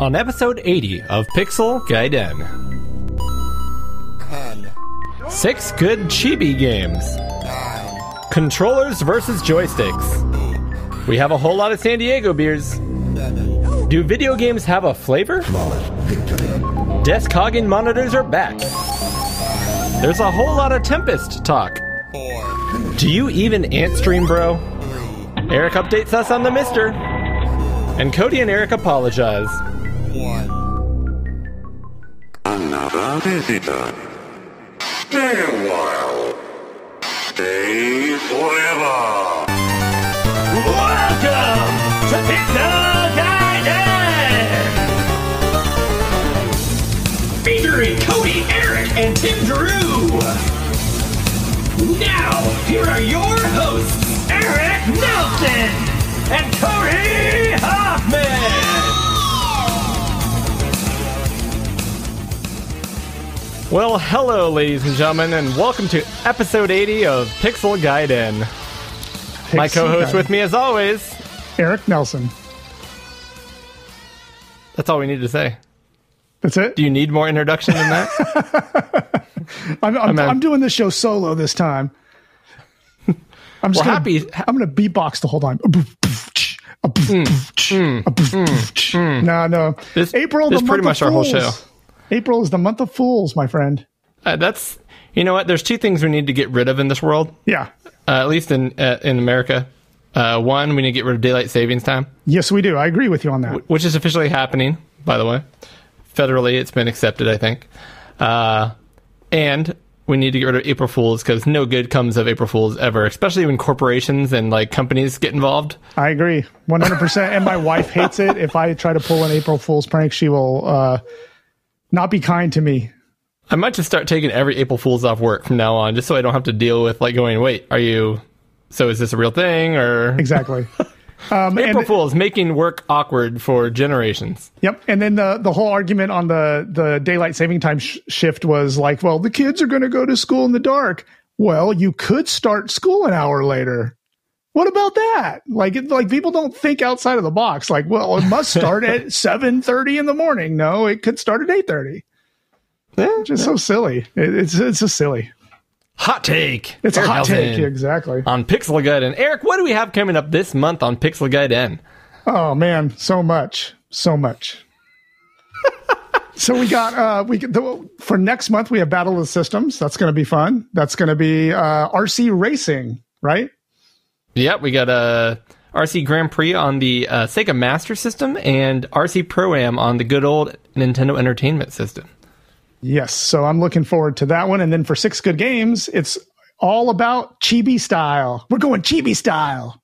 on episode 80 of Pixel Gaiden. 10, Six good chibi games. 9, Controllers versus joysticks. We have a whole lot of San Diego beers. 7, Do video games have a flavor? Descogging monitors are back. There's a whole lot of Tempest talk. 4, Do you even AntStream, bro? Eric updates us on the MiSTer. And Cody and Eric apologize. 1. Another visitor. Stay a while. Stay forever. Welcome to Pixel Gaiden! featuring Cody, Eric, and Tim Drew. Now, here are your hosts, Eric Nelson and Cody Hoffman. Well, hello, ladies and gentlemen, and welcome to episode 80 of Pixel Gaiden. My co-host with me, as always. Eric Nelson. That's all we need to say. That's it. Do you need more introduction than that? I'm, I'm, I'm- doing this show solo this time. I'm Well, just gonna, happy- I'm going to beatbox the whole time. Hmm. Hmm. Hmm. No, no. This- April. this the is pretty much our whole show. April is the month of fools, my friend. Uh, that's you know what? There's two things we need to get rid of in this world, Yeah. uh, at least in uh, in America. Uh, one, we need to get rid of daylight savings time, Yes, we do. I agree with you on that. which is officially happening, by the way. Federally, it's been accepted, I think. Uh, and we need to get rid of April Fools because no good comes of April Fools ever, especially when corporations and like companies get involved. I agree 100%. and my wife hates it. If I try to pull an April Fool's prank, she will uh, not be kind to me. I might just start taking every April Fools off work from now on, just so I don't have to deal with like going, wait, are you? So is this a real thing or Exactly. Um, April Fools making work awkward for generations? Yep, and then the the whole argument on the the daylight saving time sh- shift was like, well, the kids are going to go to school in the dark. Well, you could start school an hour later. What about that? Like, like people don't think outside of the box. Like, well, it must start at seven thirty in the morning. No, it could start at eight thirty. Yeah, Just so silly. It, it's it's just silly. hot take. It's a hot take. Nelson Exactly. on Pixel Gaiden Eric, what do we have coming up this month on Pixel Gaiden? Oh man, so much, so much. so we got uh we the, for next month we have Battle of the Systems. That's going to be fun. That's going to be uh RC Racing, right? Yep, we got a RC Grand Prix on the uh, Sega Master System and RC Pro Am on the good old Nintendo Entertainment System. Yes. So I'm looking forward to that one. And then for Six Good Games, it's all about chibi style. We're going chibi style.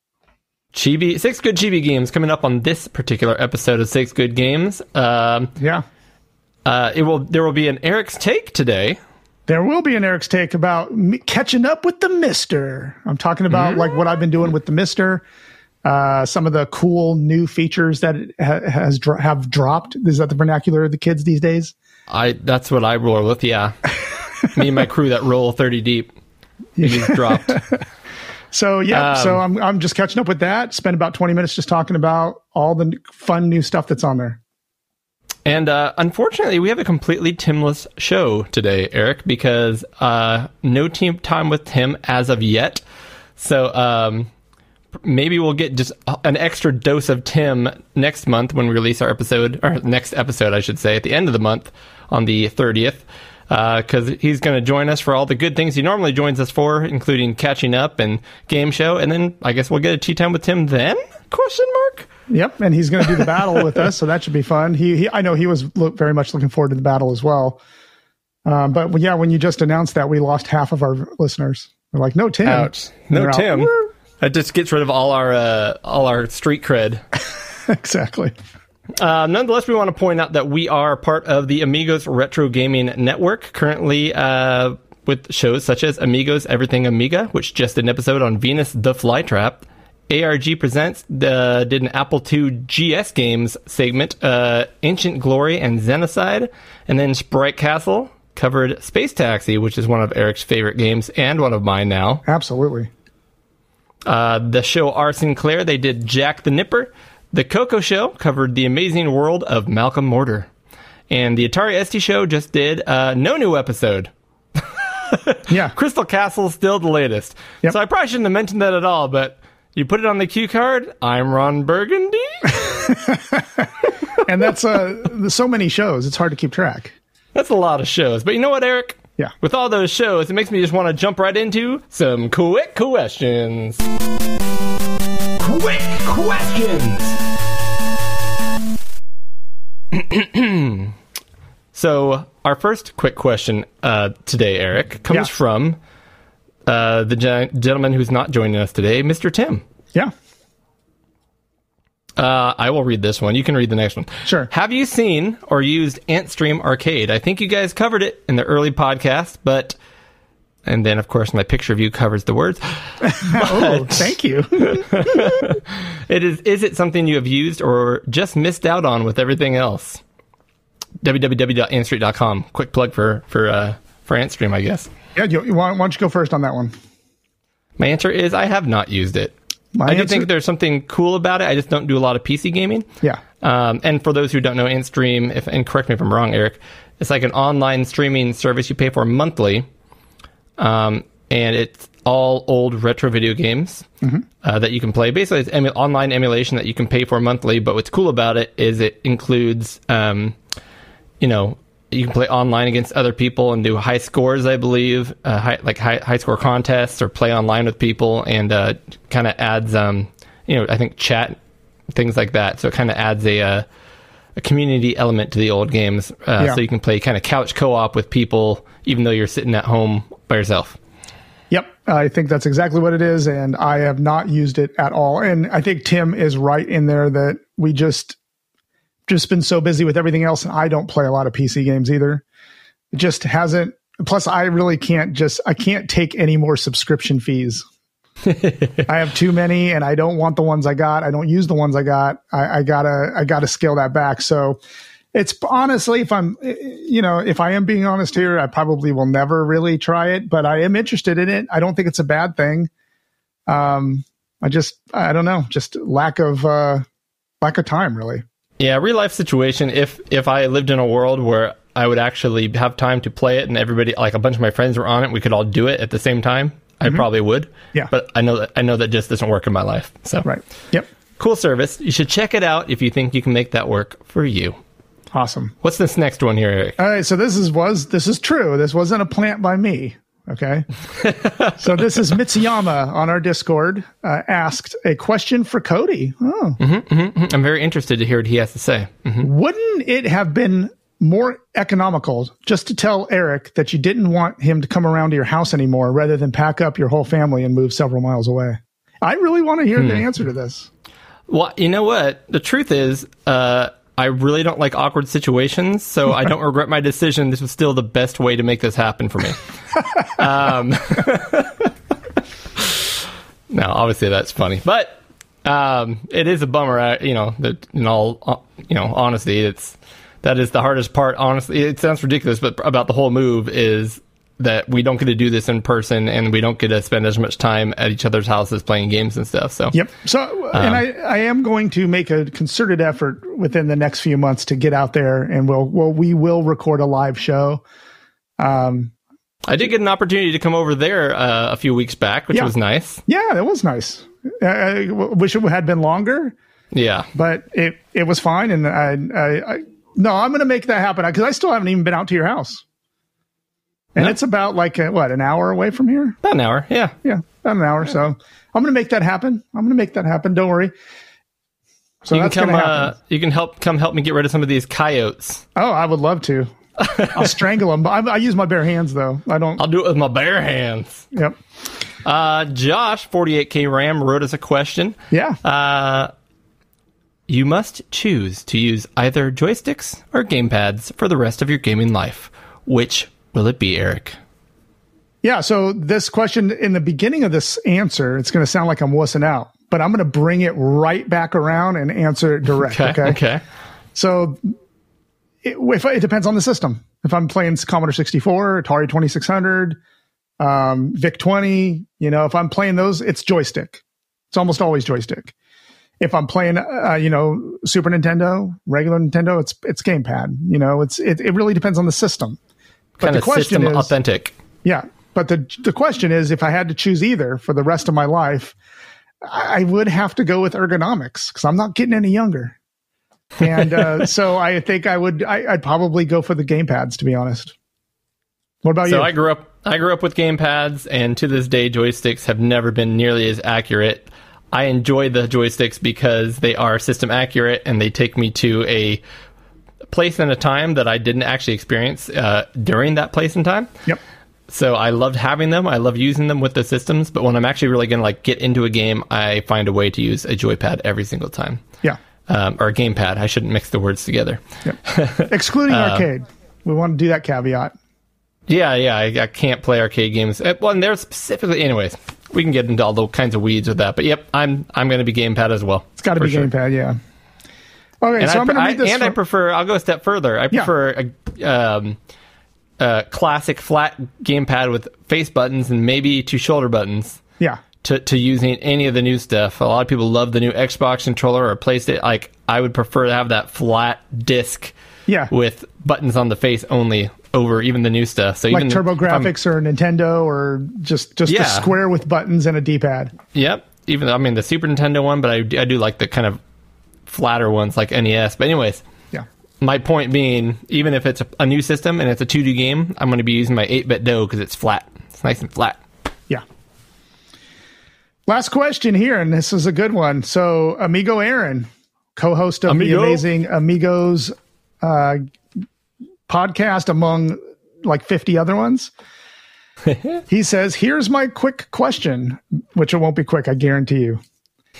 Chibi, six good chibi games coming up on this particular episode of Six Good Games. Um, Yeah. uh, it will there will be an Eric's take today. There will be an Eric's take about catching up with the MiSTer. I'm talking about like what I've been doing with the MiSTer. Uh, some of the cool new features that it ha- has dro- have dropped. Is that the vernacular of the kids these days? I that's what I roll with. Yeah, me and my crew that roll thirty deep. It is dropped. So yeah, Um, so I'm I'm just catching up with that. Spend about 20 minutes just talking about all the fun new stuff that's on there. And uh, unfortunately, we have a completely Timless show today, Eric, because uh, no team time with Tim as of yet. So um, maybe we'll get just an extra dose of Tim next month when we release our episode, or next episode, I should say, at the end of the month on the 30th. Because he's going to join us for all the good things he normally joins us for, including catching up and game show, and then I guess we'll get a tea time with Tim then? Question mark. Yep, and he's going to do the battle with us, so that should be fun. He, he I know he was look, very much looking forward to the battle as well. Um, but yeah, when you just announced that, we lost half of our listeners. They're like, "No Tim, Ouch. No they're out, Tim. That just gets rid of all our uh, all our street cred. exactly. Uh, nonetheless, we want to point out that we are part of the Amigos Retro Gaming Network, currently uh, with shows such as Amigos Everything Amiga, which just did an episode on Venus the Flytrap. ARG Presents uh, did an Apple II GS Games segment, uh, Ancient Glory and Xenocide, and then Sprite Castle covered Space Taxi, which is one of Eric's favorite games and one of mine now. Absolutely. Uh, the show R. Sinclair, they did Jack the Nipper. The Coco Show covered the amazing world of Malcolm Mortar. And the Atari ST Show just did uh, no new episode. Yeah. Crystal Castle is still the latest. Yep. So I probably shouldn't have mentioned that at all, but you put it on the cue card. I'm Ron Burgundy. And that's uh so many shows, it's hard to keep track. That's a lot of shows. But you know what, Eric? Yeah. With all those shows, it makes me just want to jump right into some quick questions. Quick questions. So, our first quick question uh, today, Eric, comes Yeah. from uh, the gen- gentleman who's not joining us today, Mr. Tim. Yeah. Uh, I will read this one. You can read the next one. Sure. Have you seen or used AntStream Arcade? I think you guys covered it in the early podcast, but. And then, of course, my picture of you covers the words. Oh, thank you. It is. Is it something you have used or just missed out on with everything else? www.antstream.com. Quick plug for for uh, for AntStream, I guess. Yeah, you, you- why, why don't you go first on that one? My answer is I have not used it. My I do answer- think there's something cool about it. I just don't do a lot of PC gaming. Yeah. Um, and for those who don't know, AntStream, if and correct me if I'm wrong, Eric, it's like an online streaming service you pay for monthly, um, and it's all old retro video games uh, that you can play. Basically, it's emu- online emulation that you can pay for monthly. But what's cool about it is it includes, um, you know, you can play online against other people and do high scores, I believe, uh, high, like high, high score contests or play online with people, and uh, kind of adds, um, you know, I think chat things like that. So it kind of adds a uh, a community element to the old games, uh, Yeah. so you can play kind of couch co-op with people, even though you're sitting at home by yourself. Yep, I think that's exactly what it is, and I have not used it at all. And I think Tim is right in there that we just just been so busy with everything else, and I don't play a lot of PC games either. It just hasn't. Plus, I really can't just I can't take any more subscription fees. I have too many, and I don't want the ones I got. I don't use the ones I got. I, I gotta I gotta scale that back. So it's honestly, if I'm, you know, if I am being honest here, I probably will never really try it, but I am interested in it. I don't think it's a bad thing. Um, I just, I don't know, just lack of, uh, lack of time, really. Yeah, real life situation. If if I lived in a world where I would actually have time to play it, and everybody, like a bunch of my friends, were on it, we could all do it at the same time. I probably would. Mm-hmm. Yeah. but I know that I know that just doesn't work in my life. So Right. Yep. cool service. You should check it out if you think you can make that work for you. Awesome. What's this next one here, Eric? All right. So this is, was, this is true. This wasn't a plant by me. Okay. so this is Mitsuyama on our Discord, uh, asked a question for Cody. Oh, mm-hmm, mm-hmm, mm-hmm. I'm very interested to hear what he has to say. Wouldn't it have been more economical just to tell Eric that you didn't want him to come around to your house anymore rather than pack up your whole family and move several miles away? I really want to hear the hmm. answer to this. Well, you know what? The truth is, uh, I really don't like awkward situations, so I don't regret my decision. This was still the best way to make this happen for me. um, no, obviously that's funny, but um, it is a bummer. I, you know, that in all uh, you know honesty, it's that is the hardest part. Honestly, it sounds ridiculous, but about the whole move is that we don't get to do this in person, and we don't get to spend as much time at each other's houses playing games and stuff. So Yep. So, and I, I am going to make a concerted effort within the next few months to get out there and we'll, well, we will record a live show. Um, I did get an opportunity to come over there uh, a few weeks back, which Yeah. was nice. yeah, that was nice. I, I wish it had been longer, Yeah. but it, it was fine. And I, I, I no, I'm going to make that happen because I still haven't even been out to your house. And it's about like, a, what, an hour away from here? About an hour. Yeah. Yeah, about an hour. So I'm going to make that happen. I'm going to make that happen. Don't worry. So you can come. Uh, you can help come help me get rid of some of these coyotes. oh, I would love to. I'll strangle them. I, I use my bare hands though. I don't. I'll do it with my bare hands. Yep. Uh, Josh, 48k Ram, wrote us a question. Yeah. Uh, you must choose to use either joysticks or gamepads for the rest of your gaming life. Which will it be, Eric? Yeah. So this question in the beginning of this answer, it's going to sound like I'm wussing out, but I'm going to bring it right back around and answer it direct. Okay. Okay. Okay. So it, if it depends on the system. If I'm playing Commodore 64, Atari 2600, um, VIC 20, you know, if I'm playing those, it's joystick. It's almost always joystick. If I'm playing, uh, you know, Super Nintendo, regular Nintendo, it's it's gamepad. You know, it's it, it really depends on the system. But kind the question is, authentic. yeah. But the the question is, if I had to choose either for the rest of my life, I would have to go with ergonomics because I'm not getting any younger. And uh, so I think I would I, I'd probably go for the gamepads to be honest. What about So you? I grew up I grew up with gamepads and to this day joysticks have never been nearly as accurate. I enjoy the joysticks because they are system accurate and they take me to a place and a time that I didn't actually experience uh, during that place and time. yep. So I loved having them. I love using them with the systems, but when I'm actually really going to like get into a game, I find a way to use a joypad every single time. Yeah. Um, or a gamepad. I shouldn't mix the words together. Yep. Excluding Uh, arcade. We want to do that caveat. Yeah, yeah, I, I can't play arcade games. Uh, Well, and they're specifically, anyways. We can get into all the kinds of weeds with that, but yep, I'm I'm going to be gamepad as well. It's got to be sure. gamepad, yeah. Okay, And, so I, I'm going to read this. and I prefer. I'll go a step further. I Yeah. prefer a um, a classic flat gamepad with face buttons and maybe two shoulder buttons yeah. to to using any of the new stuff. A lot of people love the new Xbox controller or PlayStation. Like I would prefer to have that flat disc Yeah. with buttons on the face only over even the new stuff. So like even TurboGrafx or Nintendo or just just Yeah. a square with buttons and a D-pad. Yep. Even I mean the Super Nintendo one, but I, I do like the kind of flatter ones like NES. But anyways, Yeah. my point being, even if it's a, a new system and it's a 2D game, I'm going to be using my 8BitDo because it's flat. It's nice and flat. Yeah. Last question here, and this is a good one. So, Amigo Aaron, co-host of Amigo. the amazing Amigos uh, podcast, among like fifty other ones. he says, "Here's my quick question, which it won't be quick, I guarantee you.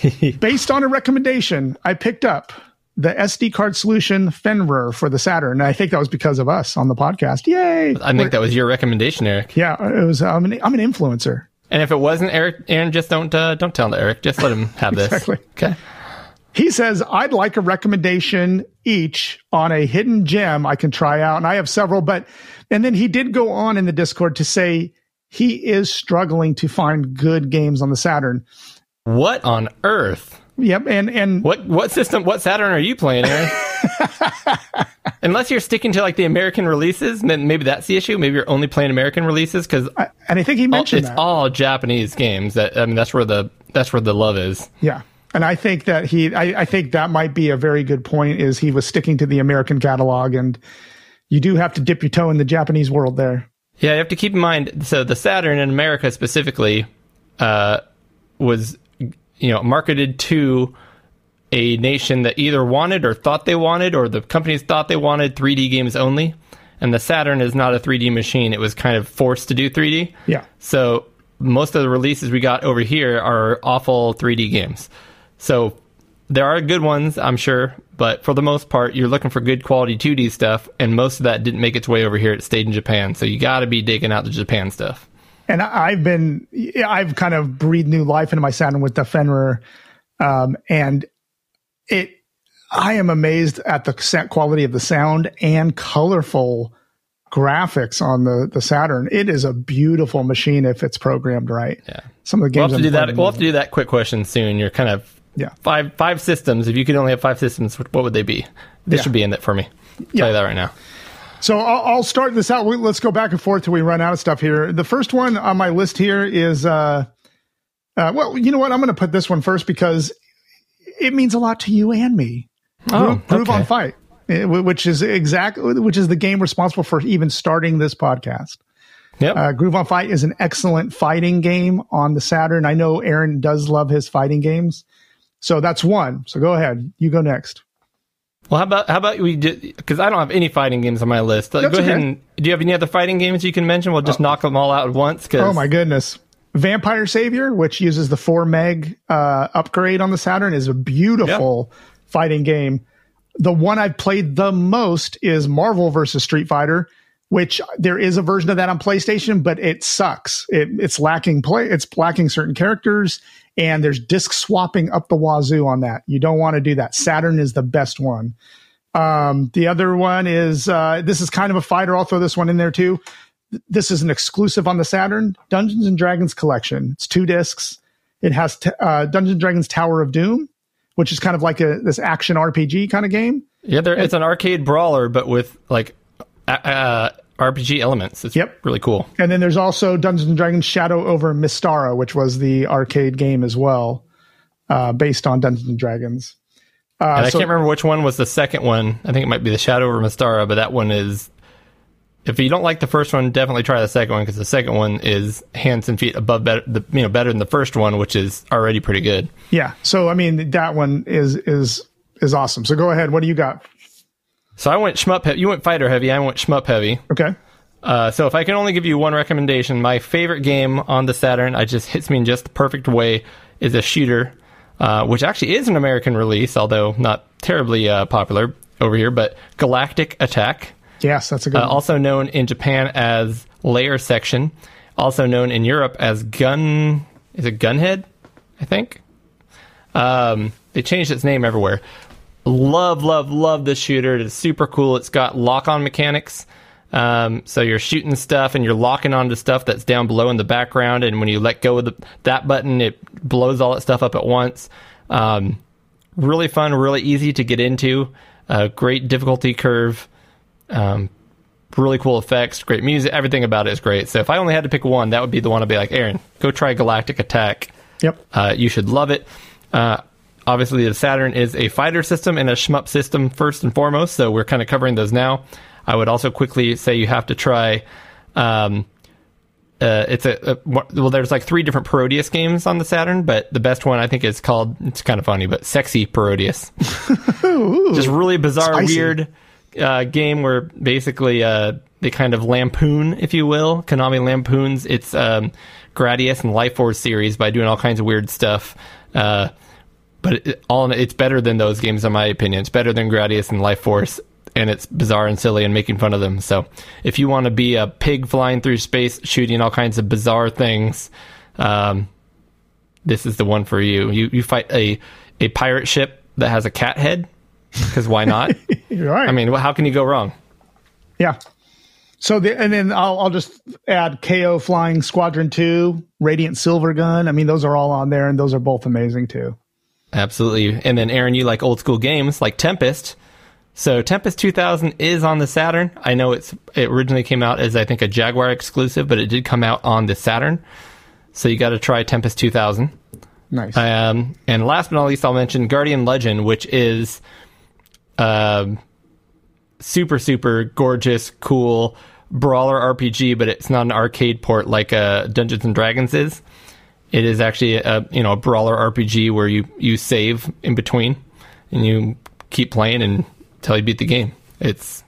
Based on a recommendation, I picked up." The SD card solution Fenrir for the Saturn. I think that was because of us on the podcast. Yay! I think that was your recommendation, Eric. Yeah, it was. I'm an, I'm an influencer. And if it wasn't Eric, Aaron, just don't uh, don't tell Eric. Just let him have this. Exactly. Okay. He says, I'd like a recommendation each on a hidden gem I can try out. And I have several, but, and then he did go on in the Discord to say he is struggling to find good games on the Saturn. What on earth? Yep. And, and What what system? What Saturn are you playing, Aaron? Unless you're sticking to like the American releases, then maybe that's the issue. Maybe you're only playing American releases because and I think he mentioned it's that. all Japanese games. That I mean, that's where the that's where the love is. yeah. And I think that he, I, I think that might be a very good point is he was sticking to the American catalog and you do have to dip your toe in the Japanese world there. Yeah, you have to keep in mind. So the Saturn in America specifically uh, was, you know, marketed to a nation that either wanted or thought they wanted, or the companies thought they wanted 3D games only. And the Saturn is not a 3D machine; it was kind of forced to do 3D. Yeah. So most of the releases we got over here are awful 3D games. So there are good ones, I'm sure, but for the most part, you're looking for good quality 2D stuff, and most of that didn't make its way over here. It stayed in Japan. So you got to be digging out the Japan stuff. And I've been I've kind of breathed new life into my Saturn with the Fenrir, um, and it I am amazed at the quality of the sound and colorful graphics on the the Saturn. It is a beautiful machine if it's programmed right. Yeah. Some of the games We'll have to I'm do that. We'll have to do that quick question soon. You're kind of Yeah. five five systems. If you could only have five systems, what would they be? This Yeah. should be in it for me. Tell Yeah. you that right now. So I'll, I'll start this out. We- Let's go back and forth till we run out of stuff here. The first one on my list here is, uh, uh, well, you know what? I'm going to put this one first because it means a lot to you and me. Oh, Groove, okay. on Fight, eh, which is exactly which is the game responsible for even starting this podcast. Yep. Uh, Groove on Fight is an excellent fighting game on the Saturn. I know Aaron does love his fighting games, so that's one. So go ahead, you go next. Well, how about how about we because I don't have any fighting games on my list. Like, go ahead okay. and do you have any other fighting games you can mention? We'll just knock them all out at once. Cause Oh my goodness. Vampire Savior, which uses the 4 meg uh, upgrade on the Saturn, is a beautiful fighting game. The one I've played the most is Marvel versus Street Fighter, which there is a version of that on PlayStation, but it sucks. It, it's lacking play. It's lacking certain characters, and there's disc swapping up the wazoo on that. You don't want to do that. Saturn is the best one. Um, the other one is uh, this is kind of a fighter. I'll throw this one in there too this is an exclusive on the Saturn Dungeons and Dragons collection. It's two discs. It has t- uh, Dungeons and Dragons Tower of Doom, which is kind of like a this action RPG kind of game. Yeah, there, it's an arcade brawler, but with like uh, RPG elements. It's Yep. really cool. And then there's also Dungeons and Dragons Shadow over Mistara, which was the arcade game as well, uh, based on Dungeons and Dragons. Uh, And I so- can't remember which one was the second one. I think it might be the Shadow over Mistara, but that one is. If you don't like the first one, definitely try the second one because the second one is hands and feet above better, the, you know, better than the first one, which is already pretty good. Yeah. So I mean, that one is is is awesome. So go ahead. What do you got? So I went shmup. He- you went fighter heavy. I went shmup heavy. Okay. Uh, so if I can only give you one recommendation, my favorite game on the Saturn, I just hits me in just the perfect way, is a shooter, uh, which actually is an American release, although not terribly uh, popular over here. But Galactic Attack, Yes, that's a good. uh, one. also known in Japan as Layer Section, also known in Europe as Gun. Is it Gunhead? I think. Um, they changed its name everywhere. Love, love, love this shooter. It's super cool. It's got lock-on mechanics. Um, so you're shooting stuff and you're locking onto stuff that's down below in the background, and when you let go of the, that button, it blows all that stuff up at once. Um, really fun, really easy to get into. Uh, great difficulty curve. Um, really cool effects, great music. Everything about it is great. So if I only had to pick one, that would be the one I'd be like, Aaron, go try Galactic Attack. yep. Uh, you should love it. Uh, obviously, the Saturn is a fighter system and a shmup system first and foremost, so we're kind of covering those now. I would also quickly say you have to try. Um, uh, it's a, a well. There's like three different Parodius games on the Saturn, but the best one I think is called. It's kind of funny, but Sexy Parodius. Just really bizarre, Spicy. weird uh, game where basically uh, they kind of lampoon, if you will. Konami lampoons its um, Gradius and Life Force series by doing all kinds of weird stuff. Uh, but it, all it's better than those games, in my opinion. It's better than Gradius and Life Force, and it's bizarre and silly and making fun of them. So, if you want to be a pig flying through space, shooting all kinds of bizarre things, um, this is the one for you. You you fight a a pirate ship that has a cat head, because why not? You're right. I mean, how can you go wrong? yeah. So the and then I'll I'll just add Keio Flying Squadron Two, Radiant Silvergun. I mean, those are all on there, and those are both amazing too. Absolutely. And then Aaron, you like old school games like Tempest. So Tempest 2000 is on the Saturn. I know it's it originally came out as I think a Jaguar exclusive, but it did come out on the Saturn. So you got to try Tempest 2000. Nice. Um, and last but not least, I'll mention Guardian Legend, which is um, super super gorgeous, cool brawler RPG, but it's not an arcade port like uh, Dungeons and Dragons is. It is actually a you know a brawler RPG where you you save in between and you keep playing until you beat the game. It's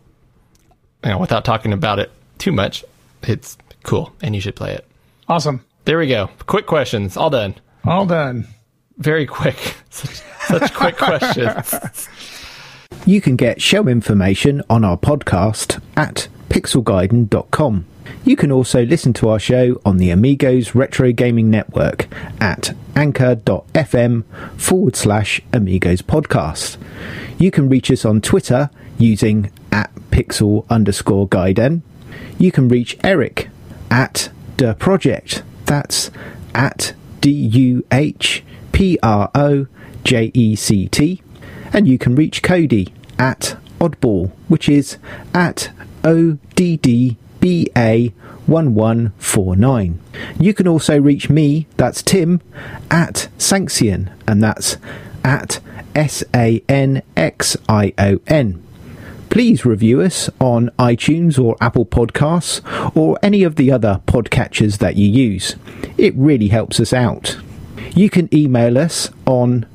you know without talking about it too much, it's cool and you should play it. awesome. There we go. Quick questions, all done. All done. Very quick. Such, such quick questions. You can get show information on our podcast at pixelgaiden.com. You can also listen to our show on the Amigos Retro Gaming Network at anchor.fm forward slash Amigos Podcast. You can reach us on Twitter using at pixel underscore gaiden. You can reach Eric at the project. That's at D U H P R O J E C T. And you can reach Cody at Oddball, which is at O D D B A 1149. You can also reach me, that's Tim, at Sanxion, and that's at S A N X I O N please review us on iTunes or Apple Podcasts or any of the other podcatchers that you use. It really helps us out. You can email us on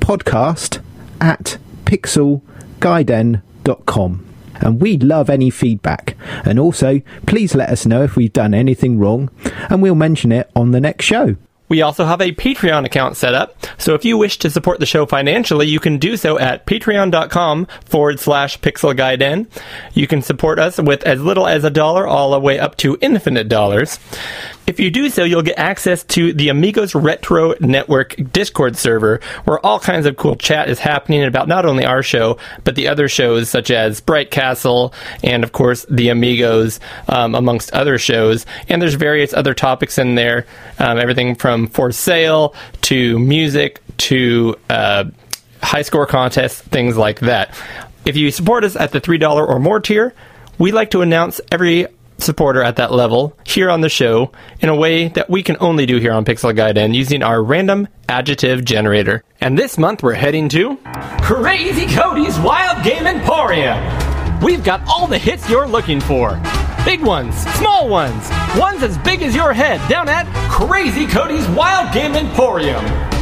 podcast at pixelgaiden.com. And we'd love any feedback. And also, please let us know if we've done anything wrong, and we'll mention it on the next show. We also have a Patreon account set up, so if you wish to support the show financially, you can do so at patreon.com forward slash pixelgaiden. You can support us with as little as a dollar all the way up to infinite dollars. If you do so, you'll get access to the Amigos Retro Network Discord server, where all kinds of cool chat is happening about not only our show, but the other shows such as Sprite Castle and, of course, the Amigos, um, amongst other shows. And there's various other topics in there, um, everything from for sale to music to uh, high score contests, things like that. If you support us at the $3 or more tier, we like to announce every supporter at that level here on the show in a way that we can only do here on Pixel Gaiden using our random adjective generator. And this month we're heading to Crazy Cody's Wild Game Emporium. We've got all the hits you're looking for. Big ones, small ones, ones as big as your head down at Crazy Cody's Wild Game Emporium.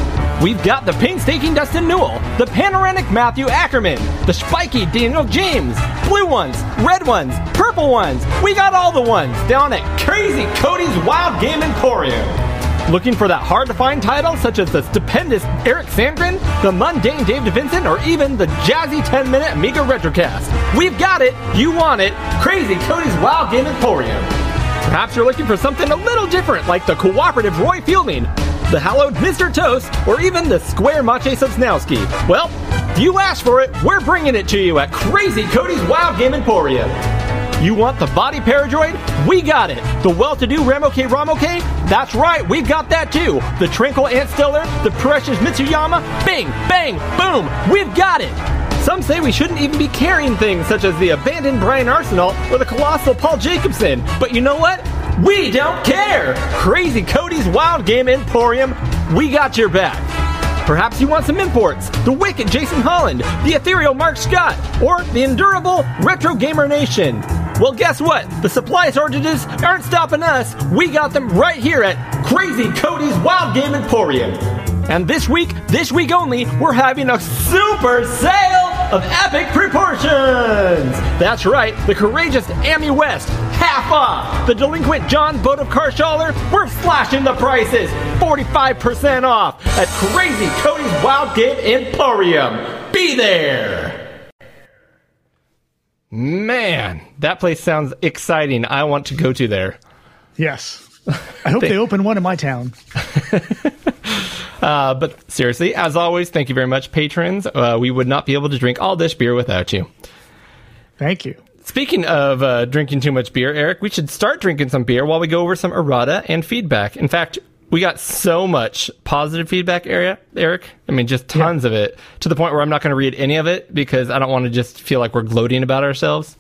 We've got the painstaking Dustin Newell, the panoramic Matthew Ackerman, the spiky Daniel James, blue ones, red ones, purple ones. We got all the ones down at Crazy Cody's Wild Game Emporium. Looking for that hard to find title such as the stupendous Eric Sandgren, the mundane Dave DeVincent, or even the jazzy 10 minute Amiga Retrocast? We've got it, you want it, Crazy Cody's Wild Game Emporium. Perhaps you're looking for something a little different, like the cooperative Roy Fielding, the hallowed Mr. Toast, or even the square Maciej Sosnowski. Well, if you ask for it, we're bringing it to you at Crazy Cody's Wild Game Emporium. You want the body paradroid? We got it. The well-to-do Ramoke Ramoke? That's right, we've got that too. The tranquil Ant Stiller, the precious Mitsuyama? Bing, bang, boom, we've got it. Some say we shouldn't even be carrying things such as the abandoned Brian Arsenal or the colossal Paul Jacobson. But you know what? We don't care! Crazy Cody's Wild Game Emporium, we got your back. Perhaps you want some imports. The wicked Jason Holland, the ethereal Mark Scott, or the endurable Retro Gamer Nation. Well, guess what? The supply shortages aren't stopping us. We got them right here at Crazy Cody's Wild Game Emporium. And this week, this week only, we're having a super sale of epic proportions. That's right, the courageous Amy West, half off. The delinquent John Boat of Carshaller, we're slashing the prices, 45% off at Crazy Cody's Wild Game Emporium. Be there. Man, that place sounds exciting. I want to go to there. Yes. I hope they open one in my town. Uh, but seriously, as always, thank you very much, patrons. Uh, we would not be able to drink all this beer without you. Thank you. Speaking of uh, drinking too much beer, Eric, we should start drinking some beer while we go over some errata and feedback. In fact, we got so much positive feedback, area, Eric. I mean, just tons of it to the point where I'm not going to read any of it because I don't want to just feel like we're gloating about ourselves.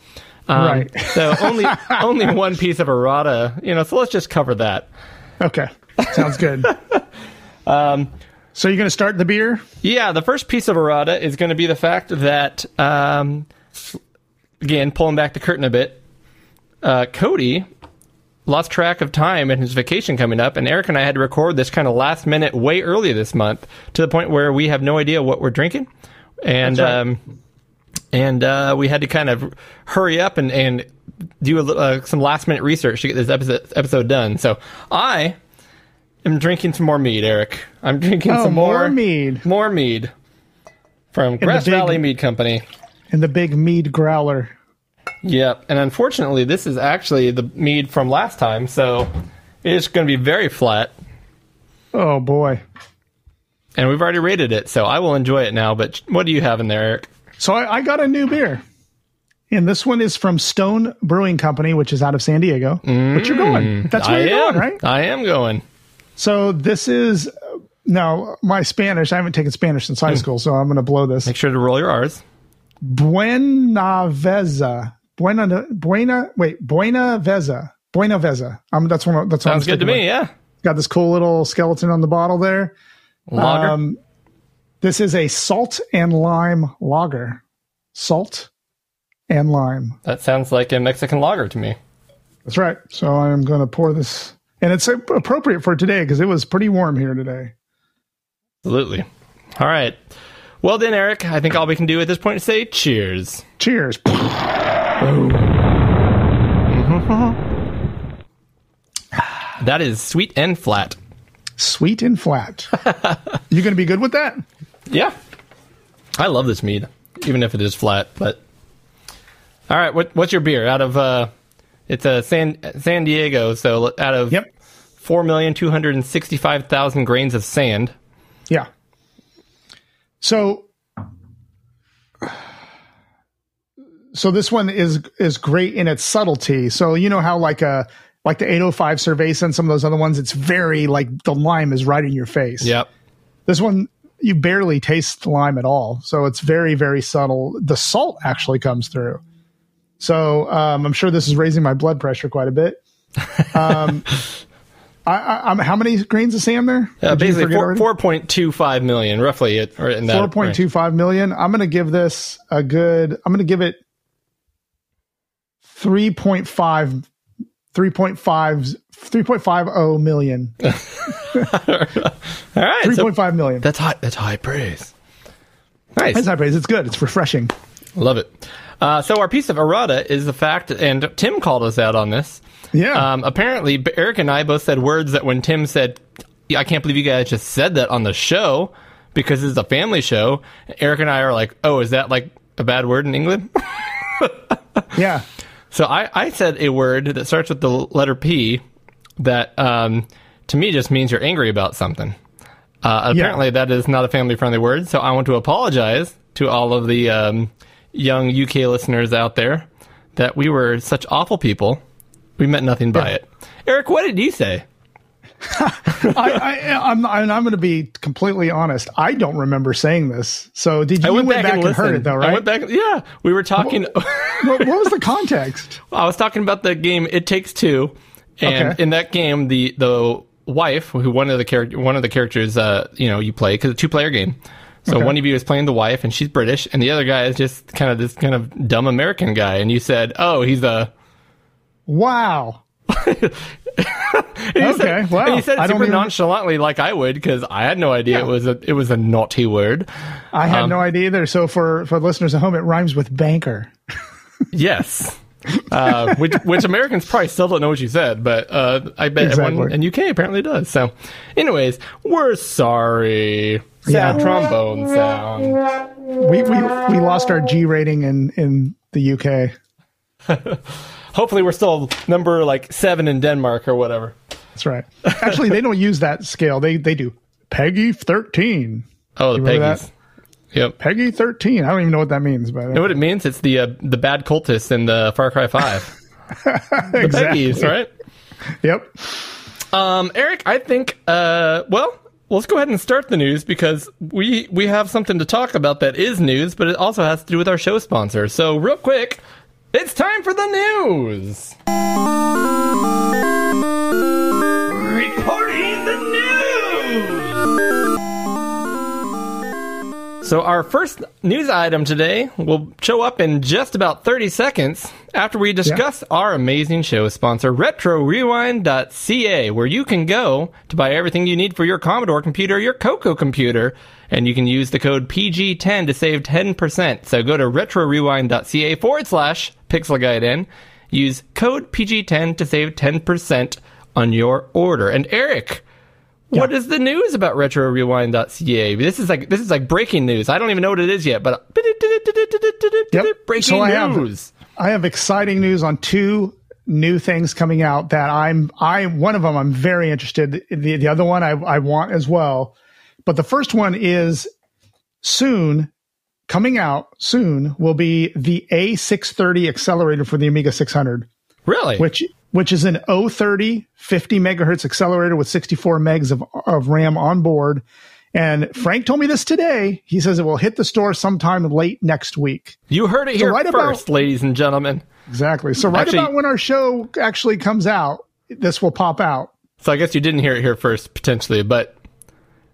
Um, Right. so only only one piece of errata, you know. So let's just cover that. Okay. Sounds good. um, so you're going to start the beer? Yeah, the first piece of errata is going to be the fact that, um, again, pulling back the curtain a bit, uh, Cody lost track of time and his vacation coming up, and Eric and I had to record this kind of last minute way early this month to the point where we have no idea what we're drinking, and right. um, and uh, we had to kind of hurry up and and do a, uh, some last minute research to get this episode episode done. So I am drinking some more mead, Eric. I'm drinking Oh, some more mead. more mead from Grass big- Valley Mead Company. And the big mead growler. Yep, and unfortunately, this is actually the mead from last time, so it's going to be very flat. Oh, boy. And we've already rated it, so I will enjoy it now. But what do you have in there, Eric? So I, I got a new beer. And this one is from Stone Brewing Company, which is out of San Diego. but you're going. Mm, That's where I you're am. going, right? I am going. So this is now my Spanish. I haven't taken Spanish since high school, so I'm going to blow this. Make sure to roll your R's. Buenaveza. Buena, buena, wait, Buena Veza. Buena Veza. Um, that's one. That's Sounds good to me. with. Yeah. Got this cool little skeleton on the bottle there. Lager. Um, This is a salt and lime lager. Salt and lime. that sounds like a Mexican lager to me. That's right. So I'm going to pour this, and it's appropriate for today because it was pretty warm here today. Absolutely. All right. Well then, Eric, I think all we can do at this point is say cheers. Cheers. That is sweet and flat. Sweet and flat. you going to be good with that? Yeah. I love this mead, even if it is flat. But all right, what, what's your beer out of? uh It's a San San Diego, so out of Yep. four million two hundred and sixty five thousand grains of sand. Yeah. So so this one is is great in its subtlety. So you know how like a like the 805 Cerveza and some of those other ones, it's very like the lime is right in your face. Yep. This one you barely taste the lime at all. So it's very, very subtle. The salt actually comes through. So um, I'm sure this is raising my blood pressure quite a bit. Um, I, I, I'm, how many grains of sand there? Uh, basically, four, point two five million, roughly, it- in that. Four point two five million. I'm going to give this a good. I'm going to give it 3.5 3.5 3.50 million. All right, so 3.5 million. that's high. That's high praise. Nice. That's high praise. It's good. It's refreshing. Love it. Uh, so our piece of errata is the fact, and Tim called us out on this. Yeah. Um, apparently, Eric and I both said words that when Tim said, "I can't believe you guys just said that on the show," because it's a family show. Eric and I are like, "Oh, is that like a bad word in England?" yeah. so I, I said a word that starts with the letter P that um, to me just means you're angry about something. Uh, apparently, that is not a family friendly word. So I want to apologize to all of the um, young UK listeners out there that we were such awful people. We meant nothing by it. Eric, what did you say? I, I, I'm, I'm, I'm going to be completely honest. I don't remember saying this. So did you I you went, back, and, and, heard it though, I right? went back. Yeah, we were talking. what, what was the context? I was talking about the game It Takes Two, and Okay. in that game, the the wife, who one of the character, one of the characters, uh, you know, you play because it's a two player game. So Okay. one of you is playing the wife, and she's British, and the other guy is just kind of this kind of dumb American guy. And you said, "Oh, he's a." Wow. Okay, said, wow. And you said it I super even- nonchalantly, like I would, because I had no idea it was a it was a naughty word. I Um, had no idea either. So for, for listeners at home, it rhymes with banker. Yes. Uh, which which Americans probably still don't know what you said, but uh, I bet everyone in UK apparently does. So, anyways, we're sorry. Sad Yeah. trombone sound. We, we, we lost our G rating in, in the UK. Hopefully, we're still number like seven in Denmark or whatever. That's right. Actually, they don't use that scale. They, they do Peggy 13. Oh, the remember Peggies. Yep. Peggy 13. I don't even know what that means, but You know what it means? It's the uh, the bad cultists in the Far Cry Five. the Exactly. Peggies, right? Yep. Um, Eric, I think, uh, well, let's go ahead and start the news because we we have something to talk about that is news, but it also has to do with our show sponsor. So, real quick, it's time for the news. So, our first news item today will show up in just about 30 seconds after we discuss our amazing show sponsor, RetroRewind.ca, where you can go to buy everything you need for your Commodore computer, your Coco computer, and you can use the code PG10 to save 10%. So, go to RetroRewind.ca forward slash Pixel Gaiden, use code PG10 to save 10% on your order. And Eric, what is the news about RetroRewind.ca? This is like this is like breaking news. I don't even know what it is yet, but Yep. breaking So I have- news. I have exciting news on two new things coming out that I'm I one of them I'm very interested. The the other one I I want as well. But the first one is soon coming out soon will be the A630 accelerator for the Amiga 600, Really? which which is an O30 50 megahertz accelerator with 64 megs of, of RAM on board. And Frank told me this today. He says it will hit the store sometime late next week. you heard it here right about- first, ladies and gentlemen. Exactly. So right Actually- about when our show actually comes out, this will pop out. So I guess you didn't hear it here first, potentially, but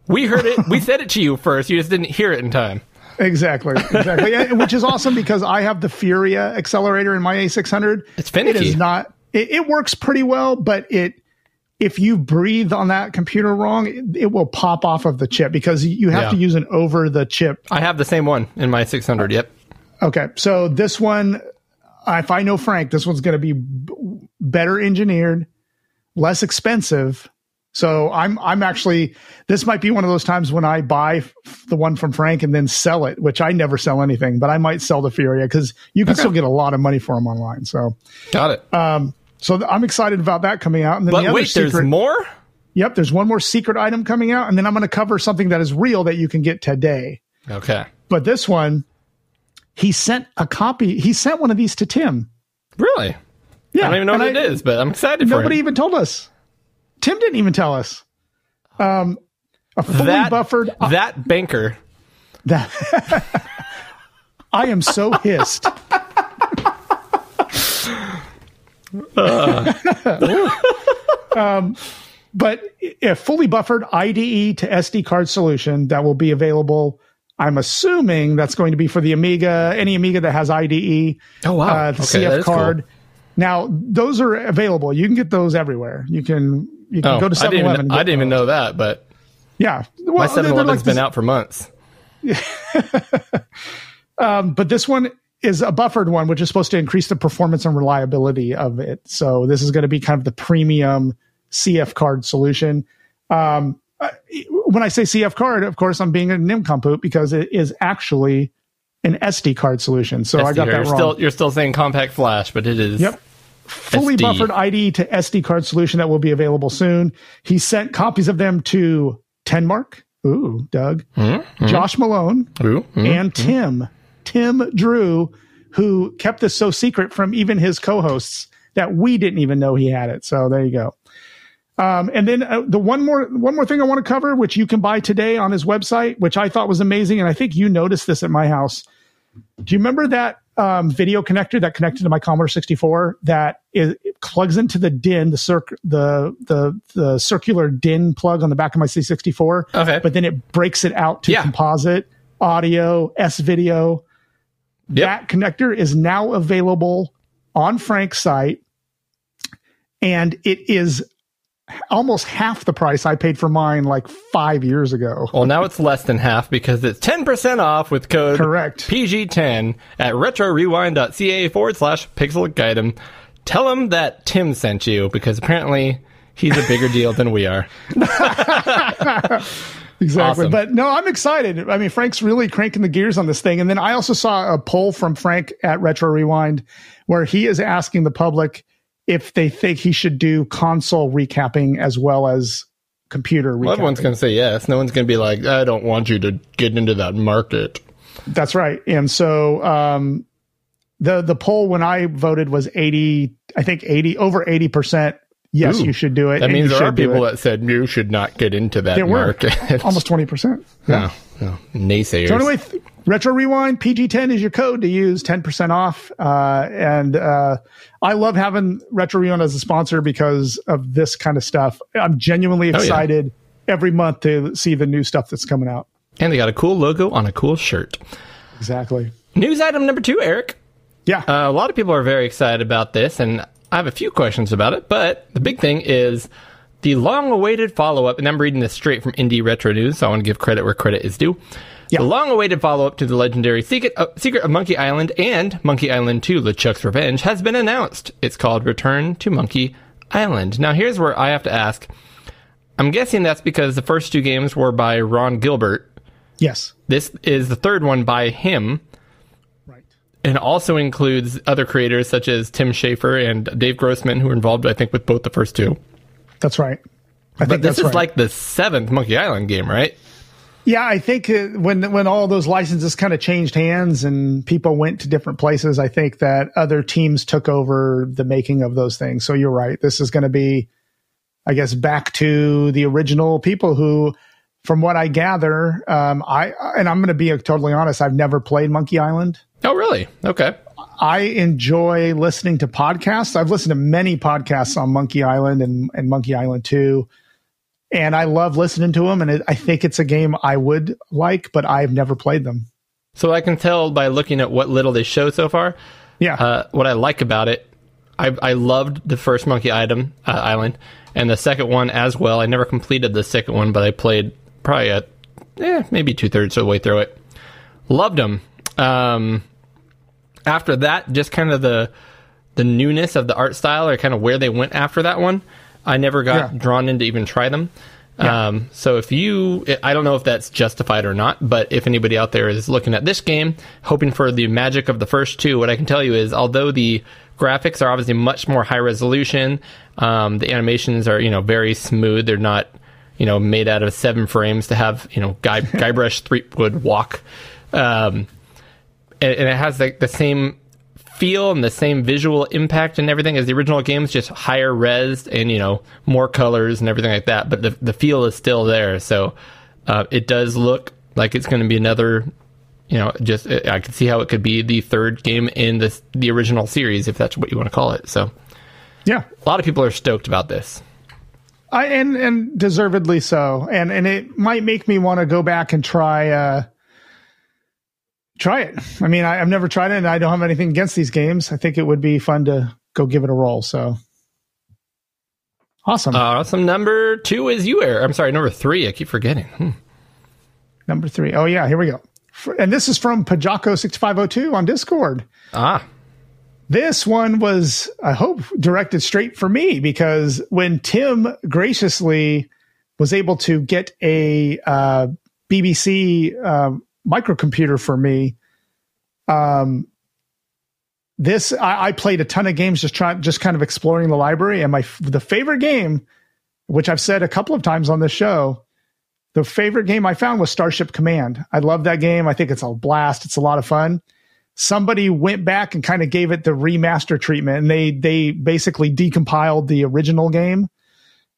we heard it. we said it to you first. You just didn't hear it in time. Exactly. Exactly. Which is awesome because I have the Furia accelerator in my A600. It's finicky. It is not. It, it works pretty well, but it if you breathe on that computer wrong, it, it will pop off of the chip because you have Yeah. to use an over the chip. I have the same one in my 600. Yep. Okay. So this one, if I know Frank, this one's going to be b- better engineered, less expensive. So I'm I'm actually this might be one of those times when I buy f- the one from Frank and then sell it, which I never sell anything, but I might sell the Furia because you can still get a lot of money for them online. So Got it. Um, so th- I'm excited about that coming out. And then but the other wait, there's secret, more? yep, there's one more secret item coming out, and then I'm going to cover something that is real that you can get today. Okay. But this one, he sent a copy. He sent one of these to Tim. Really? Yeah, I don't even know what it is, but I'm excited for Nobody even told us. Tim didn't even tell us. Um, a fully that buffered. that banker. That I am so hissed. um, but a fully buffered IDE to SD card solution that will be available. I'm assuming that's going to be for the Amiga, any Amiga that has IDE. Oh, wow. uh, the Okay, CF card. cool. Now those are available. You can get those everywhere. You can you can Oh, go to I didn't 7-Eleven. even I didn't even know that, but Yeah, well, my they're- 7 they're Eleven's like been this- out for months. but this one is a buffered one, which is supposed to increase the performance and reliability of it. So this is going to be kind of the premium CF card solution. Um, I- when I say CF card, of course, I'm being a nincompoop because it is actually an SD card solution. So I got here. that you're wrong. still you're still saying compact flash, but it is Yep. Fully SD. buffered ID to SD card solution that will be available soon. He sent copies of them to Tenmark. Ooh, Doug. Josh Malone Ooh, mm. and Tim, Tim Drew, who kept this so secret from even his co-hosts that we didn't even know he had it. So there you go. Um, and then uh, the one more one more thing I want to cover, which you can buy today on his website, which I thought was amazing, and I think you noticed this at my house. Do you remember that um, video connector that connected to my Commodore 64 that is, it plugs into the DIN, the circ, the the the circular DIN plug on the back of my C64? Okay. but then it breaks it out to Yeah. composite, audio, S video. Yep. That connector is now available on Frank's site, and it is almost half the price I paid for mine like five years ago. Well, now it's less than half because it's 10% off with code Correct. PG10 at retrorewind.ca forward slash pixelgaiden. Tell him that Tim sent you because apparently he's a bigger deal than we are. Exactly. Awesome. But no, I'm excited. I mean, Frank's really cranking the gears on this thing. And then I also saw a poll from Frank at Retro Rewind where he is asking the public if they think he should do console recapping as well as computer recapping. Well, everyone's going to say yes. No one's going to be like, I don't want you to get into that market. That's right. And so um, the the poll when I voted was 80, I think 80 over 80%. Yes, Ooh. you should do it. That means there are people that said you should not get into that there market. almost 20%. no, no, naysayers. So anyway, th- Retro Rewind PG10 is your code to use 10% off. Uh, and uh, I love having Retro Rewind as a sponsor because of this kind of stuff. I'm genuinely Oh, yeah. excited every month to see the new stuff that's coming out. and they got a cool logo on a cool shirt. Exactly. News item number two, Eric. Yeah. Uh, a lot of people are very excited about this, and I have a few questions about it. But the big thing is the long-awaited follow-up, and I'm reading this straight from Indie Retro News, so I want to give credit where credit is due. Yeah. The long-awaited follow-up to the legendary Secret, uh, Secret of Monkey Island and Monkey Island 2: LeChuck's Revenge has been announced. It's called Return to Monkey Island. Now, here's where I have to ask. I'm guessing that's because the first two games were by Ron Gilbert. yes. This is the third one by him. And also includes other creators such as Tim Schafer and Dave Grossman, who are involved, I think, with both the first two. That's right. I But think this is right. like the seventh Monkey Island game, right? Yeah, I think uh, when when all those licenses kind of changed hands and people went to different places, I think that other teams took over the making of those things. So you're right. This is going to be, I guess, back to the original people who, from what I gather, um, I and I'm going to be totally honest. I've never played Monkey Island. Oh, really? Okay. I enjoy listening to podcasts. I've listened to many podcasts on Monkey Island and, and Monkey Island 2. And I love listening to them. And it, I think it's a game I would like, but I've never played them. So I can tell by looking at what little they show so far. Yeah. Uh, what I like about it, I, I loved the first Monkey Item uh, Island and the second one as well. I never completed the second one, but I played probably at eh, maybe two thirds of the way through it. Loved them. Um, after that, just kind of the the newness of the art style, or kind of where they went after that one. I never got Yeah. drawn in to even try them. Um, so if you, I don't know if that's justified or not, but if anybody out there is looking at this game, hoping for the magic of the first two, what I can tell you is, although the graphics are obviously much more high resolution, um, the animations are you know very smooth. They're not you know made out of seven frames to have you know guy Guybrush Threepwood walk, um, and, and it has like the same feel and the same visual impact and everything as the original games, just higher res and you know more colors and everything like that. But the the feel is still there. So Uh, it does look like it's going to be another, you know, just I can see how it could be the third game in the the original series, if that's what you want to call it. So Yeah. a lot of people are stoked about this. I, and and deservedly so. And and it might make me want to go back and try uh try it. I mean, I, I've never tried it, and I don't have anything against these games. I think it would be fun to go give it a roll. So awesome. Awesome. Number two is you, Eric. I'm sorry, number three. I keep forgetting. Hmm. Number three. Oh yeah, here we go. And this is from Pajako six five zero two on Discord. Ah, This one was, I hope, directed straight for me because when Tim graciously was able to get a uh, BBC um, microcomputer for me, um, this I, I played a ton of games just trying, just kind of exploring the library, and my the favorite game, which I've said a couple of times on this show, the favorite game I found was Starship Command. I love that game. I think it's a blast. It's a lot of fun somebody went back and kind of gave it the remaster treatment and they they basically decompiled the original game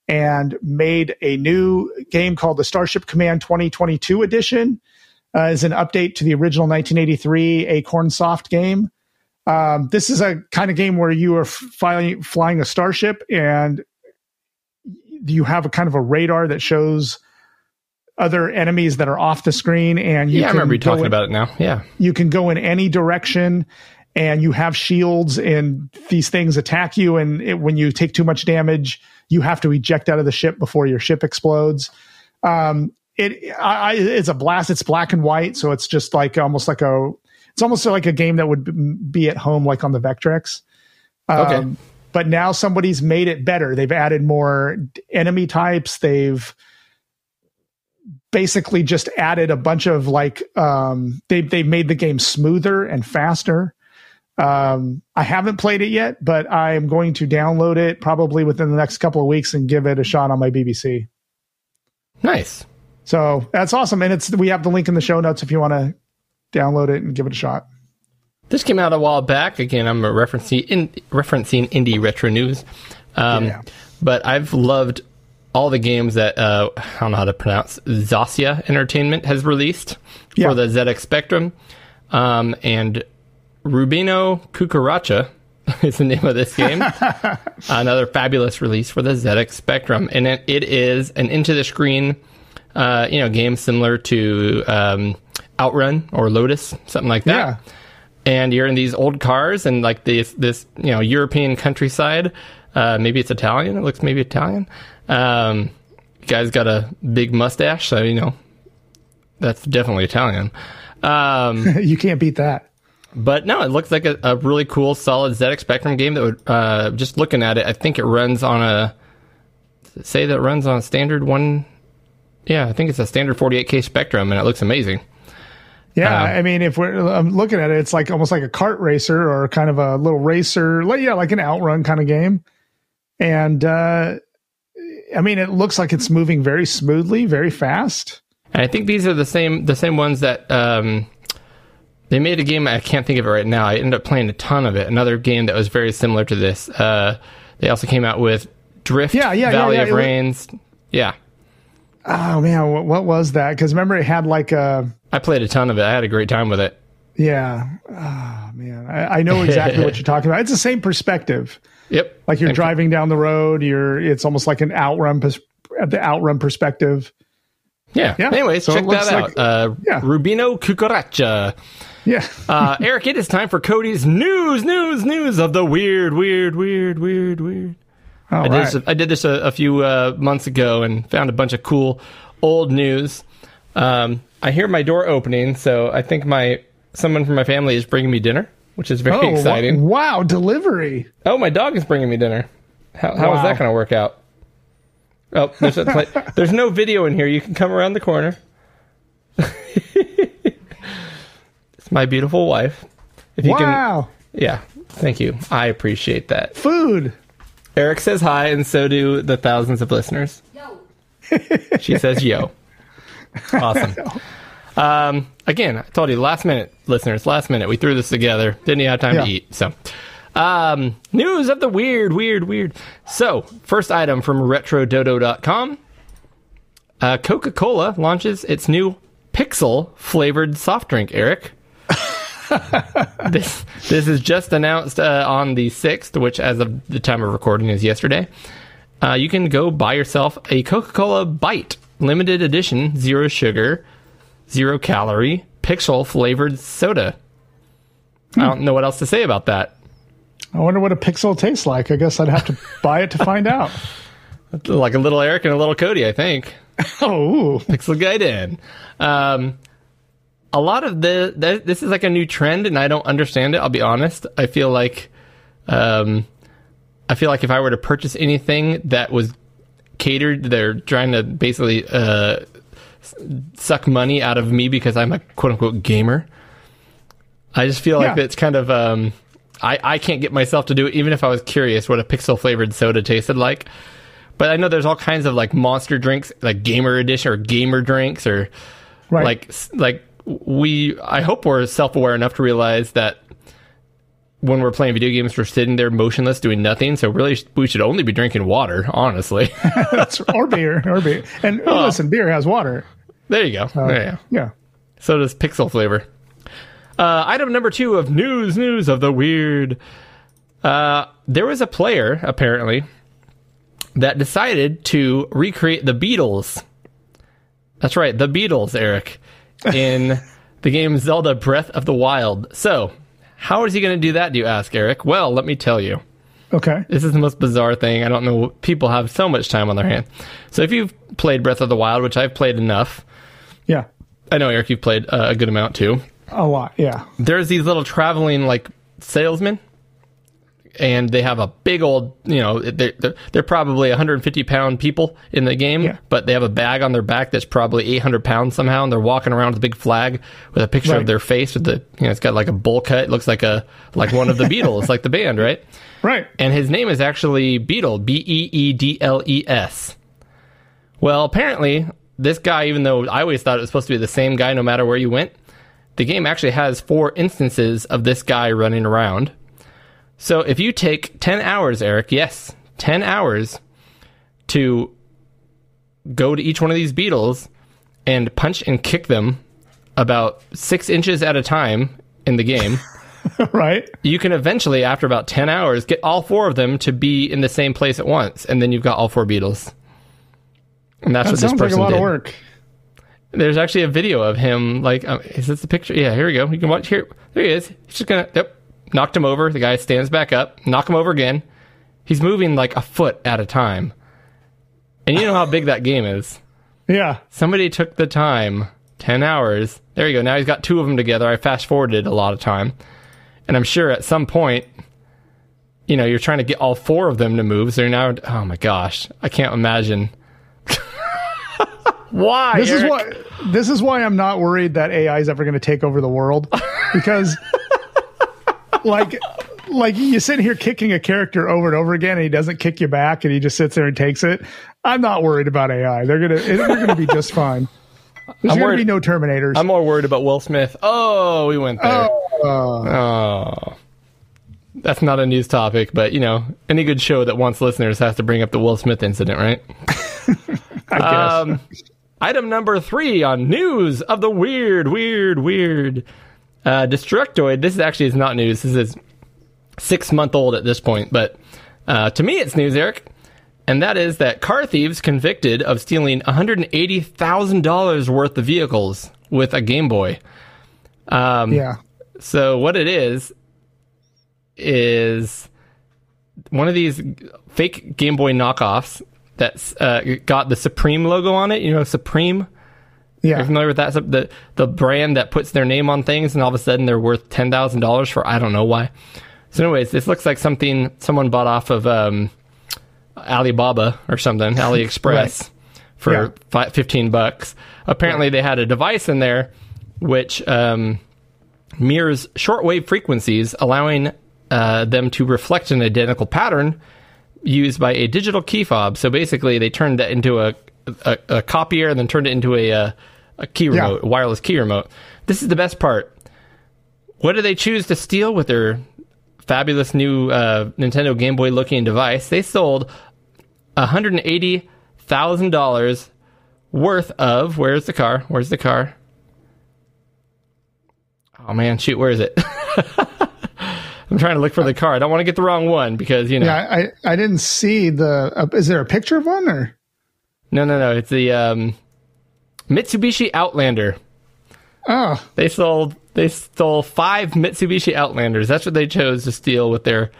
and made a new game called the Starship Command 2022 edition uh, as an update to the original 1983 Acornsoft game. Um, this is a kind of game where you are flying flying a starship and you have a kind of a radar that shows other enemies that are off the screen and you yeah, I remember you talking in- about it now. Yeah. you can go in any direction and you have shields and these things attack you and it, when you take too much damage you have to eject out of the ship before your ship explodes um, it I, it's a blast it's black and white so it's just like almost like a it's almost like a game that would be at home like on the vectrex Um, Okay. but now somebody's made it better they've added more enemy types they've basically just added a bunch of like um they they made the game smoother and faster. Um I haven't played it yet, but I am going to download it probably within the next couple of weeks and give it a shot on my BBC. Nice. So that's awesome. And it's we have the link in the show notes if you want to download it and give it a shot. This came out a while back. Again, I'm referencing in, referencing indie retro news, um, Yeah. but I've loved all the games that uh, I don't know how to pronounce. Zacia Entertainment has released Yeah. for the ZX Spectrum, um, and Rubino Cucaracha is the name of this game. Another fabulous release for the ZX Spectrum, and it, it is an into the screen, uh, you know, game similar to um, Outrun or Lotus, something like that Yeah. and you're in these old cars and like this this you know European countryside. Uh, maybe it's Italian. It looks maybe Italian. Um, guy's got a big mustache, so you know that's definitely Italian. Um, you can't beat that. but no, it looks like a, a really cool, solid ZX Spectrum game that would. Uh, just looking at it, I think it runs on a. Say that runs on a standard one. Yeah, I think it's a standard 48k Spectrum, and it looks amazing. Yeah, Um, I mean, if we're I'm looking at it, it's like almost like a kart racer or kind of a little racer, like yeah, like an outrun kind of game. And uh, I mean, it looks like it's moving very smoothly, very fast. And I think these are the same the same ones that um, they made a game. I can't think of it right now. I ended up playing a ton of it. Another game that was very similar to this. Uh, they also came out with Drift, Yeah, yeah, Valley yeah, of was- Rains. Yeah, Oh man, what, what was that? Because remember, it had like a I played a ton of it. I had a great time with it. yeah. Oh man, I, I know exactly what you're talking about. It's the same perspective. Yep, Like you're And- driving down the road. You're. It's almost like an outrun. pers- the outrun perspective. Yeah. Yeah, Anyways, so check that out. like- uh, yeah. Rubino Cucaracha. Yeah. Uh, Eric, it is time for Cody's news, news, news of the weird, weird, weird, weird, weird. All I did right. this, I did this a, a few uh, months ago and found a bunch of cool old news. Um, I hear my door opening, so I think my someone from my family is bringing me dinner, which is very Oh, exciting. wa- Wow, delivery. Oh, my dog is bringing me dinner. How, how is Wow. that going to work out? Oh, there's, a, there's no video in here. You can come around the corner. it's my beautiful wife. If you can, Wow. yeah, thank you. I appreciate that. Food. Eric says hi, and so do the thousands of listeners. She says yo. Awesome. Um, again, I told you last minute, listeners, last minute. We threw this together. Didn't have time Yeah. to eat. So, um, news of the weird, weird, weird. So, first item from retrododo.com. uh, Coca Cola launches its new Pixel flavored soft drink, Eric. this this is just announced uh, on the 6th, which, as of the time of recording, is yesterday. Uh, you can go buy yourself a Coca Cola Byte limited edition, zero sugar, zero calorie, pixel flavored soda. I don't know what else to say about that. I wonder what a pixel tastes like. I guess I'd have to buy it to find out. Like a little Eric and a little Cody, I think. Oh, ooh. Pixel Gaiden. Um, a lot of the, th- this is like a new trend, and I don't understand it. I'll be honest. I feel like, um, I feel like if I were to purchase anything that was catered, they're trying to basically uh, suck money out of me because I'm a quote unquote gamer. I just feel like Yeah. it's kind of um, I I can't get myself to do it, even if I was curious what a pixel flavored soda tasted like. But I know there's all kinds of like monster drinks, like gamer edition or gamer drinks, or Right. like like we. I hope we're self aware enough to realize that when we're playing video games, we're sitting there motionless, doing nothing. So really, we should only be drinking water. Honestly, That's or beer or beer. And Oh. listen, beer has water. there you go. you go. Yeah. So does Pixel flavor. Uh, item number two of news, news of the weird. Uh, there was a player, apparently, that decided to recreate the Beatles. That's right, the Beatles, Eric, in the game Zelda Breath of the Wild. So, how is he going to do that, do you ask, Eric? Well, let me tell you. Okay. This is the most bizarre thing. I don't know. People have so much time on their hands. So, if you've played Breath of the Wild, which I've played enough, Yeah. I know, Eric, you've played uh, a good amount too. A lot. Yeah. there's these little traveling like salesmen and they have a big old you know they're, they're, they're probably 150 pound people in the game Yeah. but they have a bag on their back that's probably 800 pounds somehow and they're walking around with a big flag with a picture Right. of their face with the you know it's got like a bowl cut it looks like a like one of the beatles like the band right Right. and his name is actually Beedle, B E E D L E S. Well, apparently, this guy, even though I always thought it was supposed to be the same guy no matter where you went, the game actually has four instances of this guy running around. So if you take 10 hours, Eric, yes, 10 hours to go to each one of these beetles and punch and kick them about six inches at a time in the game right. you can eventually, after about 10 hours, get all four of them to be in the same place at once, and then you've got all four beetles. And that's That what this sounds like a person lot did. of work. There's actually a video of him, like, um, is this the picture? Yeah, here we go. You can watch here. There he is. He's just gonna, yep, knocked him over. The guy stands back up, knock him over again. He's moving like a foot at a time. And you know how big that game is. Yeah. Somebody took the time, 10 hours. There you go. Now he's got two of them together. I fast forwarded a lot of time. And I'm sure at some point, you know, you're trying to get all four of them to move. So you're now, oh my gosh, I can't imagine. Why? This is why this is why I'm not worried that AI is ever going to take over the world because like like you sit here kicking a character over and over again and he doesn't kick you back and he just sits there and takes it. I'm not worried about AI. They're going to they're to be just fine. There's going to worried- be no terminators. I'm more worried about Will Smith. Oh, we went there. Uh, Oh. That's not a news topic, but you know, any good show that wants listeners has to bring up the Will Smith incident, right? I guess. Um, item number three on news of the weird, weird, weird. Uh, Destructoid. This is actually is not news. This is six month old at this point, but uh, to me it's news, Eric. And that is that car thieves convicted of stealing $180,000 worth of vehicles with a Game Boy. Um, yeah. so what it is is one of these fake Game Boy knockoffs that's uh, got the Supreme logo on it. You know, Supreme. You're Yeah. familiar with that? The the brand that puts their name on things, and all of a sudden they're worth ten thousand dollars for I don't know why. So, anyways, this looks like something someone bought off of um, Alibaba or something, AliExpress, for Yeah. fi- fifteen bucks. Apparently, they had a device in there which um, mirrors shortwave frequencies, allowing uh, them to reflect an identical pattern used by a digital key fob. So basically, they turned that into a, a, a copier and then turned it into a, a, a key Yeah. remote, a wireless key remote. This is the best part. What do they choose to steal with their fabulous new uh, Nintendo Game Boy looking device? They sold $180,000 worth of where's the car? Where's the car? Oh man, shoot, where is it? I'm trying to look for the car. I don't want to get the wrong one because you know. Yeah, I I didn't see the. Uh, is there a picture of one or? No, no, no. It's the um, Mitsubishi Outlander. Oh, They sold they stole five Mitsubishi Outlanders. That's what they chose to steal with their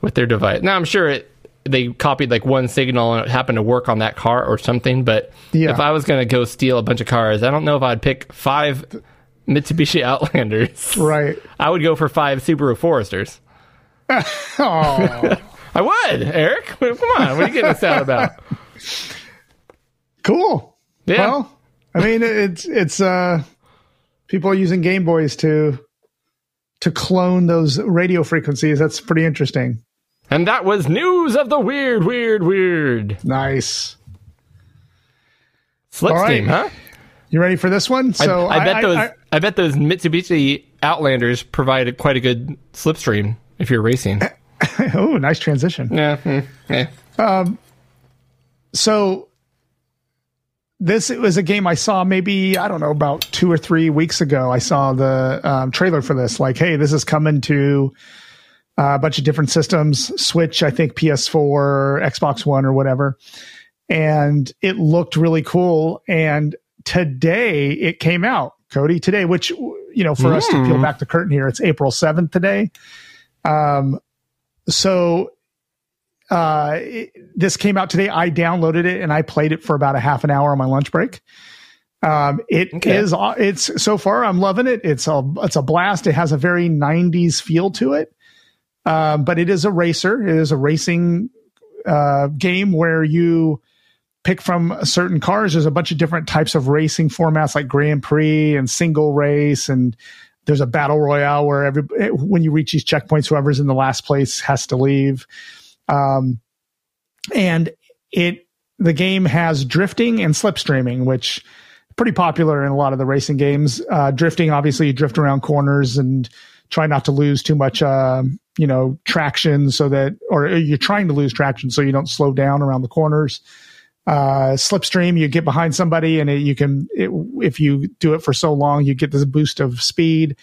with their device. Now I'm sure it they copied like one signal and it happened to work on that car or something. But Yeah. if I was going to go steal a bunch of cars, I don't know if I'd pick five Mitsubishi Outlanders. right. I would go for five Subaru Foresters. Oh, I would, Eric. Come on, what are you getting us out about? cool. Yeah. Well, I mean, it's it's uh, people are using Game Boys to to clone those radio frequencies. That's pretty interesting. and that was news of the weird, weird, weird. Nice. Slipstream, right. huh? You ready for this one? So I, I bet those. I- I, bet those Mitsubishi Outlanders provide quite a good slipstream if you're racing. oh, nice transition. yeah, mm, yeah. so this it was a game I saw maybe I don't know about two or three weeks ago. I saw the um, trailer for this. Like, hey, this is coming to uh, a bunch of different systems: Switch, I think, PS4, Xbox One, or whatever. And it looked really cool. And today it came out, Cody. Today, which you know, for us to peel back the curtain here, it's April seventh today. Um, so uh, it- this came out today. I downloaded it and I played it for about a half an hour on my lunch break. Um, it is. Okay. it's so far I'm loving it. It's a it's a blast. It has a very 90s feel to it. Um, but it is a racer. It is a racing uh, game where you pick from certain cars. There's a bunch of different types of racing formats like Grand Prix and single race and there's a battle royale where every when you reach these checkpoints, whoever's in the last place has to leave. Um, and it the game has drifting and slipstreaming, which pretty popular in a lot of the racing games. Uh, drifting, obviously, you drift around corners and try not to lose too much, uh, you know, traction, so that or you're trying to lose traction so you don't slow down around the corners. Uh, slipstream, you get behind somebody, and it, you can, it, if you do it for so long, you get this boost of speed.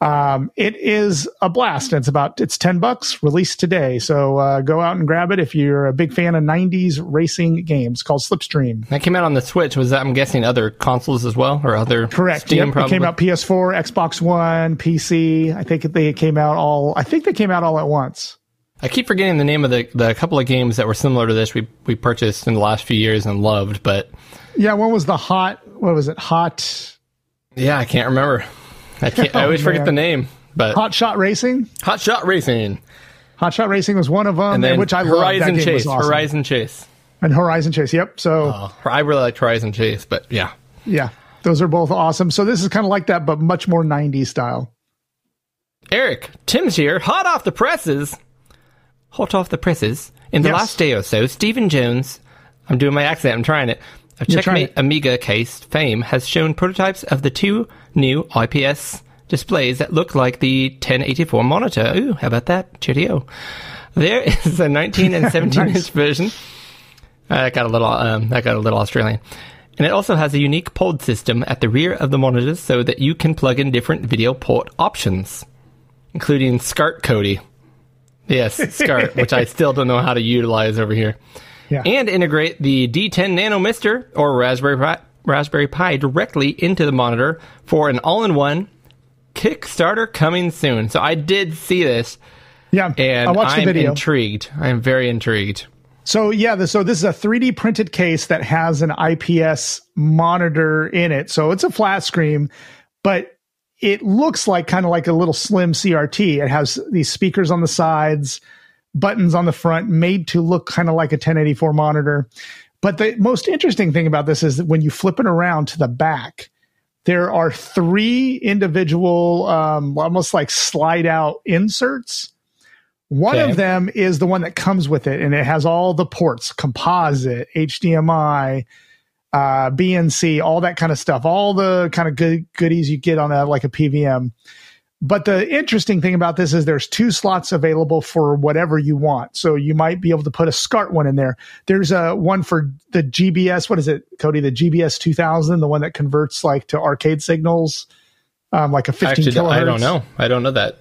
Um, it is a blast. It's about it's ten bucks, released today. So uh, go out and grab it if you're a big fan of '90s racing games. Called Slipstream. That came out on the Switch. Was that? I'm guessing other consoles as well, or other Correct. Steam Yep. It came out PS4, Xbox One, PC. I think they came out all. I think they came out all at once. I keep forgetting the name of the the couple of games that were similar to this. We we purchased in the last few years and loved, but Yeah, one was the hot. What was it? Hot yeah, I can't remember. I can't. I Oh, always forget the name. But Hot Shot Racing. Hot Shot Racing, Hot Shot Racing was one of them, and then which I loved. Horizon game Chase. awesome. Horizon Chase. and Horizon Chase. Yep. So Oh, I really liked Horizon Chase, but yeah. yeah, those are both awesome. So this is kind of like that, but much more '90s style. Eric, Tim's here, hot off the presses. Hot off the presses. In the Yes. last day or so, Stephen Jones, I'm doing my accent, I'm trying it. Trying Checkmate Amiga case fame has shown prototypes of the two new IPS displays that look like the 1084 monitor. Ooh, how about that? Cheerio. There is a 19 and 17 Nice. inch version. I got a little, um, that got a little Australian. And it also has a unique pod system at the rear of the monitors so that you can plug in different video port options including SCART Cody. Yes, SCART, which I still don't know how to utilize over here. Yeah. And integrate the DE10 Nano MiSTer or Raspberry Pi, Raspberry Pi directly into the monitor for an all-in-one Kickstarter coming soon. So I did see this, Yeah, and I watched I'm the video. intrigued. I am very intrigued. So yeah, so this is a 3D printed case that has an IPS monitor in it. So it's a flat screen, but it looks like kind of like a little slim CRT. It has these speakers on the sides, buttons on the front, made to look kind of like a 1084 monitor. But the most interesting thing about this is that when you flip it around to the back, there are three individual, um, almost like slide out inserts. One Okay. of them is the one that comes with it, and it has all the ports composite, HDMI, uh, BNC, all that kind of stuff, all the kind of good goodies you get on a like a PVM. But the interesting thing about this is there's two slots available for whatever you want. So you might be able to put a SCART one in there. There's a one for the GBS. What is it, Cody? The GBS 2000, the one that converts like to arcade signals, um, like a 15 Actually, kilohertz. I don't know. I don't know that.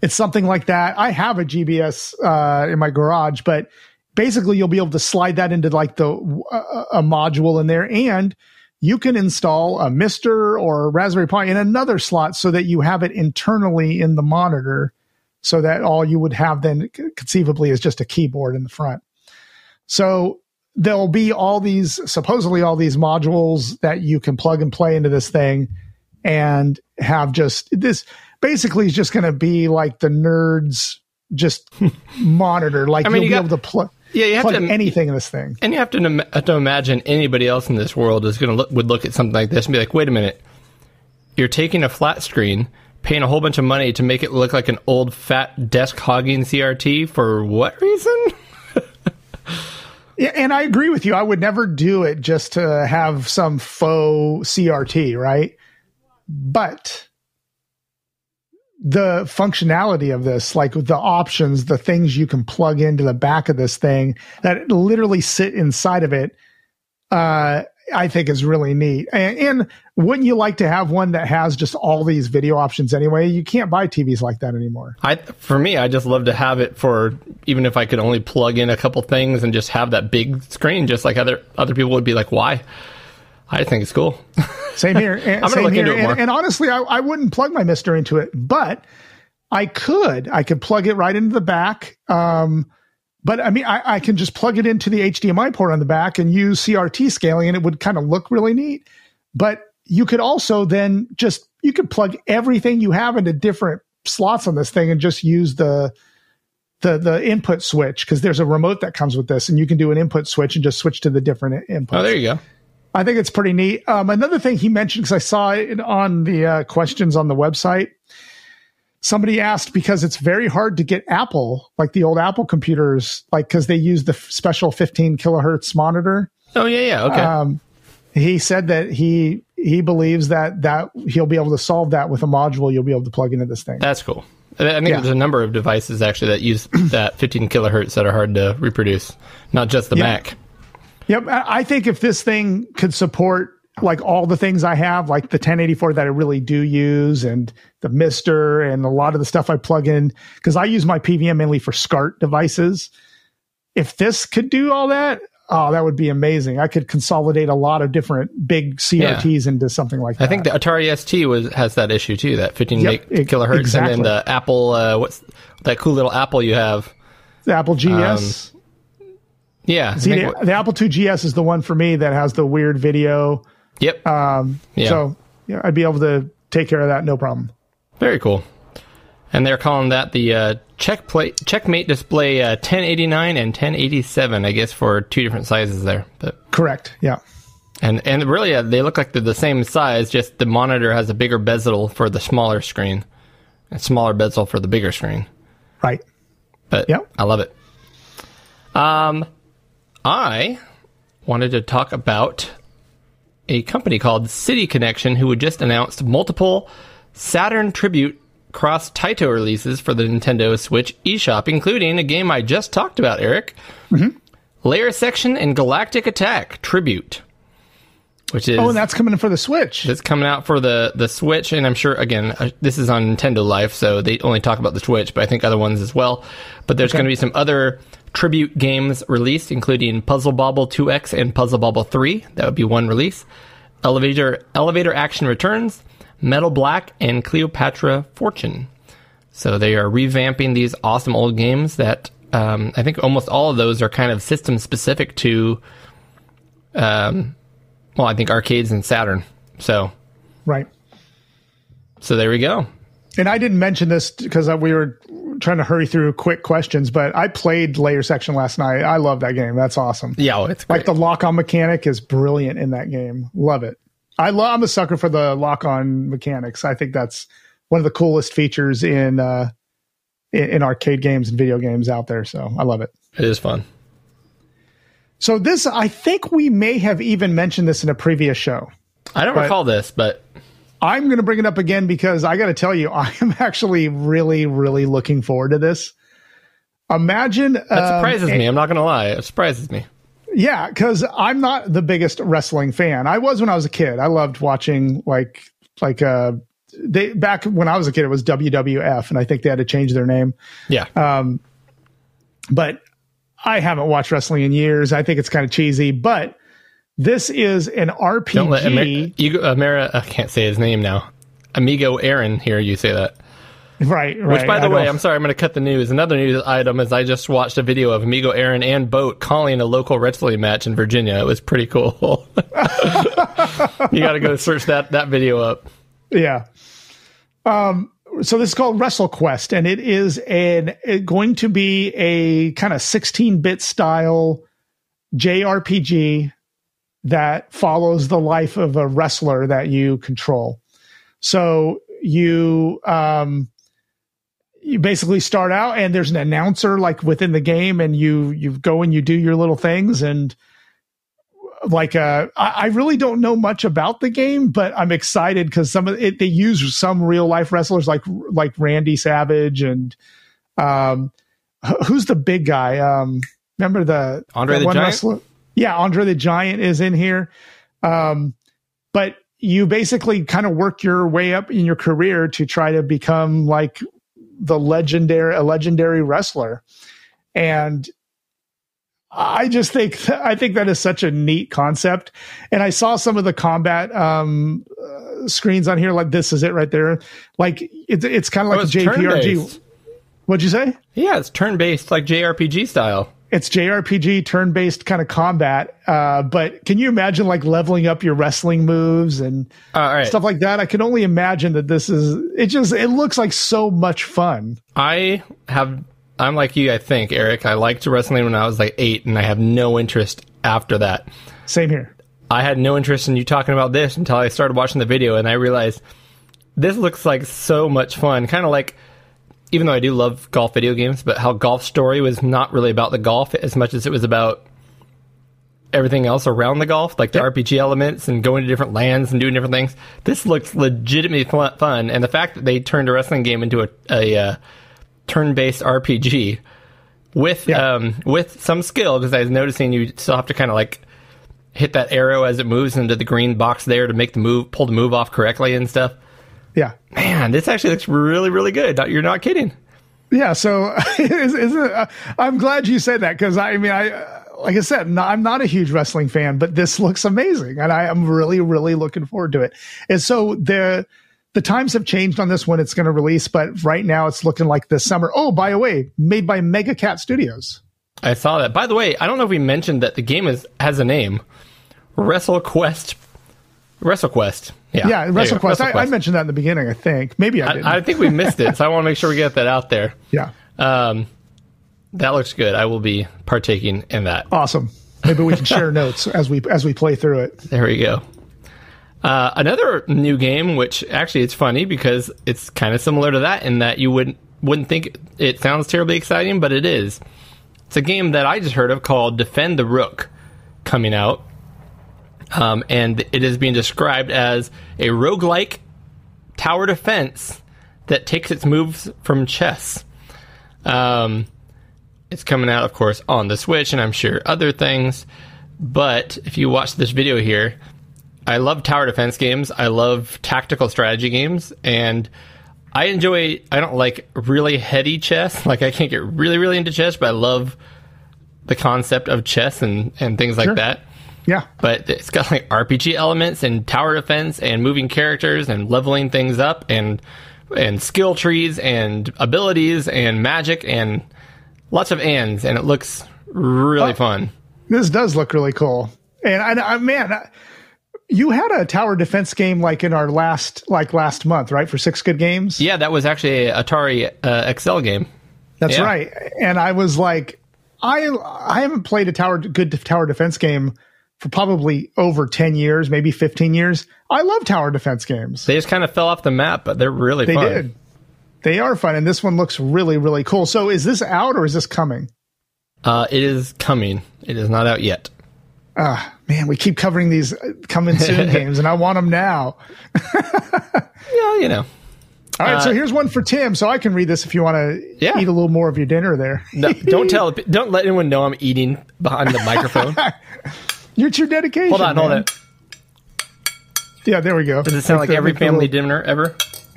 It's something like that. I have a GBS uh, in my garage, but basically you'll be able to slide that into like the uh, a module in there, and you can install a MiSTer or a Raspberry Pi in another slot so that you have it internally in the monitor, so that all you would have then conceivably is just a keyboard in the front. So there'll be all these supposedly all these modules that you can plug and play into this thing and have just this basically is just going to be like the nerds just monitor like I mean, you'll you be got- able to plug Yeah, you have to anything in this thing. And you have to, have to imagine anybody else in this world is going to look would look at something like this and be like, "Wait a minute, you're taking a flat screen, paying a whole bunch of money to make it look like an old fat desk hogging CRT for what reason?" yeah, and i agree with you. I would never do it just to have some faux crt right? But the functionality of this like the options the things you can plug into the back of this thing that literally sit inside of it uh i think is really neat. And, and wouldn't you like to have one that has just all these video options anyway? You can't buy tvs like that anymore. I, for me, I just love to have it for even if I could only plug in a couple things and just have that big screen, just like other other people would be like, "Why?" I think it's cool. Same here. And, gonna same look here. into it and, more. and honestly, I, I wouldn't plug my MiSTer into it, but I could. I could plug it right into the back. Um, but I mean, I, I can just plug it into the HDMI port on the back and use CRT scaling, and it would kind of look really neat. But you could also then just you could plug everything you have into different slots on this thing and just use the the the input switch because there's a remote that comes with this, and you can do an input switch and just switch to the different inputs. oh, there you go. I think it's pretty neat. Um, another thing he mentioned because I saw it on the uh, questions on the website. Somebody asked because it's very hard to get Apple, like the old Apple computers, like because they use the f- special 15 kilohertz monitor. Oh yeah, yeah. Okay. Um, he said that he he believes that that he'll be able to solve that with a module you'll be able to plug into this thing. That's cool. I think Yeah. there's a number of devices actually that use that 15 kilohertz that are hard to reproduce, not just the Yeah. Mac. Yep. I think if this thing could support like all the things I have, like the 1084 that I really do use and the MiSTer and a lot of the stuff I plug in, because I use my PVM mainly for SCART devices. If this could do all that, oh, that would be amazing. I could consolidate a lot of different big CRTs into something like that. I think the Atari ST was has that issue too, that 15 Yep, e- kilohertz, exactly. and then the Apple, uh, what's that cool little Apple you have? the Apple GS. Yeah. See, the, the Apple II GS is the one for me that has the weird video. yep. Um, Yeah. So yeah, I'd be able to take care of that, no problem. Very cool. And they're calling that the uh, check play, checkmate display uh, 1089 and 1087, I guess, for two different sizes there. But Correct. Yeah. and and really, uh, they look like they're the same size. Just the monitor has a bigger bezel for the smaller screen, and smaller bezel for the bigger screen. Right. But Yep. I love it. Um, I wanted to talk about a company called City Connection, who had just announced multiple Saturn Tribute cross Taito releases for the Nintendo Switch eShop, including a game I just talked about, Eric. Layer Section and Galactic Attack Tribute, which is Oh, and that's coming in for the Switch. it's coming out for the the Switch, and I'm sure again uh, this is on Nintendo Life, so they only talk about the Switch, but I think other ones as well. But there's going to be some other tribute games released, including Puzzle Bobble 2X and Puzzle Bobble 3. That would be one release. Elevator Elevator Action Returns, Metal Black, and Cleopatra Fortune. So they are revamping these awesome old games that um, I think almost all of those are kind of system specific to. Um, well, I think arcades and Saturn. So Right. so there we go. And I didn't mention this because we were trying to hurry through quick questions, but I played Layer Section last night. I love that game. That's awesome. Yeah, well, it's great. Like the lock on mechanic is brilliant in that game. Love it. I love, I'm a sucker for the lock on mechanics. I think that's one of the coolest features in, uh, in, in arcade games and video games out there. So I love it. it is fun. So this, I think we may have even mentioned this in a previous show. I don't But- recall this, but I'm going to bring it up again because I got to tell you, I am actually really, really looking forward to this. Imagine That um, surprises me. I'm not going to lie. It surprises me. Yeah, because I'm not the biggest wrestling fan. I was when I was a kid. I loved watching like like uh they back when I was a kid it was WWF and I think they had to change their name. Yeah. Um, But I haven't watched wrestling in years. I think it's kind of cheesy, but this is an RPG. Don't let Amer- you, Amera, I can't say his name now. Amigo Aaron, here you say that. right, right. Which, by the I way, don't- I'm sorry, I'm going to cut the news. Another news item is I just watched a video of Amigo Aaron and Boat calling a local wrestling match in Virginia. It was pretty cool. you got to go search that, that video up. Yeah. Um, so this is called WrestleQuest, and it is an it going to be a kind of 16-bit style JRPG that follows the life of a wrestler that you control. So you um you basically start out and there's an announcer like within the game and you you go and you do your little things and like uh I, I really don't know much about the game but i'm excited because some of it they use some real life wrestlers like like randy savage and um who's the big guy um remember the Andre the one Giant? wrestler yeah andre the giant is in here um but you basically kind of work your way up in your career to try to become like the legendary a legendary wrestler and I just think I think that is such a neat concept, and I saw some of the combat um, uh, screens on here. Like this is it right there. Like it's it's kind of Oh, like JPRG. turn-based. What'd you say? Yeah, it's turn based, like JRPG style. It's JRPG turn based kind of combat. Uh, but can you imagine like leveling up your wrestling moves and Uh, right. stuff like that? I can only imagine that this is. It just it looks like so much fun. I have. I'm like you, I think, Eric. I liked wrestling when I was like eight, and I have no interest after that. Same here. I had no interest in you talking about this until I started watching the video, and I realized this looks like so much fun. Kind of like, even though I do love golf video games, but how Golf Story was not really about the golf as much as it was about everything else around the golf, like the RPG elements and going to different lands and doing different things. This looks legitimately fun, and the fact that they turned a wrestling game into a, a uh, turn-based RPG with Yeah. um, with some skill, because I was noticing you still have to kind of like hit that arrow as it moves into the green box there to make the move, pull the move off correctly and stuff. Yeah. Man, this actually looks really, really good. You're not kidding. Yeah, so is, is it, uh, I'm glad you said that because I mean, I uh, like I said, no, I'm not a huge wrestling fan, but this looks amazing, and I am really, really looking forward to it. And so the the times have changed on this when it's going to release, but right now it's looking like this summer. Oh, by the way, made by Mega Cat Studios. I saw that. By the way, I don't know if we mentioned that the game is has a name, WrestleQuest. WrestleQuest. Yeah, Yeah, there you. WrestleQuest. I, I mentioned that in the beginning. I think maybe I didn't. I, I think we missed it, so I want to make sure we get that out there. yeah, Um, that looks good. I will be partaking in that. awesome. Maybe we can share notes as we as we play through it. There we go. Uh, another new game, which actually it's funny because it's kind of similar to that in that you wouldn't wouldn't think it sounds terribly exciting, but it is. It's a game that I just heard of called Defend the Rook, coming out, um, and it is being described as a roguelike tower defense that takes its moves from chess. Um, it's coming out, of course, on the Switch, and I'm sure other things. But if you watch this video here, I love tower defense games. I love tactical strategy games, and I enjoy. I don't like really heady chess. Like I can't get really, really into chess, but I love the concept of chess and and things like Sure. that. Yeah, But it's got like RPG elements and tower defense and moving characters and leveling things up and and skill trees and abilities and magic and lots of ands, and it looks really Oh. fun. This does look really cool. And I, I man, I- you had a tower defense game like in our last like last month, right? For six good games. Yeah, that was actually a Atari uh, XL game. That's yeah. right. And I was like, I I haven't played a tower good tower defense game for probably over ten years, maybe fifteen years. I love tower defense games. They just kind of fell off the map, but they're really They fun. did. They are fun, and this one looks really really cool. So is this out or is this coming? Uh, it is coming. It is not out yet. Ah, man, we keep covering these uh, coming soon games, and I want them now. Yeah, you know. All right, so Uh, here's one for Tim, so I can read this if you want to Yeah. eat a little more of your dinner there. No, don't tell. Don't let anyone know I'm eating behind the microphone. It's your dedication. hold on, hold man. on. Yeah, there we go. Does it sound like every family dinner ever?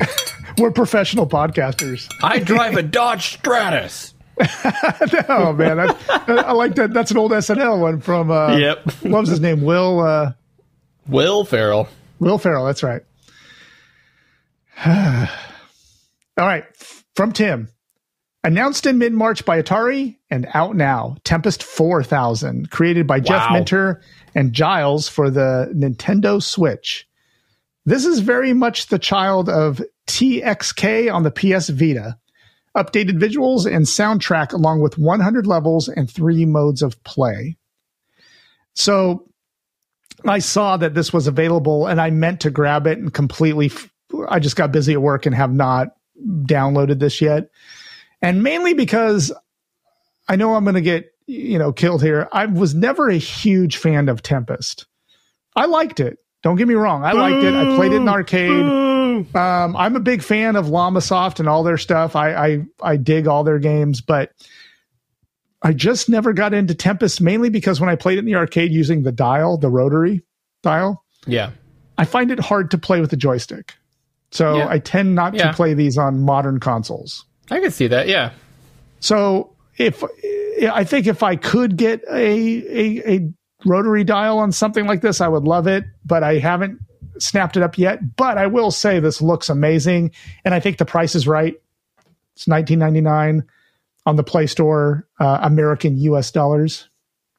We're professional podcasters. I drive a Dodge Stratus. Oh man, that, I like that. That's an old SNL one from. Uh, Yep. What was his name? Will uh, Will Ferrell. Will Ferrell. That's right. All right, from Tim. Announced in mid March by Atari and out now. Tempest 4000, created by Jeff Minter and Giles for the Nintendo Switch. This is very much the child of TXK on the PS Vita. Updated visuals and soundtrack, along with 100 levels and three modes of play. So I saw that this was available and I meant to grab it and completely, f- I just got busy at work and have not downloaded this yet. And mainly because I know I'm going to get, you know, killed here. I was never a huge fan of Tempest. I liked it. Don't get me wrong. I liked it. I played it in arcade. Um, I'm a big fan of Llamasoft and all their stuff. I, I I dig all their games, but I just never got into Tempest mainly because when I played it in the arcade using the dial, the rotary dial, Yeah. I find it hard to play with the joystick. So Yeah. I tend not Yeah. to play these on modern consoles. I can see that. Yeah. So if I think if I could get a, a a rotary dial on something like this, I would love it. But I haven't snapped it up yet. But I will say this looks amazing, and I think the price is right. It's nineteen ninety nine on the Play Store, uh, American U.S. dollars.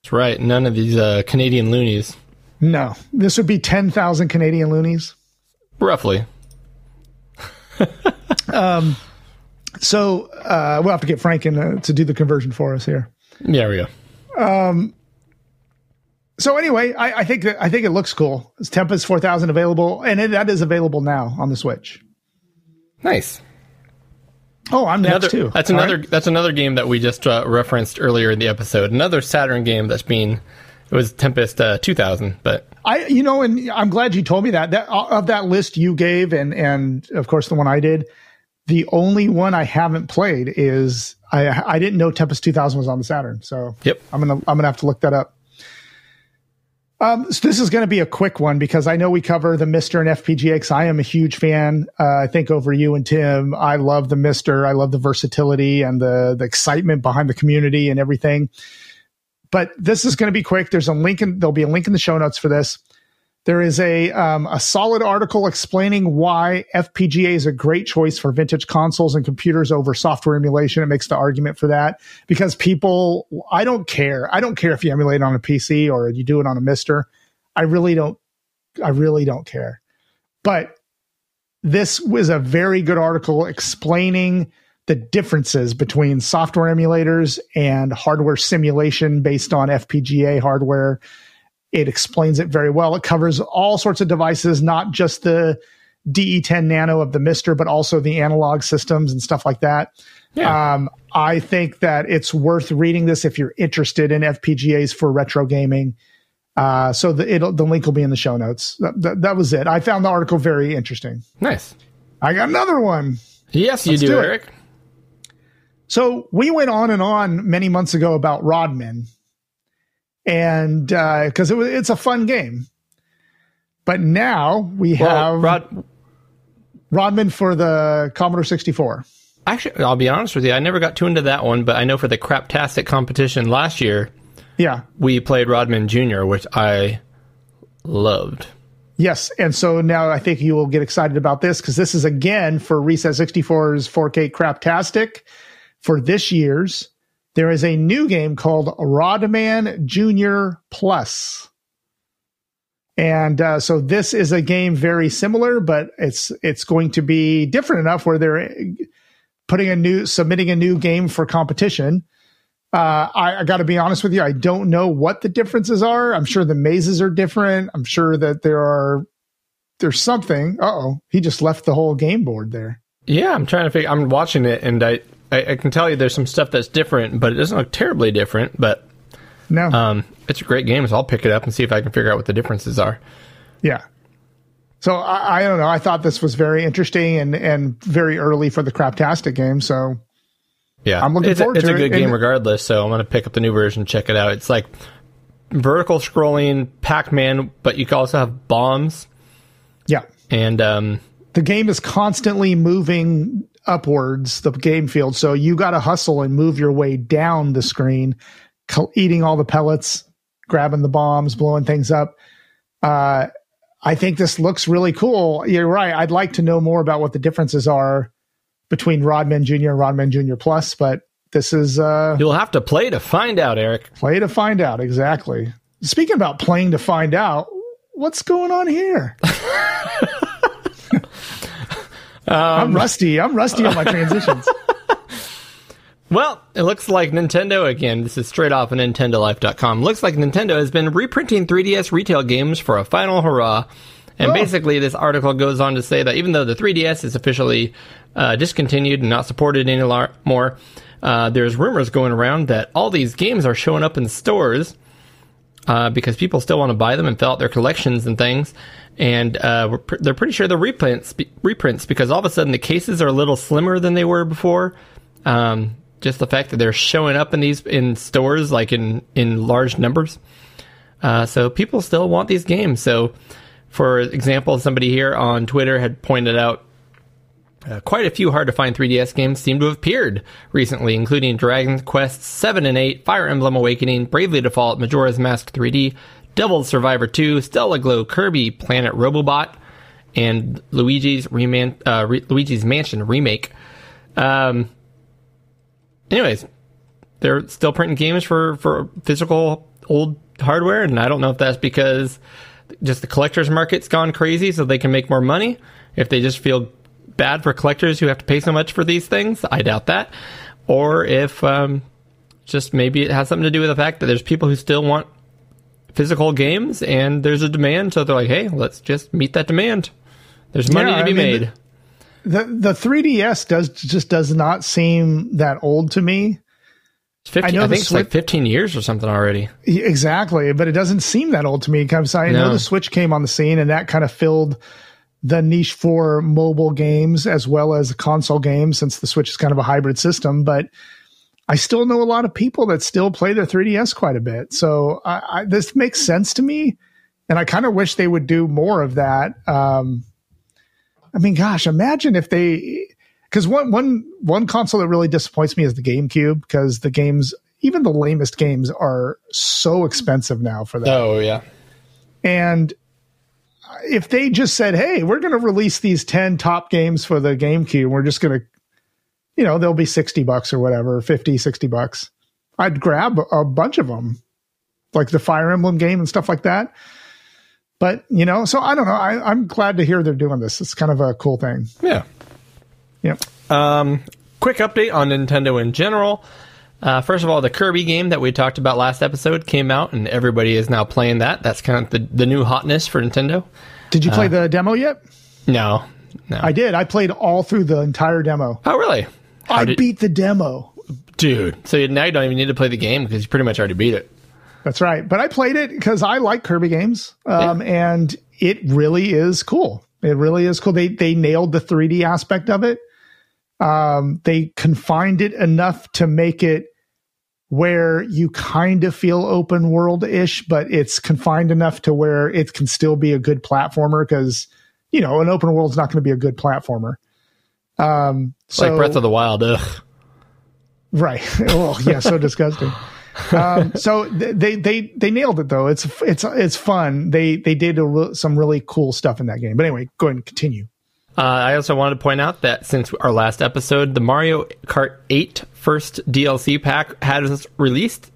That's right. None of these uh, Canadian loonies. No, this would be ten thousand Canadian loonies. Roughly. So uh, we'll have to get Franken uh, to do the conversion for us here. Yeah, we go. So anyway, I, I think that I think it looks cool. It's Tempest four thousand available, and it, that is available now on the Switch. Nice. Oh, I'm next too. That's All another. right. That's another game that we just uh, referenced earlier in the episode. Another Saturn game that's being. It was Tempest uh, 2000, but I, you know, and I'm glad you told me that. That of that list you gave, and and of course the one I did. The only one I haven't played is I I didn't know Tempest 2000 was on the Saturn, so Yep. I'm gonna I'm gonna have to look that up. Um, so this is going to be a quick one because I know we cover the MiSTer and FPGA. I am a huge fan. Uh, I think over you and Tim, I love the MiSTer. I love the versatility and the the excitement behind the community and everything. But this is going to be quick. There's a link in there'll be a link in the show notes for this. There is a um, a solid article explaining why FPGA is a great choice for vintage consoles and computers over software emulation. It makes the argument for that because people, I don't care. I don't care if you emulate on a PC or you do it on a MiSTer. I really don't. I really don't care. But this was a very good article explaining the differences between software emulators and hardware simulation based on FPGA hardware. It explains it very well. It covers all sorts of devices, not just the DE10 Nano of the MiSTer, but also the analog systems and stuff like that. Yeah. Um, I think that it's worth reading this if you're interested in FPGAs for retro gaming. Uh, so the it'll, the link will be in the show notes. That, that, that was it. I found the article very interesting. nice. I got another one. Yes, you Let's do, do it. Eric. So we went on and on many months ago about Rodman, and uh, because it was it's a fun game, but now we Well, have Rod, Rodman for the Commodore 64. actually, I'll be honest with you. I never got too into that one, but I know for the Craptastic competition last year, Yeah, we played Rodman Jr., which I loved. yes, and so now I think you will get excited about this because this is again for Reset 64's 4K Craptastic for this year's. There is a new game called Rodman Junior Plus. And uh, so this is a game very similar, but it's it's going to be different enough where they're putting a new submitting a new game for competition. Uh, I, I got to be honest with you, I don't know what the differences are. I'm sure the mazes are different. I'm sure that there are there's something. Oh, he just left the whole game board there. Yeah, I'm trying to figure. I'm watching it, and I, I, I can tell you there's some stuff that's different, but it doesn't look terribly different. But No. Um, it's a great game, so I'll pick it up and see if I can figure out what the differences are. Yeah. So I, I don't know. I thought this was very interesting and and very early for the Craptastic game. So Yeah, I'm looking it's forward a, it's to a it, good game and- regardless. So I'm going to pick up the new version, check it out. It's like vertical scrolling Pac-Man, but you can also have bombs yeah, and um, the game is constantly moving upwards the game field. So you got to hustle and move your way down the screen, eating all the pellets, grabbing the bombs, blowing things up. Uh, I think this looks really cool. You're right. I'd like to know more about what the differences are between Rodman Jr. and Rodman Jr. Plus, but this is uh, you'll have to play to find out, Eric. play to find out. Exactly. Speaking about playing to find out, what's going on here? I'm rusty. I'm rusty on my transitions. Well, it looks like Nintendo again. This is straight off of NintendoLife.com. Looks like Nintendo has been reprinting 3DS retail games for a final hurrah. And Oh. basically, this article goes on to say that even though the 3DS is officially uh, discontinued and not supported anymore, uh, there's rumors going around that all these games are showing up in stores uh, because people still want to buy them and fill out their collections and things. And uh, pr- they're pretty sure they're reprints, reprints because all of a sudden the cases are a little slimmer than they were before. Um, just the fact that they're showing up in these in stores like in in large numbers. Uh, so people still want these games. So, for example, somebody here on Twitter had pointed out uh, quite a few hard to find 3DS games seem to have appeared recently, including Dragon Quest 7 and 8, Fire Emblem Awakening, Bravely Default, Majora's Mask 3D, Devil's Survivor 2, Stella Glow, Kirby, Planet Robobot, and Luigi's Reman- uh, Re- Luigi's Mansion remake. Um, anyways, they're still printing games for for physical old hardware, and I don't know if that's because just the collectors market's gone crazy, so they can make more money. If they just feel bad for collectors who have to pay so much for these things, I doubt that. Or if um, just maybe it has something to do with the fact that there's people who still want physical games, and there's a demand, so they're like, hey, let's just meet that demand. There's money Yeah, to be I mean, made. the the 3DS does just does not seem that old to me. 15, I I, know think it's like 15 years or something already. Exactly, but it doesn't seem that old to me because I know No. the Switch came on the scene and that kind of filled the niche for mobile games as well as console games since the Switch is kind of a hybrid system. But I still know a lot of people that still play their 3DS quite a bit. So I, I, this makes sense to me, and I kind of wish they would do more of that. Um, I mean, gosh, imagine if they because one one one console that really disappoints me is the GameCube because the games, even the lamest games, are so expensive now for that. Oh, yeah. And if they just said, "Hey, we're going to release these ten top games for the GameCube, we're just going to, you know, they'll be sixty bucks or whatever, 50, 60 bucks," I'd grab a bunch of them, like the Fire Emblem game and stuff like that. But you know, so I don't know. I, I'm glad to hear they're doing this. It's kind of a cool thing. Yeah. Yeah. Um, quick update on Nintendo in general. Uh, first of all, the Kirby game that we talked about last episode came out, and everybody is now playing that. That's kind of the, the new hotness for Nintendo. Did you play the demo yet? No, no. I did. I played all through the entire demo. oh, really? How I did- beat the demo. dude. So now you don't even need to play the game because you pretty much already beat it. That's right. But I played it because I like Kirby games, um, and it really is cool. It really is cool. They they nailed the 3D aspect of it. Um, they confined it enough to make it where you kind of feel open world ish, but it's confined enough to where it can still be a good platformer because you know an open world is not going to be a good platformer. Um, It's like Breath of the Wild. Ugh. Right. Oh, yeah, so disgusting. Um, so th- they they they nailed it though. It's it's it's fun. They they did a re- some really cool stuff in that game. But anyway, go ahead and continue. Uh, I also wanted to point out that since our last episode, the Mario Kart 8 first DLC pack has released,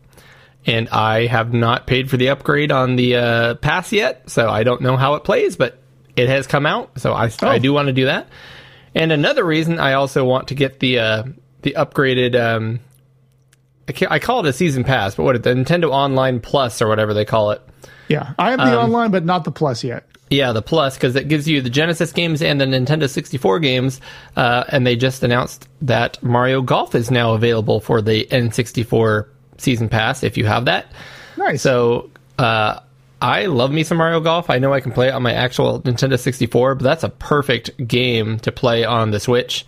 and I have not paid for the upgrade on the uh, pass yet, so I don't know how it plays, but it has come out, so I, I do want to do that. And another reason I also want to get the uh, the upgraded. Um, I, I call it a season pass, but what it the Nintendo Online Plus or whatever they call it. Yeah, I have the online, but not the plus yet. Yeah, the Plus because it gives you the Genesis games and the Nintendo 64 games, uh, and they just announced that Mario Golf is now available for the N64 season pass if you have that. Nice. So uh, I love me some Mario Golf. I know I can play it on my actual Nintendo 64, but that's a perfect game to play on the Switch.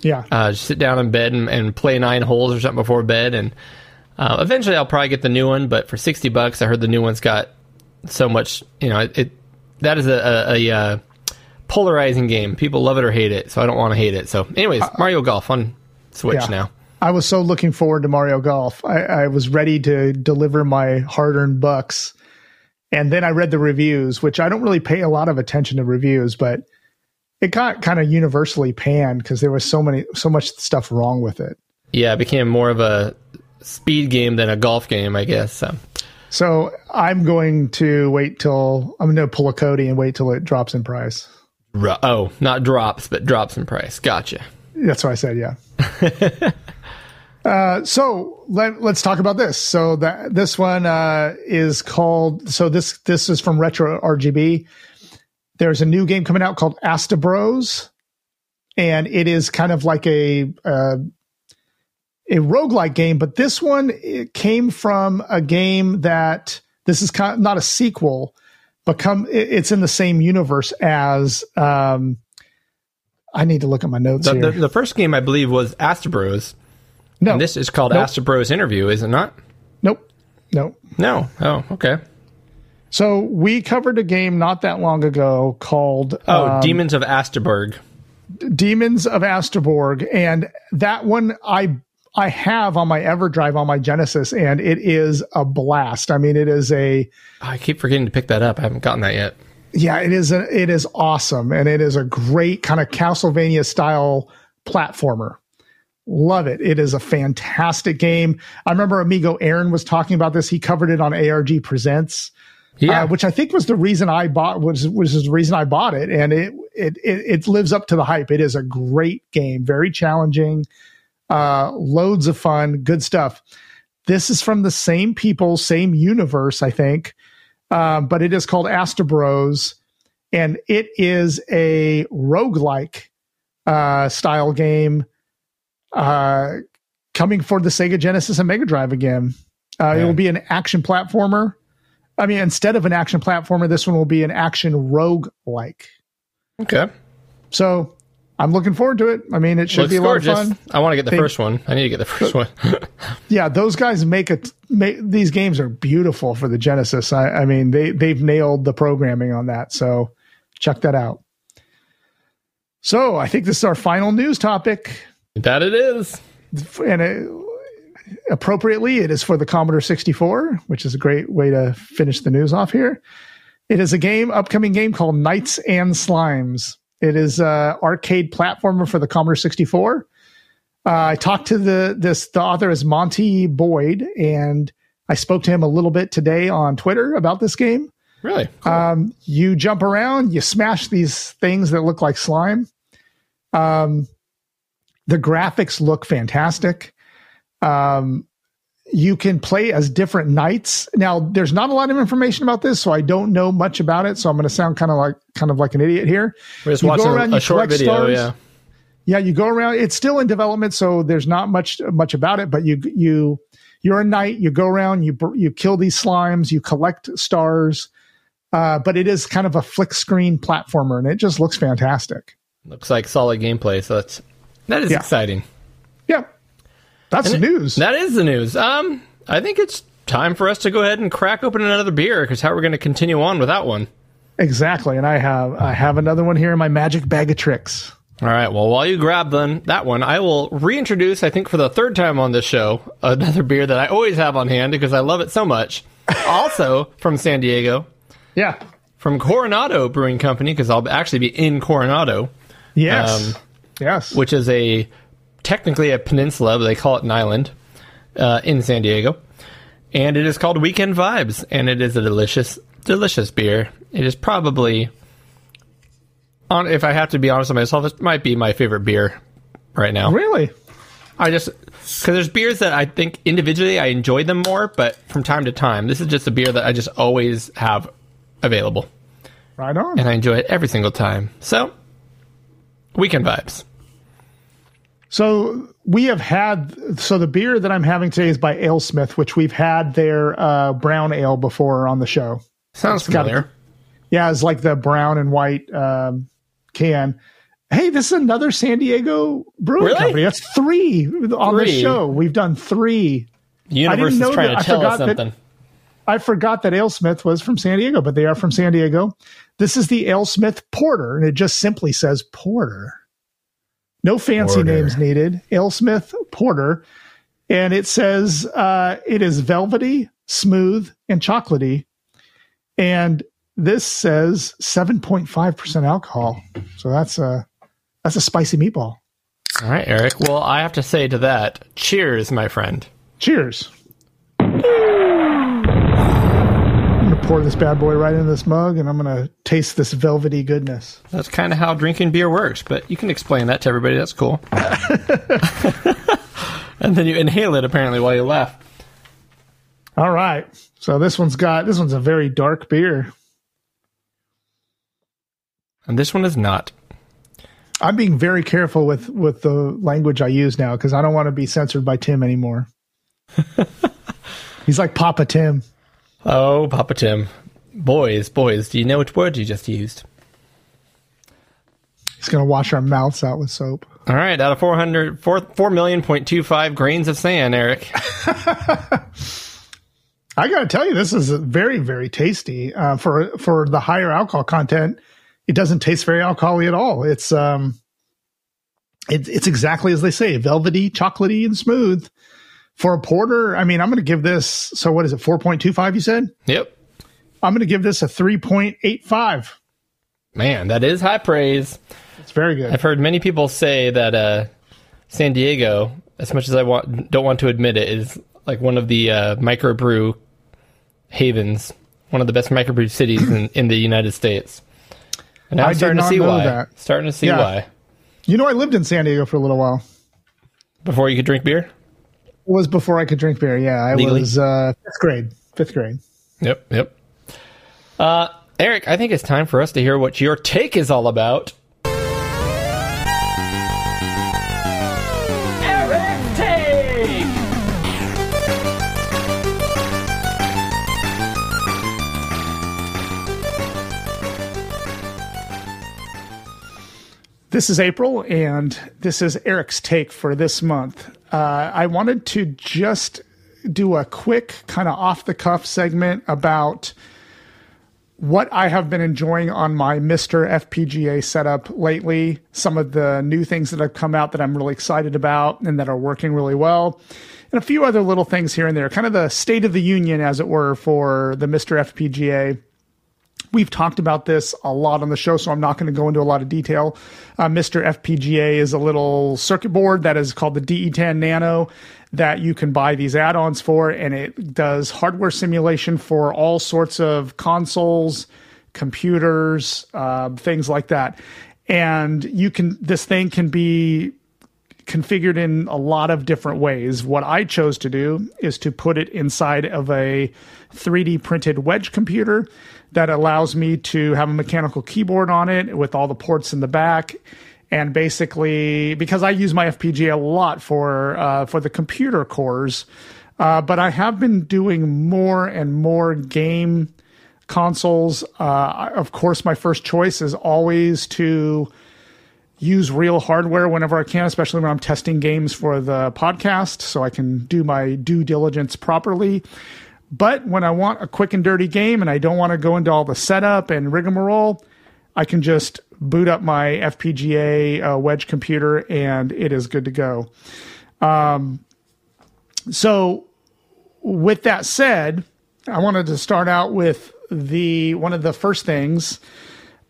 yeah. Uh, just sit down in bed and, and play nine holes or something before bed, and uh, eventually I'll probably get the new one. But for 60 bucks, I heard the new one's got so much. You know, it, it that is a, a, a uh, polarizing game. People love it or hate it, so I don't want to hate it. So, anyways, Mario Golf on Switch yeah. now. I was so looking forward to Mario Golf. I, I was ready to deliver my hard earned bucks. And then I read the reviews, which I don't really pay a lot of attention to reviews, but it got kind of universally panned because there was so many, so much stuff wrong with it. Yeah, it became more of a speed game than a golf game, I guess. So. So I'm going to wait till I'm going to pull a Cody and wait till it drops in price. Oh, not drops, but drops in price. Gotcha. That's what I said. Yeah. uh, so let, let's talk about this. So that this one uh, is called. So this this is from Retro RGB. There's a new game coming out called Astebros, and it is kind of like a uh, a roguelike game. But this one it came from a game that this is kind of not a sequel, but come it- it's in the same universe as. Um, I need to look at my notes The, here. the, the first game, I believe, was Astro no, And this is called Nope. Astro Bros Interview, is it not? nope, nope. No. Oh, okay. So we covered a game not that long ago called Oh, um, Demons of Asteborg. Demons of Asteborg, and that one I I have on my EverDrive on my Genesis, and it is a blast. I mean, it is a I keep forgetting to pick that up. I haven't gotten that yet. yeah, it is a, it is awesome, and it is a great kind of Castlevania style platformer. Love it. It is a fantastic game. I remember Amigo Aaron was talking about this. He covered it on ARG Presents. Yeah. uh, which I think was the reason I bought was was the reason I bought it, and it it it, it lives up to the hype. It is a great game, very challenging, uh, loads of fun, good stuff. This is from the same people, same universe, I think, um, but it is called Astebros, and it is a roguelike uh, style game uh, coming for the Sega Genesis and Mega Drive again. Uh, It will be an action platformer. I mean, instead of an action platformer, this one will be an action rogue like. okay. So I'm looking forward to it. I mean, it should Looks be a lot of fun. I want to get the They- first one. I need to get the first one. Yeah, those guys make it. Make, these games are beautiful for the Genesis. I, I mean, they they've nailed the programming on that. So check that out. So I think this is our final news topic, that it is. and it, appropriately, it is for the Commodore 64, which is a great way to finish the news off here. It is a game, upcoming game called Knights and Slimes. It is a arcade platformer for the Commodore 64. Uh, I talked to the this the author is Monty Boyd, and I spoke to him a little bit today on Twitter about this game. Really? Um, you jump around, you smash these things that look like slime. Um, the graphics look fantastic. Um, you can play as different knights. Now, there's not a lot of information about this, so I don't know much about it. So I'm going to sound kind of like kind of like an idiot here. We're just You watching around, a, a short video. stars. Yeah. Yeah, you go around. It's still in development, so there's not much much about it. But you you you're a knight. You go around. You you kill these slimes. You collect stars. Uh, but it is kind of a flick screen platformer, and it just looks fantastic. Looks like solid gameplay. So that's that is Yeah. exciting. Yeah, that's And it- news. That is the news. Um, I think it's time for us to go ahead and crack open another beer because how are we're going to continue on without one. exactly. And I have I have another one here in my magic bag of tricks. All right. Well, while you grab then that one, I will reintroduce, I think for the third time on this show, another beer that I always have on hand because I love it so much. also from San Diego, Yeah. from Coronado Brewing Company, because I'll actually be in Coronado, Yes. Um, yes. which is a technically a peninsula, but they call it an island uh, in San Diego. And it is called Weekend Vibes, and it is a delicious, delicious beer. It is probably, on if I have to be honest with myself, it might be my favorite beer right now. really. I just because there's beers that I think individually I enjoy them more, but from time to time, this is just a beer that I just always have available, Right on. and I enjoy it every single time. So, weekend vibes. So we have had so the beer that I'm having today is by AleSmith, which we've had their uh, brown ale before on the show. Sounds got familiar. Yeah, it's like the brown and white um, can. Hey, this is another San Diego brewing Really? company. That's three on the Three? show. We've done three. The universe is know trying that- to tell us forgot that- something. I forgot that AleSmith was from San Diego, but they are from San Diego. This is the AleSmith Porter, and it just simply says Porter. No fancy Porter. names needed. AleSmith Porter. And it says uh, it is velvety, smooth, and chocolatey. And this says 7.5% alcohol. So that's a that's a spicy meatball. All right, Eric. Well, I have to say to that, cheers, my friend. Cheers. Pour this bad boy right into this mug and I'm gonna taste this velvety goodness. That's kind of how drinking beer works, but you can explain that to everybody. That's cool. and then you inhale it apparently while you laugh. All right. So this one's got this one's a very dark beer. And this one is not. I'm being very careful with with the language I use now because I don't want to be censored by Tim anymore. He's like Papa Tim. Oh, Papa Tim. Boys, boys, do you know which word you just used? He's gonna wash our mouths out with soap. All right, out of 400, 4, 4 million point two five grains of sand, Eric. I gotta tell you, this is very very tasty uh, for for the higher alcohol content. It doesn't taste very alcoholic at all. It's um, it, it's exactly as they say, velvety, chocolatey, and smooth. For a porter, I mean, I'm going to give this. So what is it? Four point two five? You said Yep. I'm going to give this a three point eight five. Man, that is high praise. It's very good. I've heard many people say that uh, San Diego, as much as I want, don't want to admit it, is like one of the uh, microbrew havens, one of the best microbrew cities in, in the United States. And I'm starting to see why. that. Starting to see Yeah. why. You know, I lived in San Diego for a little while. Before you could drink beer. It was before I could drink beer. Yeah, I Legally? was uh, fifth grade. Fifth grade. Yep. Yep. Uh, Eric, I think it's time for us to hear what your take is all about. Eric Take! This is April, and this is Eric's take for this month. Uh, I wanted to just do a quick, kind of off the cuff segment about what I have been enjoying on my MiSTer FPGA setup lately, some of the new things that have come out that I'm really excited about and that are working really well, and a few other little things here and there, kind of the state of the union, as it were, for the MiSTer FPGA. We've talked about this a lot on the show, so I'm not going to go into a lot of detail. Uh, MiSTer FPGA is a little circuit board that is called the DE10 Nano that you can buy these add ons for, and it does hardware simulation for all sorts of consoles, computers, uh, things like that. And you can, this thing can be configured in a lot of different ways. What I chose to do is to put it inside of a 3D printed wedge computer that allows me to have a mechanical keyboard on it with all the ports in the back. And basically, because I use my FPGA a lot for uh, for the computer cores, uh, but I have been doing more and more game consoles. Uh, of course, my first choice is always to use real hardware whenever I can, especially when I'm testing games for the podcast, so I can do my due diligence properly. But when I want a quick and dirty game and I don't want to go into all the setup and rigmarole, I can just boot up my FPGA uh, wedge computer and it is good to go. Um, so, with that said, I wanted to start out with the one of the first things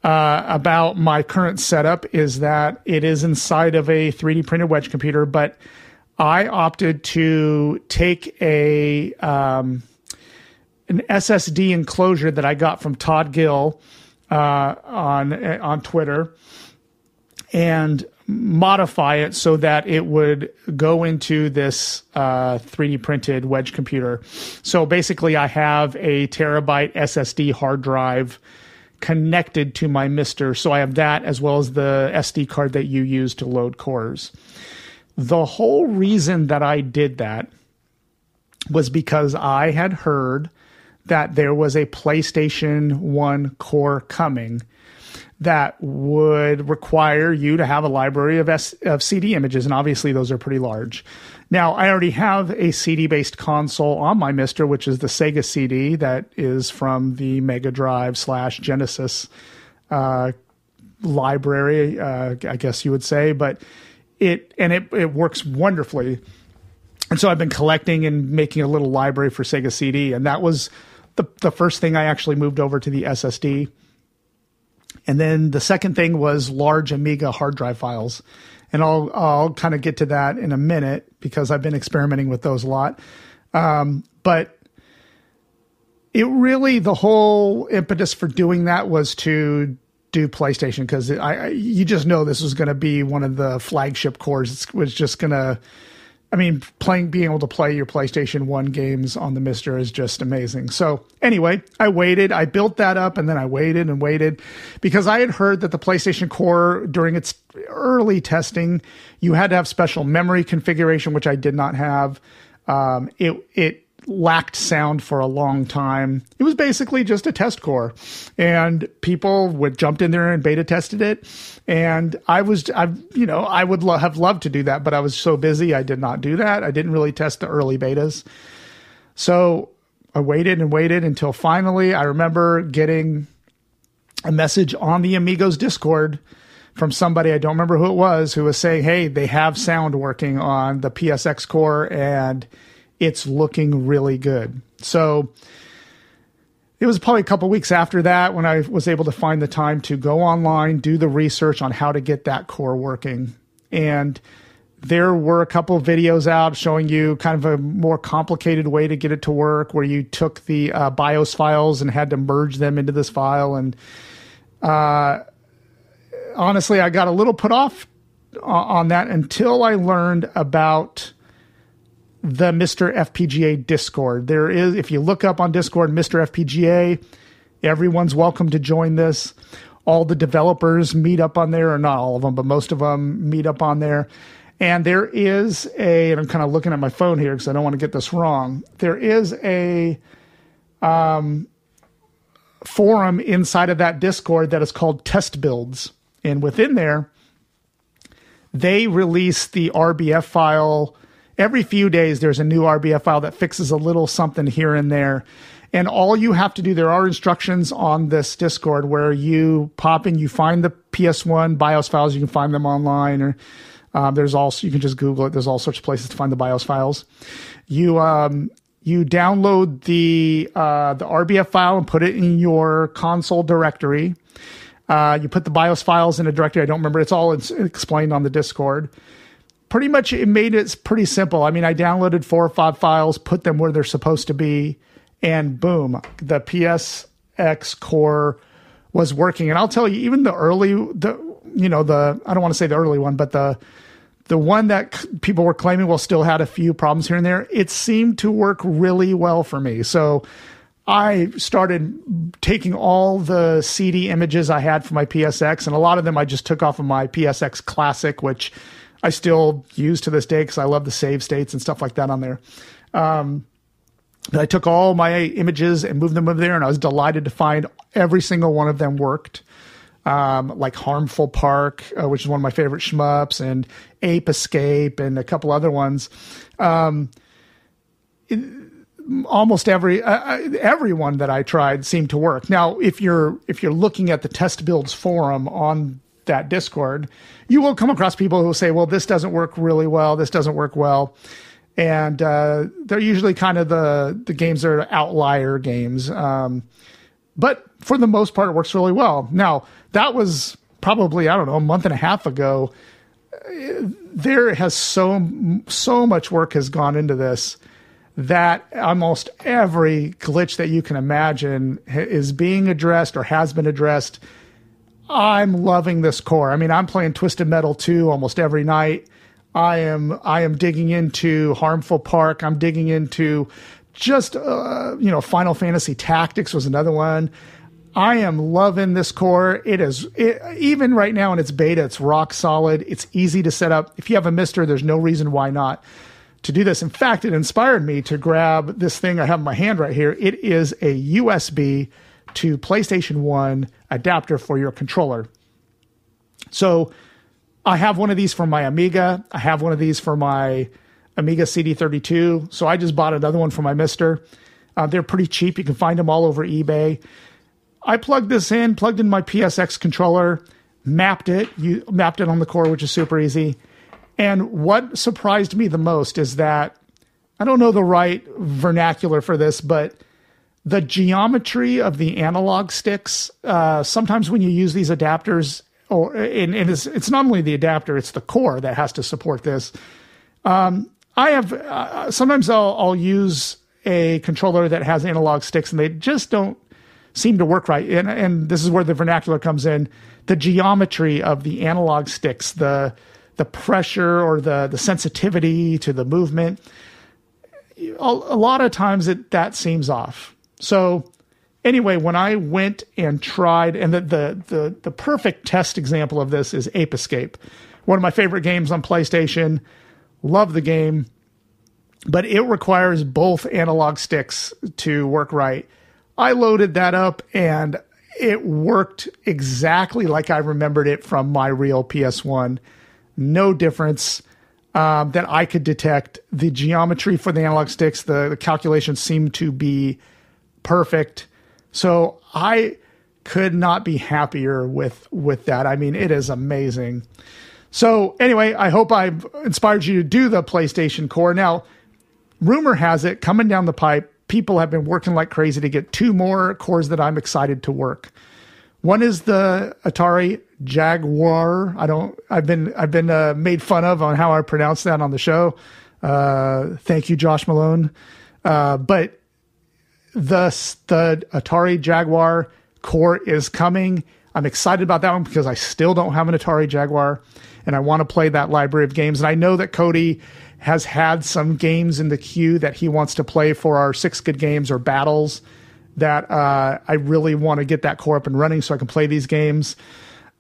uh, about my current setup is that it is inside of a 3D printed wedge computer, but I opted to take a um, an SSD enclosure that I got from Todd Gill uh, on on Twitter and modify it so that it would go into this uh, 3D printed wedge computer. So basically, I have a terabyte SSD hard drive connected to my MiSTer. So I have that as well as the SD card that you use to load cores. the whole reason that I did that was because I had heard that there was a PlayStation 1 core coming that would require you to have a library of, S- of CD images, and obviously those are pretty large. Now, I already have a CD based console on my MiSTer, which is the Sega CD that is from the Mega Drive slash Genesis uh, library, uh, I guess you would say, but it and it it works wonderfully. And so I've been collecting and making a little library for Sega CD, and that was the the first thing I actually moved over to the SSD. And then the second thing was large Amiga hard drive files. And I'll I'll kind of get to that in a minute because I've been experimenting with those a lot. Um, but it really the whole impetus for doing that was to do PlayStation because I, I you just know this was going to be one of the flagship cores. It was just going to I mean, playing, being able to play your PlayStation 1 games on the MiSTer is just amazing. So, anyway, I waited. I built that up and then I waited and waited because I had heard that the PlayStation Core, during its early testing, you had to have special memory configuration, which I did not have. Um, it, it, lacked sound for a long time. It was basically just a test core, and people would jumped in there and beta tested it. And I was, I, you know, I would lo- have loved to do that, but I was so busy, I did not do that. I didn't really test the early betas. So I waited and waited until finally I remember getting a message on the Amigos Discord from somebody I don't remember who it was who was saying, "Hey, they have sound working on the PSX core and." It's looking really good. So it was probably a couple weeks after that when I was able to find the time to go online, do the research on how to get that core working. And there were a couple videos out showing you kind of a more complicated way to get it to work where you took the uh, BIOS files and had to merge them into this file. And uh, honestly, I got a little put off on that until I learned about the MiSTer FPGA Discord. There is, if you look up on Discord, MiSTer FPGA, everyone's welcome to join this. All the developers meet up on there, or not all of them, but most of them meet up on there. And there is a, and I'm kind of looking at my phone here because I don't want to get this wrong. There is a um, forum inside of that Discord that is called Test Builds. And within there, they release the RBF file every few days there's a new RBF file that fixes a little something here and there. And all you have to do, there are instructions on this Discord where you pop in, you find the PS1 BIOS files, you can find them online, or uh, there's also you can just Google it. There's all sorts of places to find the BIOS files. You um, you download the uh, the RBF file and put it in your console directory. Uh, you put the BIOS files in a directory. I don't remember. It's all explained on the Discord pretty much it made it pretty simple. I mean, I downloaded four or five files, put them where they're supposed to be, and boom, the PSX core was working. And I'll tell you, even the early, the you know, the I don't want to say the early one, but the the one that people were claiming well still had a few problems here and there. It seemed to work really well for me. So I started taking all the CD images I had for my PSX, and a lot of them I just took off of my PSX Classic, which I still use to this day because I love the save states and stuff like that on there. Um, but I took all my images and moved them over there, and I was delighted to find every single one of them worked. Um, like Harmful Park, uh, which is one of my favorite shmups, and Ape Escape, and a couple other ones. Um, it, almost every uh, uh everyone that I tried seemed to work. Now, if you're if you're looking at the test builds forum on that Discord, you will come across people who will say, "Well, this doesn't work really well. This doesn't work well," and uh, they're usually kind of the the games that are outlier games. Um, but for the most part, it works really well. Now that was probably I don't know a month and a half ago. There has so so much work has gone into this that almost every glitch that you can imagine is being addressed or has been addressed I'm loving this core. I mean, I'm playing Twisted Metal 2 almost every night. I am I am digging into Harmful Park. I'm digging into just uh, you know Final Fantasy Tactics was another one. I am loving this core. It is it, even right now in its beta, it's rock solid. It's easy to set up. If you have a MiSTer, there's no reason why not to do this. In fact, it inspired me to grab this thing I have in my hand right here. It is a USB to PlayStation 1 adapter for your controller. So I have one of these for my Amiga. I have one of these for my Amiga CD32. So I just bought another one for my MiSTer. Uh, they're pretty cheap. You can find them all over eBay. I plugged this in, plugged in my PSX controller, mapped it, you mapped it on the core, which is super easy. And what surprised me the most is that I don't know the right vernacular for this, but the geometry of the analog sticks. Uh, sometimes when you use these adapters, or and, and it's, it's not only the adapter, it's the core that has to support this. Um, I have uh, sometimes I'll, I'll use a controller that has analog sticks, and they just don't seem to work right. And, and this is where the vernacular comes in. The geometry of the analog sticks, the the pressure or the the sensitivity to the movement. A, lot of times it that seems off. So anyway, when I went and tried, and the, the the the perfect test example of this is Ape Escape, one of my favorite games on PlayStation. Love the game, but it requires both analog sticks to work right. I loaded that up and it worked exactly like I remembered it from my real PS1. No difference um, that I could detect. The geometry for the analog sticks, the, the calculations seemed to be perfect. So I could not be happier with with that. I mean, it is amazing. So anyway, I hope I've inspired you to do the PlayStation Core. Now, rumor has it coming down the pipe people have been working like crazy to get two more cores that I'm excited to work. One is the Atari Jaguar. I don't. I've been I've been uh, made fun of on how I pronounce that on the show. Uh, thank you, Josh Malone. Uh, but the the Atari Jaguar core is coming. I'm excited about that one because I still don't have an Atari Jaguar, and I want to play that library of games. And I know that Cody has had some games in the queue that he wants to play for our six good games or battles that uh, I really want to get that core up and running so I can play these games.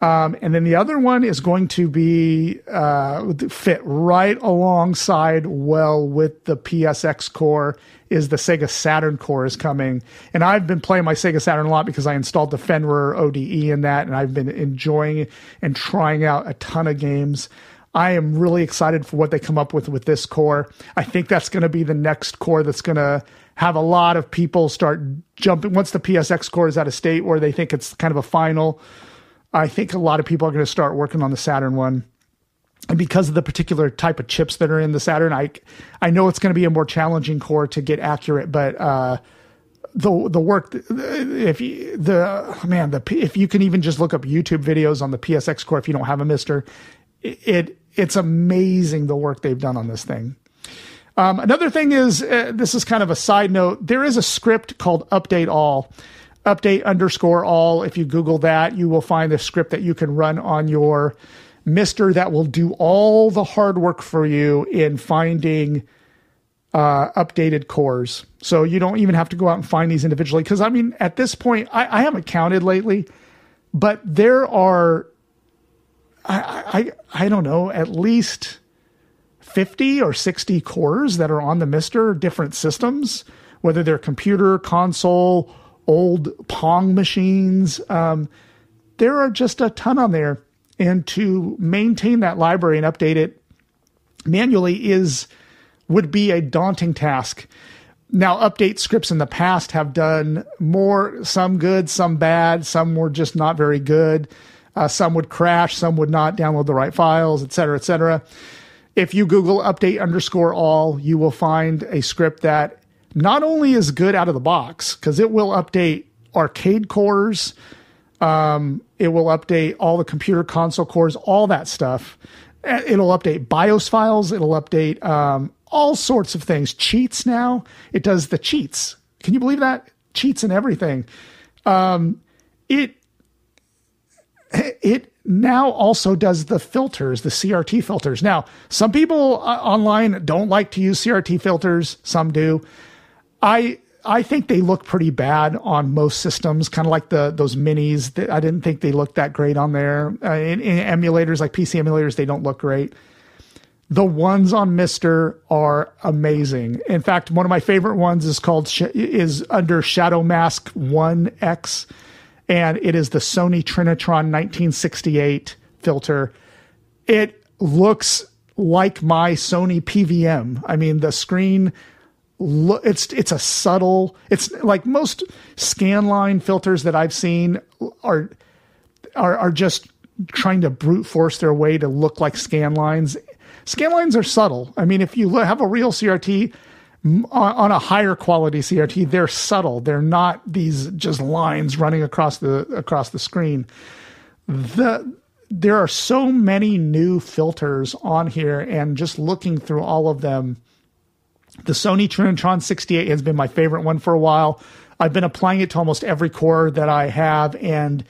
Um, and then the other one is going to be uh, fit right alongside well with the PSX core is the Sega Saturn core is coming. And I've been playing my Sega Saturn a lot because I installed the Fenrir ODE in that and I've been enjoying and trying out a ton of games. I am really excited for what they come up with with this core. I think that's going to be the next core that's going to have a lot of people start jumping once the PSX core is at a state where they think it's kind of a final. I think a lot of people are going to start working on the Saturn one. And because of the particular type of chips that are in the Saturn, I I know it's going to be a more challenging core to get accurate, but uh, the the work if you, the man the if you can even just look up YouTube videos on the PSX core if you don't have a MiSTer, it it's amazing the work they've done on this thing. Um, another thing is uh, this is kind of a side note. There is a script called Update All, update underscore all. If you Google that, you will find the script that you can run on your MiSTer that will do all the hard work for you in finding uh, updated cores. So you don't even have to go out and find these individually. Because I mean, at this point, I, I haven't counted lately, but there are I, I, I don't know, at least 50 or 60 cores that are on the MiSTer, different systems, whether they're computer, console, old Pong machines. Um, there are just a ton on there. And to maintain that library and update it manually is would be a daunting task. Now, update scripts in the past have done more, some good, some bad, some were just not very good. Uh, some would crash, some would not download the right files, et cetera, et cetera. If you Google update underscore all, you will find a script that not only is good out of the box, because it will update arcade cores, um, it will update all the computer console cores, all that stuff. Uh, it'll update BIOS files, it'll update um, all sorts of things. Cheats now, it does the cheats. Can you believe that? Cheats and everything. Um, it it now also does the filters, the CRT filters. Now, some people uh, online don't like to use CRT filters, some do. I I think they look pretty bad on most systems, kind of like the those minis. That I didn't think they looked that great on there. Uh, in, in emulators like PC emulators, they don't look great. The ones on MiSTer are amazing. In fact, one of my favorite ones is called is under Shadow Mask One X, and it is the Sony Trinitron 1968 filter. It looks like my Sony PVM. I mean, the screen it's it's a subtle it's like most scanline filters that I've seen are are are just trying to brute force their way to look like scan lines. Scan lines are subtle. I mean, if you have a real CRT on, on a higher quality CRT, they're subtle. They're not these just lines running across the across the screen. The there are so many new filters on here, and just looking through all of them, the Sony Trinitron 68 has been my favorite one for a while. I've been applying it to almost every core that I have, and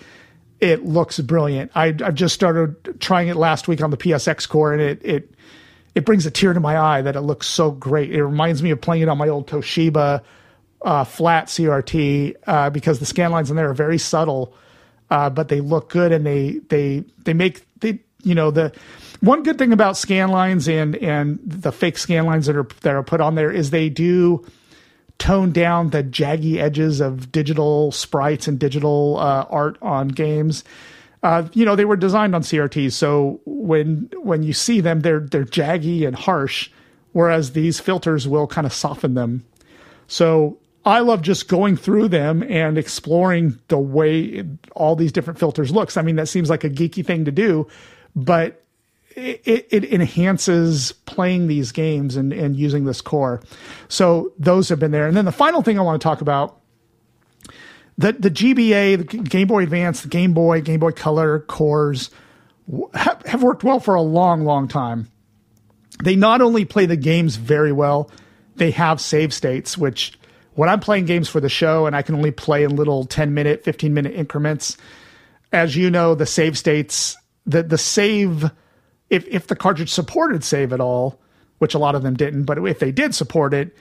it looks brilliant. I, I've just started trying it last week on the PSX core, and it it it brings a tear to my eye that it looks so great. It reminds me of playing it on my old Toshiba uh, flat CRT uh, because the scan lines in there are very subtle, uh, but they look good and they they they make they you know the one good thing about scan lines and and the fake scan lines that are that are put on there is they do tone down the jaggy edges of digital sprites and digital uh, art on games. Uh, you know, they were designed on CRTs, so when when you see them, they're they're jaggy and harsh, whereas these filters will kind of soften them. So I love just going through them and exploring the way all these different filters looks. I mean, that seems like a geeky thing to do, but it, it enhances playing these games and, and using this core. So those have been there. And then the final thing I want to talk about the the GBA, the Game Boy Advance, the Game Boy, Game Boy Color cores have, have worked well for a long, long time. They not only play the games very well, they have save states, which when I'm playing games for the show and I can only play in little 10 minute, 15 minute increments, as you know, the save states, the the save if if the cartridge supported save at all, which a lot of them didn't, but if they did support it,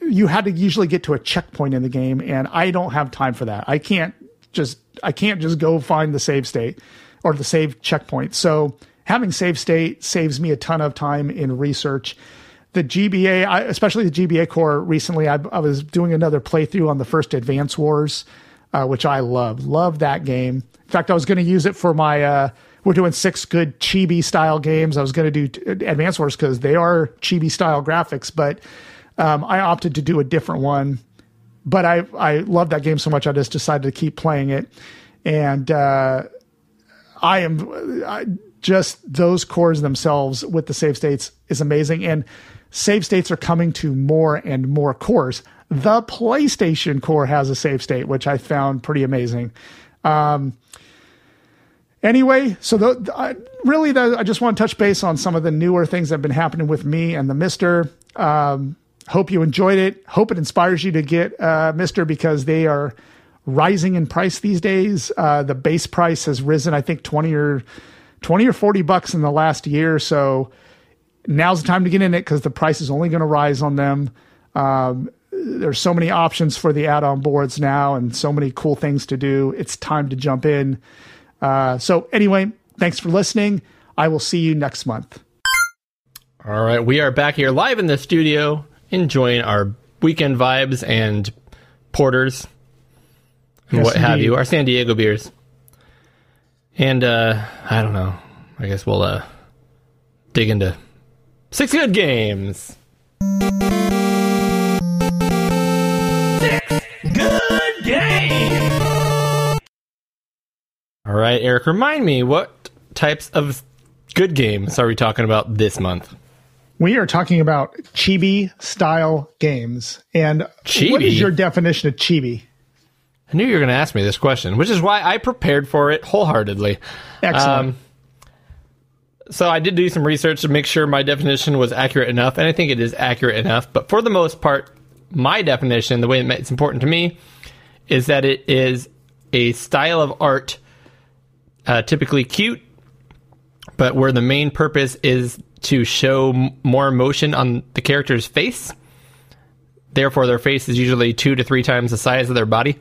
you had to usually get to a checkpoint in the game, and I don't have time for that. I can't just I can't just go find the save state or the save checkpoint. So having save state saves me a ton of time in research. The GBA, I, especially the GBA core, recently I, I, was doing another playthrough on the first Advance Wars, uh, which I love. Love that game. In fact, I was going to use it for my. Uh, we're doing six good chibi style games. I was going to do Advance Wars because they are chibi style graphics, but um, I opted to do a different one. But I I love that game so much, I just decided to keep playing it, and uh, I am I, just those cores themselves with the save states is amazing, and save states are coming to more and more cores. The PlayStation core has a save state, which I found pretty amazing. Um, anyway, so the, I, really, the, I just want to touch base on some of the newer things that have been happening with me and the MiSTer. Um, hope you enjoyed it. Hope it inspires you to get uh, MiSTer because they are rising in price these days. Uh, the base price has risen, I think, twenty or twenty or forty bucks in the last year. So now's the time to get in it because the price is only going to rise on them. Um, there's so many options for the add-on boards now, and so many cool things to do. It's time to jump in. Uh, so anyway, thanks for listening. I will see you next month. All right, we are back here live in the studio, enjoying our weekend vibes and porters and Yes, what have you, our San Diego beers. And uh, I don't know. I guess we'll uh, dig into six good games. All right, Eric, remind me what types of good games are we talking about this month? We are talking about chibi style games. And what Chibi? is your definition of chibi? I knew you were going to ask me this question, which is why I prepared for it wholeheartedly. Excellent. Um, so I did do some research to make sure my definition was accurate enough, and I think it is accurate enough. But for the most part, my definition, the way it's important to me, is that it is a style of art, uh, typically cute, but where the main purpose is to show m- more emotion on the character's face therefore their face is usually two to three times the size of their body.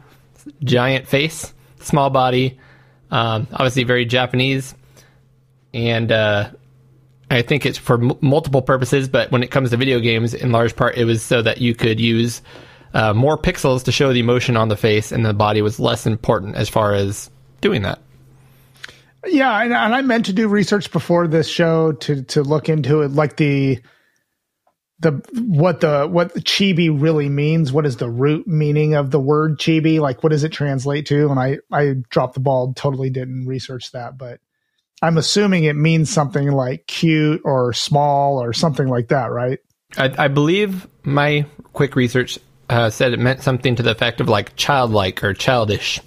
Giant face, small body, um, obviously very Japanese, and uh, I think it's for m- multiple purposes. But when it comes to video games, in large part, it was so that you could use uh, more pixels to show the emotion on the face, and the body was less important as far as doing that. Yeah, and, and I meant to do research before this show to to look into it, like the the what the what the chibi really means. What is the root meaning of the word chibi? Like, what does it translate to? And I I dropped the ball, totally didn't research that, but I'm assuming it means something like cute or small or something like that, right? I, I believe my quick research uh, said it meant something to the effect of like childlike or childish.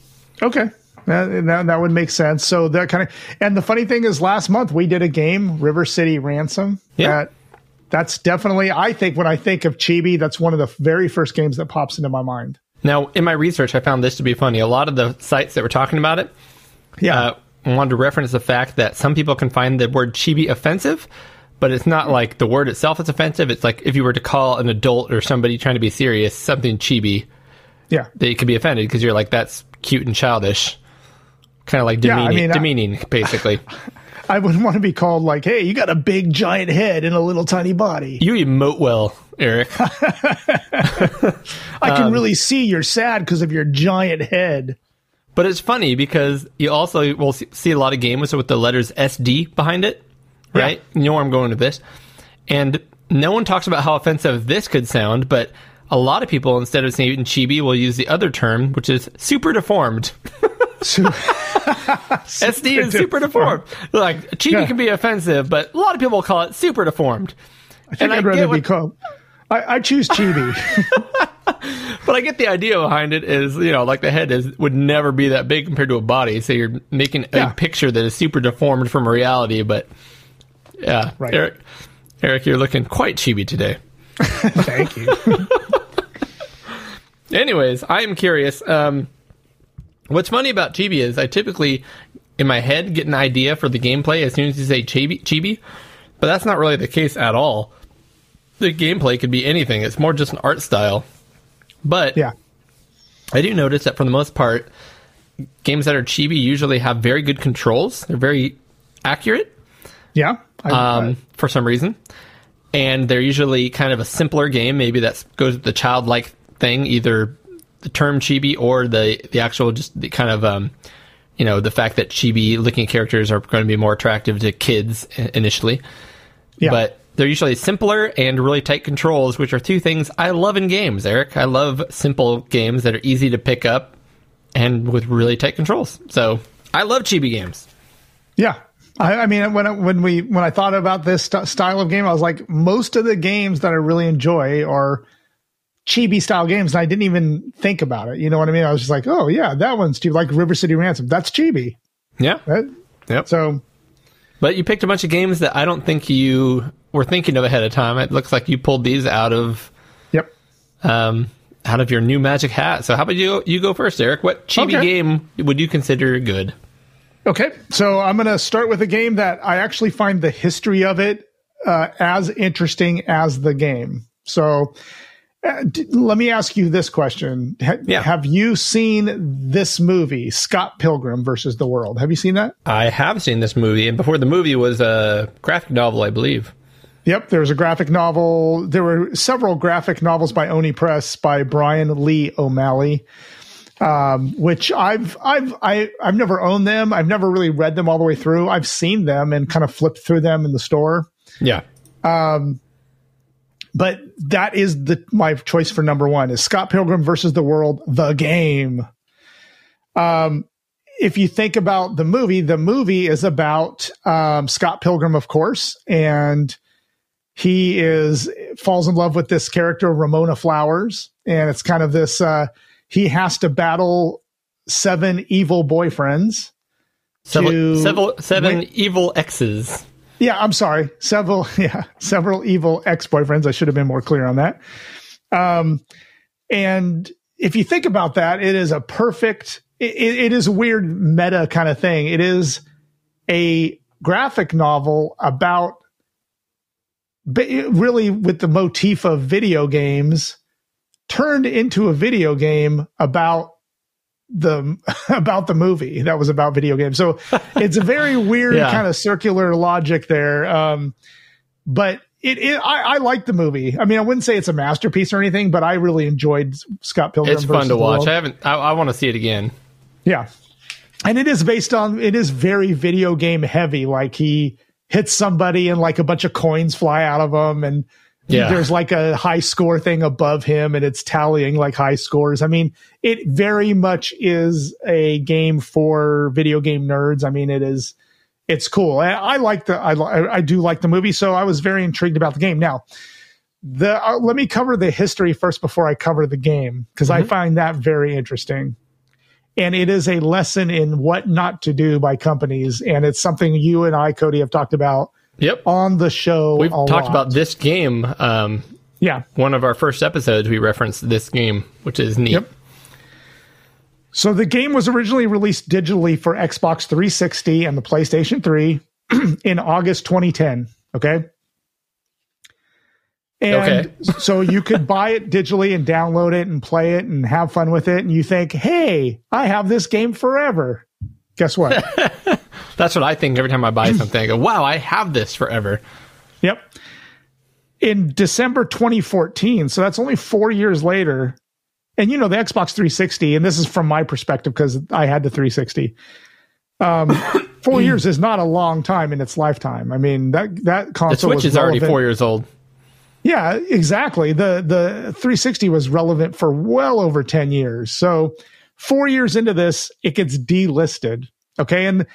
Okay. That, that, that would make sense. So that kind of, and the funny thing is, last month we did a game, River City Ransom. Yeah. That, that's definitely, I think, when I think of Chibi, that's one of the very first games that pops into my mind. Now, in my research, I found this to be funny. A lot of the sites that were talking about it Yeah. uh, wanted to reference the fact that some people can find the word chibi offensive, but it's not like the word itself is offensive. It's like if you were to call an adult or somebody trying to be serious something chibi, yeah. they could be offended because you're like, that's cute and childish. Kind of like Yeah, I demeaning, I- demeaning basically. I wouldn't want to be called like, hey, you got a big giant head and a little tiny body. you emote well, Eric. I Um, can really see you're sad because of your giant head. But it's funny because you also will see- a lot of games with the letters SD behind it, right? You know where I'm going with this. And no one talks about how offensive this could sound, but a lot of people, instead of saying chibi, will use the other term, which is super deformed. So, SD is super deformed. Like, chibi Yeah. can be offensive, but a lot of people call it super deformed. I think And I I'd rather be called. I, I choose Chibi. But I get the idea behind it is, you know, like the head is would never be that big compared to a body. So you're making a Yeah. picture that is super deformed from reality. But yeah, Right. Eric, Eric, you're looking quite chibi today. Thank you. Anyways, I am curious. Um, what's funny about chibi is I typically, in my head, get an idea for the gameplay as soon as you say chibi, chibi, but that's not really the case at all. The gameplay could be anything. It's more just an art style. But Yeah. I do notice that for the most part, games that are chibi usually have very good controls. They're very accurate Yeah. I, um, for some reason, and they're usually kind of a simpler game. Maybe that goes with the childlike thing, either the term chibi or the the actual just the kind of um, you know the fact that chibi looking characters are going to be more attractive to kids initially. yeah. But they're usually simpler and really tight controls, which are two things I love in games, Eric. I love simple games that are easy to pick up and with really tight controls. So I love chibi games. Yeah. I, I mean, when I, when we when I thought about this st- style of game, I was like, most of the games that I really enjoy are chibi style games, and I didn't even think about it. You know what I mean? I was just like, oh yeah, that one's chibi, like River City Ransom. That's chibi. Yeah. That, Yep. so But you picked a bunch of games that I don't think you were thinking of ahead of time. It looks like you pulled these out of yep. um, out of your new magic hat. So how about you you go first, Eric? What chibi Okay. game would you consider good? Okay, so I'm going to start with a game that I actually find the history of it uh, as interesting as the game. So uh, d- let me ask you this question: ha- Yeah. Have you seen this movie, Scott Pilgrim versus the World? Have you seen that? I have seen this movie, and before the movie was a graphic novel, I believe. Yep, there's a graphic novel. There were several graphic novels by Oni Press by Brian Lee O'Malley, um, which I've I've I, I've never owned them. I've never really read them all the way through. I've seen them and kind of flipped through them in the store. Yeah. But that is the my choice for number one is Scott Pilgrim versus the World, the game. Um, if you think about the movie, the movie is about um, Scott Pilgrim, of course, and he is falls in love with this character Ramona Flowers, and it's kind of this. Uh, he has to battle seven evil boyfriends. Several, several seven evil exes. Yeah, I'm sorry. Several, yeah, several evil ex-boyfriends. I should have been more clear on that. Um, and if you think about that, it is a perfect. It, it is a weird meta kind of thing. It is a graphic novel about, really with the motif of video games, turned into a video game about the about the movie that was about video games. So it's a very weird Yeah. kind of circular logic there. Um, but it, it I, I like the movie. I mean, I wouldn't say it's a masterpiece or anything, but I really enjoyed Scott Pilgrim. It's fun to watch. World. I haven't. I, I want to see it again. Yeah. And it is based on it is very video game heavy. Like he hits somebody and like a bunch of coins fly out of him and Yeah. there's like a high score thing above him and it's tallying like high scores. I mean, it very much is a game for video game nerds. I mean, it is it's cool. I, I like the I, I do like the movie, so I was very intrigued about the game. Now, the uh, let me cover the history first before I cover the game because I find that very interesting and it is a lesson in what not to do by companies and it's something you and i cody have talked about Yep. on the show We've talked lot. about this game. Um, yeah one of our first episodes, we referenced this game, which is neat. Yep. so the game was originally released digitally for xbox 360 and the playstation 3 in august 2010 okay and Okay. so you could buy it digitally and download it and play it and have fun with it and you think hey i have this game forever guess what That's what I think every time I buy something. I go, "Wow, I have this forever." Yep. In December 2014, so that's only four years later. And you know, the Xbox 360, and this is from my perspective because I had the 360. Um, four years is not a long time in its lifetime. I mean, that that console. The Switch was is already four years old. Yeah, exactly. The the 360 was relevant for well over 10 years. So four years into this, it gets delisted. Okay. And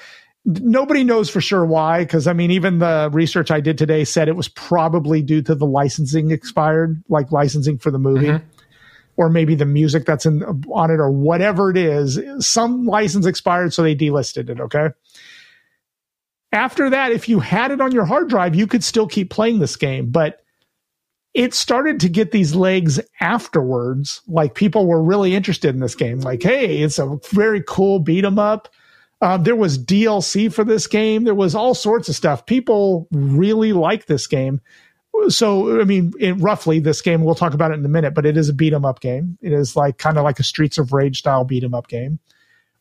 nobody knows for sure why, because I mean, even the research I did today said it was probably due to the licensing expired, like licensing for the movie. Mm-hmm. Or maybe the music that's in on it, or whatever it is. Some license expired, so they delisted it. Okay. After that, if you had it on your hard drive, you could still keep playing this game. But it started to get these legs afterwards. Like people were really interested in this game. Like, hey, it's a very cool beat 'em up. Um, there was DLC for this game. There was all sorts of stuff. People really like this game. So, I mean, it, roughly, this game, we'll talk about it in a minute, but it is a beat 'em up game. It is like kind of like a Streets of Rage style beat 'em up game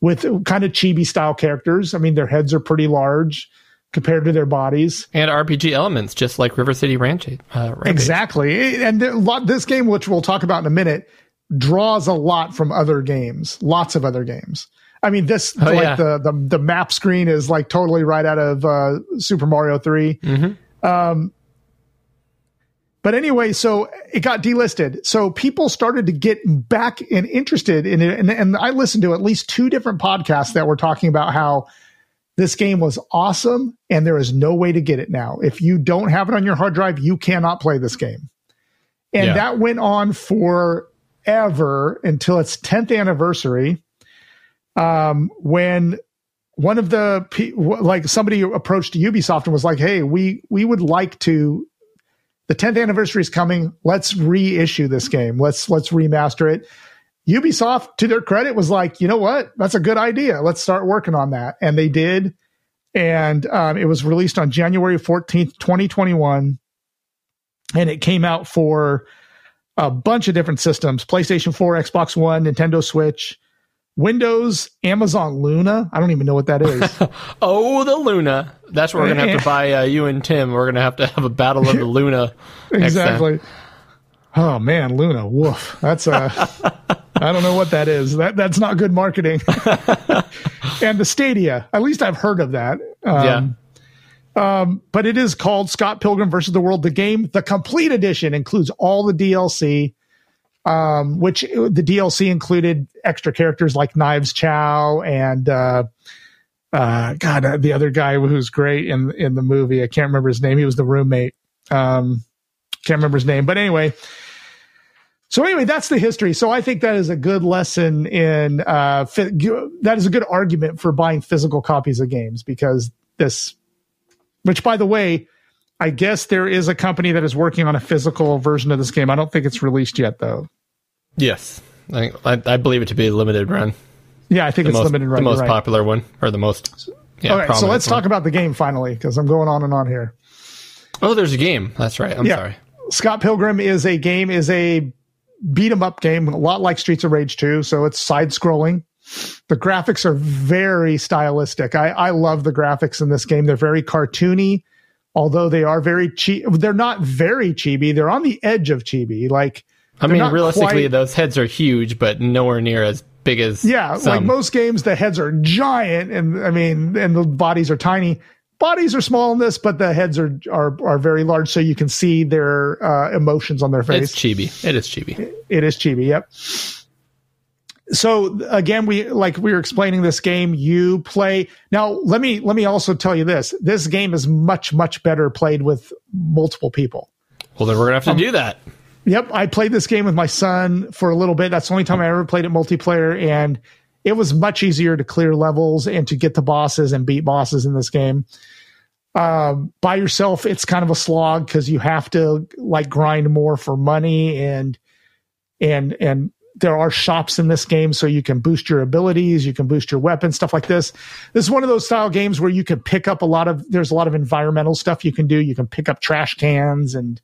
with kind of chibi style characters. I mean, their heads are pretty large compared to their bodies. And RPG elements, just like River City Ranch. Uh, Exactly. And lot, this game, which we'll talk about in a minute, draws a lot from other games, lots of other games. I mean, this Oh, like yeah. the, the the map screen is like totally right out of uh, Super Mario 3 Um, but anyway, so it got delisted. So people started to get back and interested in it, and, and I listened to at least two different podcasts that were talking about how this game was awesome and there is no way to get it now. If you don't have it on your hard drive, you cannot play this game. And Yeah. that went on forever until its 10th anniversary. Um, when one of the like somebody approached Ubisoft and was like, "Hey, we we would like to the 10th anniversary is coming. Let's reissue this game. Let's let's remaster it." Ubisoft, to their credit, was like, "You know what? That's a good idea. Let's start working on that." And they did. And um, it was released on January 14th, 2021. And it came out for a bunch of different systems PlayStation 4, Xbox One, Nintendo Switch, Windows, Amazon Luna. I don't even know what that is. Oh, the Luna. That's where we're gonna have to buy uh, you and Tim. We're gonna have to have a battle of the Luna. exactly. Oh man, Luna. Woof. That's uh I don't know what that is. That that's not good marketing. and the Stadia. At least I've heard of that. Um, yeah. but it is called Scott Pilgrim versus the World. The game, the complete edition, includes all the DLC, um, which the DLC included extra characters like Knives Chow and uh, uh, God, uh, the other guy who's great in in the movie. I can't remember his name. He was the roommate. Um, can't remember his name, but anyway. So anyway, that's the history. So I think that is a good lesson in uh, fi- that is a good argument for buying physical copies of games because this which by the way i guess there is a company that is working on a physical version of this game i don't think it's released yet though Yes. I, I, believe it to be a limited run. yeah i think The it's most, limited run the most right. popular one, or the most. Yeah, all right so let's one. talk about the game finally because i'm going on and on here Oh, there's a game. That's right. I'm Yeah. sorry. scott pilgrim is a game is a beat 'em up game, a lot like Streets of Rage 2. So it's side scrolling. The graphics are very stylistic. I, I love the graphics in this game. They're very cartoony, although they are very cheap. They're not very chibi. They're on the edge of chibi. Like, I mean, realistically, quite- those heads are huge, but nowhere near as big as Yeah, like most games, the heads are giant, and I mean, and the bodies are tiny. Bodies are small in this, but the heads are are are very large, so you can see their uh, emotions on their face. It's chibi. It is chibi. It is chibi. Yep. So again, we like we were explaining this game. You play now. Let me let me also tell you this. This game is much much better played with multiple people. Well, then we're gonna have to Um, do that. Yep, I played this game with my son for a little bit. That's the only time I ever played it multiplayer, and it was much easier to clear levels and to get the bosses and beat bosses in this game. Um, by yourself, it's kind of a slog because you have to like grind more for money and and and there are shops in this game so you can boost your abilities, you can boost your weapons, stuff like this. This is one of those style games where you can pick up a lot of there's a lot of environmental stuff you can do. You can pick up trash cans and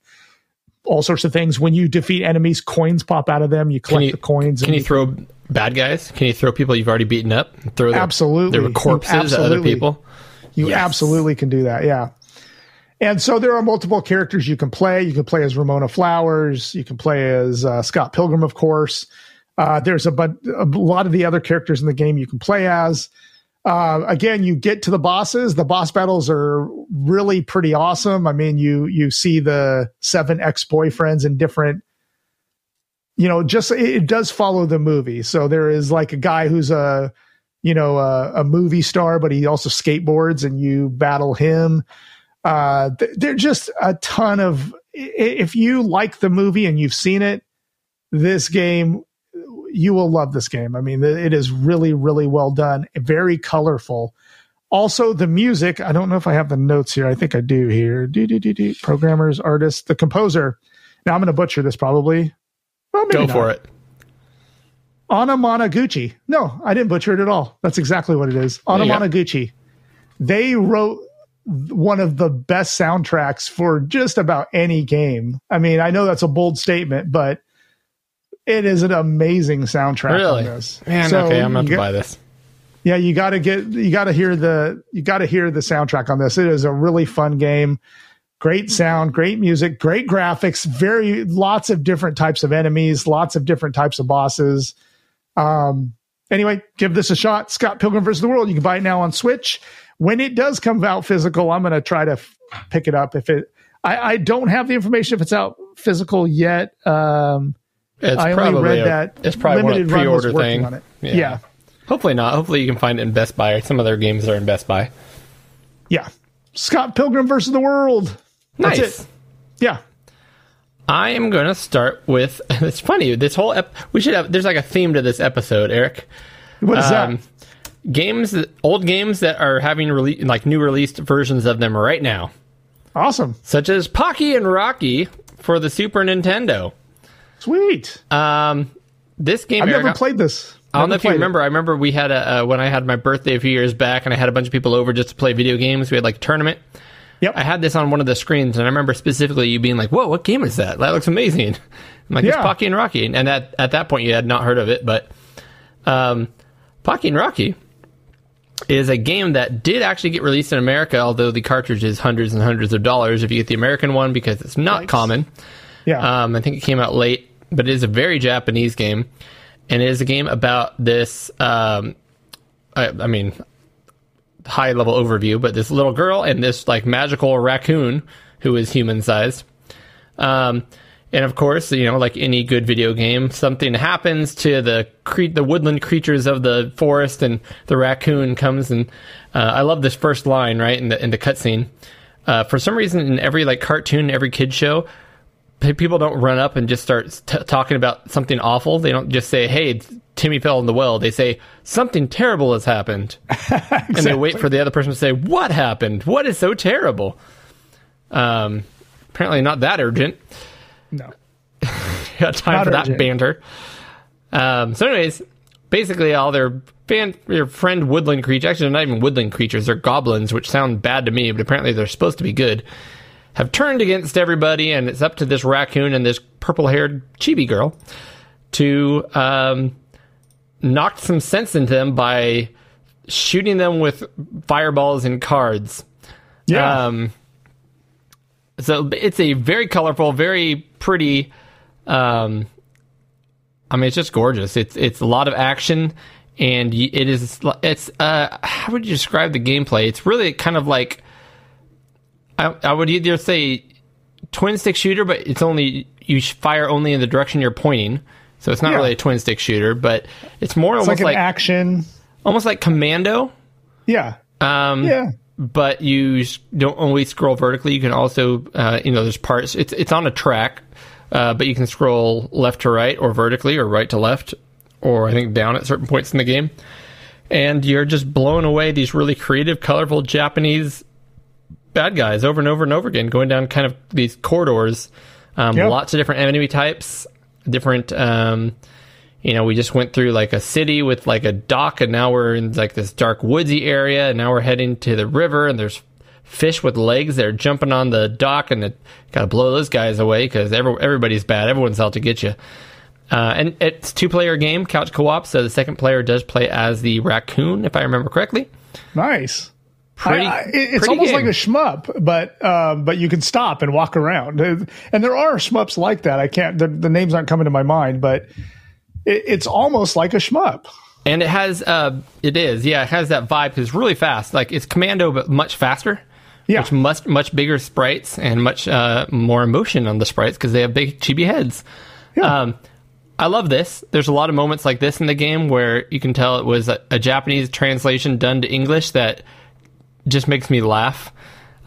all sorts of things. When you defeat enemies, coins pop out of them. You collect you- the coins. Can and you throw bad guys? Can you throw people you've already beaten up? and Throw their, Absolutely. their corpses at other people. You Yes. absolutely can do that. Yeah. And so there are multiple characters you can play. You can play as Ramona Flowers. You can play as uh, Scott Pilgrim, of course. Uh, there's a, but a lot of the other characters in the game you can play as. Uh, again, you get to the bosses. The boss battles are really pretty awesome. I mean, you you see the seven ex boyfriends in different. You know, just it, it does follow the movie. So there is like a guy who's a you know, a, a movie star, but he also skateboards and you battle him. Uh, th- they're just a ton of, if you like the movie and you've seen it, this game, you will love this game. I mean, it is really, really well done, very colorful. Also, the music, I don't know if I have the notes here. I think I do here. Do, do, do, do. Programmers, artists, the composer. Now I'm going to butcher this probably. Well, Go not. for it. Anamanaguchi. No, I didn't butcher it at all. That's exactly what it is. There you go. Anamanaguchi. They wrote one of the best soundtracks for just about any game. I mean, I know that's a bold statement, but it is an amazing soundtrack Really? on this. Man, So okay, I'm gonna have you to got- buy this. yeah, you got to get you got to hear the you got to hear the soundtrack on this. It is a really fun game. Great sound, great music, great graphics, very lots of different types of enemies, lots of different types of bosses. Um anyway, give this a shot. Scott Pilgrim vs. the World. You can buy it now on Switch. When it does come out physical, I'm going to try to f- pick it up if it I, I don't have the information if it's out physical yet. Um It's I only read a, that it's probably one Limited the pre-order thing. on it. yeah. Hopefully not. Hopefully you can find it in Best Buy. Some of their games are in Best Buy. Yeah. Scott Pilgrim versus the World. That's Nice. it. Yeah. I am going to start with. It's funny. This whole ep- we should have. There's like a theme to this episode, Eric. What is Um, that? Games, that- old games that are having rele- like new released versions of them right now, Awesome. such as Pocky and Rocky for the Super Nintendo. Sweet. Um, this game, I've Eric, never played this. I don't know if you played it. remember. I remember we had a uh, when I had my birthday a few years back, and I had a bunch of people over just to play video games. We had like a tournament. Yep. I had this on one of the screens, and I remember specifically you being like, "Whoa, what game is that? That looks amazing!" I'm like, "It's Pocky and Rocky," and at at that point you had not heard of it, but um, Pocky and Rocky is a game that did actually get released in America, although the cartridge is hundreds and hundreds of dollars if you get the American one because it's not Yikes. common. yeah. Um, I think it came out late, but it is a very Japanese game, and it is a game about this. Um, I, I mean, high level overview, but this little girl and this like magical raccoon who is human sized. Um, and of course, you know, like any good video game, something happens to the cre- the woodland creatures of the forest, and the raccoon comes and uh, I love this first line right in the in the cutscene. Uh, for some reason, in every like cartoon, every kid show, people don't run up and just start t- talking about something awful. They don't just say, "Hey, Timmy fell in the well." They say something terrible has happened, and they wait for the other person to say, "What happened? What is so terrible?" Um, apparently not that urgent. No. Got time Not for that banter. Um, so, anyways, basically, all their fan, their friend woodland creatures. Actually, they're not even woodland creatures. They're goblins, which sound bad to me, but apparently they're supposed to be good. have turned against everybody, and it's up to this raccoon and this purple-haired chibi girl to um, knock some sense into them by shooting them with fireballs and cards. Yeah. Um, so it's a very colorful, very pretty. Um, I mean, it's just gorgeous. It's it's a lot of action, and it is it's uh, how would you describe the gameplay? It's really kind of like I, I would either say twin stick shooter, but it's only you fire only in the direction you're pointing. So it's not Yeah. really a twin stick shooter, but it's more it's like almost an like, action. almost like Commando. Yeah. Um, Yeah. But you don't only scroll vertically. You can also, uh, you know, there's parts. It's it's on a track, uh, but you can scroll left to right or vertically or right to left, or I think down at certain points in the game. And you're just blowing away these really creative, colorful Japanese bad guys over and over and over again, going down kind of these corridors. Um, Yeah. Lots of different enemy types, different. Um, you know, we just went through like a city with like a dock, and now we're in like this dark woodsy area, and now we're heading to the river, and there's fish with legs that are jumping on the dock, and it got to blow those guys away because every, everybody's bad. Everyone's out to get you. Uh, and it's two player game, couch co op, so the second player does play as the raccoon, if I remember correctly. Nice. Pretty, I- I- it's almost game. like a shmup, but um, but you can stop and walk around, and there are shmups like that. I can't. The, the names aren't coming to my mind, but it, it's almost like a shmup. And it has, uh, it is, yeah, it has that vibe because it's really fast. Like it's Commando, but much faster. Yeah. Which much much bigger sprites and much uh, more emotion on the sprites because they have big chibi heads. Um, I love this. There's a lot of moments like this in the game where you can tell it was a, a Japanese translation done to English that just makes me laugh.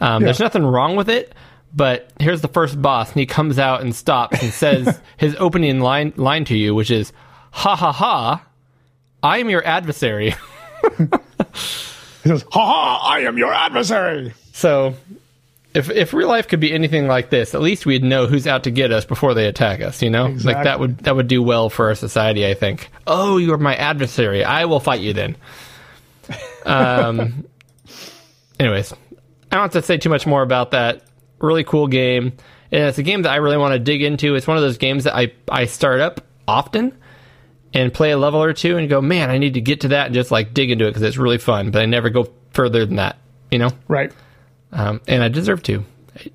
Um, There's nothing wrong with it, but here's the first boss, and he comes out and stops and says his opening line line to you, which is "Ha ha ha, I am your adversary." He goes, "Ha ha! I am your adversary." so, if if real life could be anything like this, at least we'd know who's out to get us before they attack us. You know, like that would that would do well for our society. I think. Oh, you are my adversary. I will fight you then. Um. anyways, I don't have to say too much more about that. Really cool game. And it's a game that I really want to dig into. It's one of those games that I I start up often and play a level or two and go, man, I need to get to that and just like dig into it because it's really fun. But I never go further than that. You know. Right. Um, and I deserve to.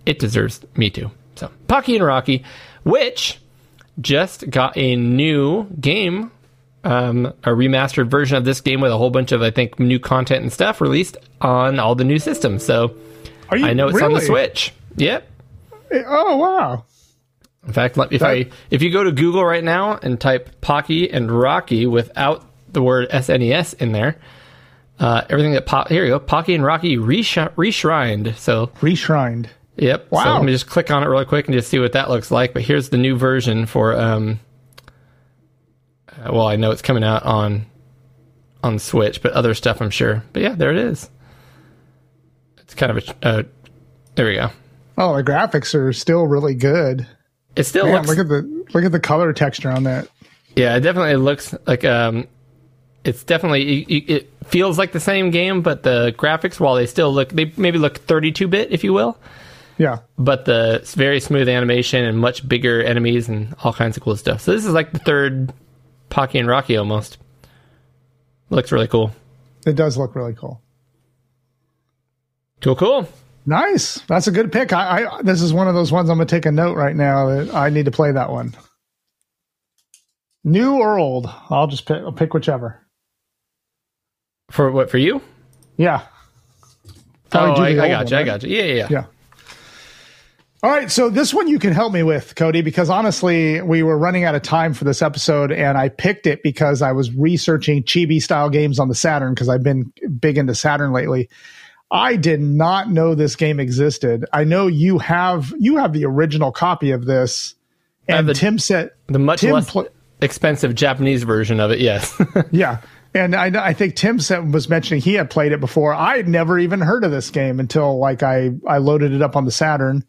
It deserves me to. So, Pocky and Rocky, which just got a new game, um, a remastered version of this game with a whole bunch of, I think, new content and stuff released on all the new systems. So, Are you? I know it's on the? Switch. Yep. Oh wow! In fact, let- if I if you go to Google right now and type Pocky and Rocky without the word SNES in there, uh, everything that po- here you go, Pocky and Rocky resh- reshrined. So Reshrined. Yep. Wow. So let me just click on it really quick and just see what that looks like. But here's the new version for. Um, uh, well, I know it's coming out on on Switch, but other stuff I'm sure. But yeah, there it is. It's kind of a. Uh, there we go. Oh, the graphics are still really good. It still Man, looks. look at the look at the color texture on that. yeah, it definitely looks like. Um, it's definitely it, it feels like the same game, but the graphics, while they still look, they maybe look 32 bit, if you will. Yeah. but the very smooth animation and much bigger enemies and all kinds of cool stuff. So this is like the third Pocky and Rocky almost. Looks really cool. It does look really cool. Cool, cool. Nice. That's a good pick. I, I this is one of those ones I'm gonna take a note right now that I need to play that one. New or old? I'll just pick. I'll pick whichever. For what for you? Yeah. Oh, Probably do I, I got one, you. I right? got you. Yeah, yeah, yeah. Yeah. All right, so this one you can help me with, Cody, because honestly, we were running out of time for this episode, and I picked it because I was researching chibi style games on the Saturn because I've been big into Saturn lately. I did not know this game existed. I know you have you have the original copy of this, and the- Tim said The much Tim less pl- expensive Japanese version of it. Yes. Yeah. And I, I think Tim said, was mentioning he had played it before. I had never even heard of this game until like I, I loaded it up on the Saturn.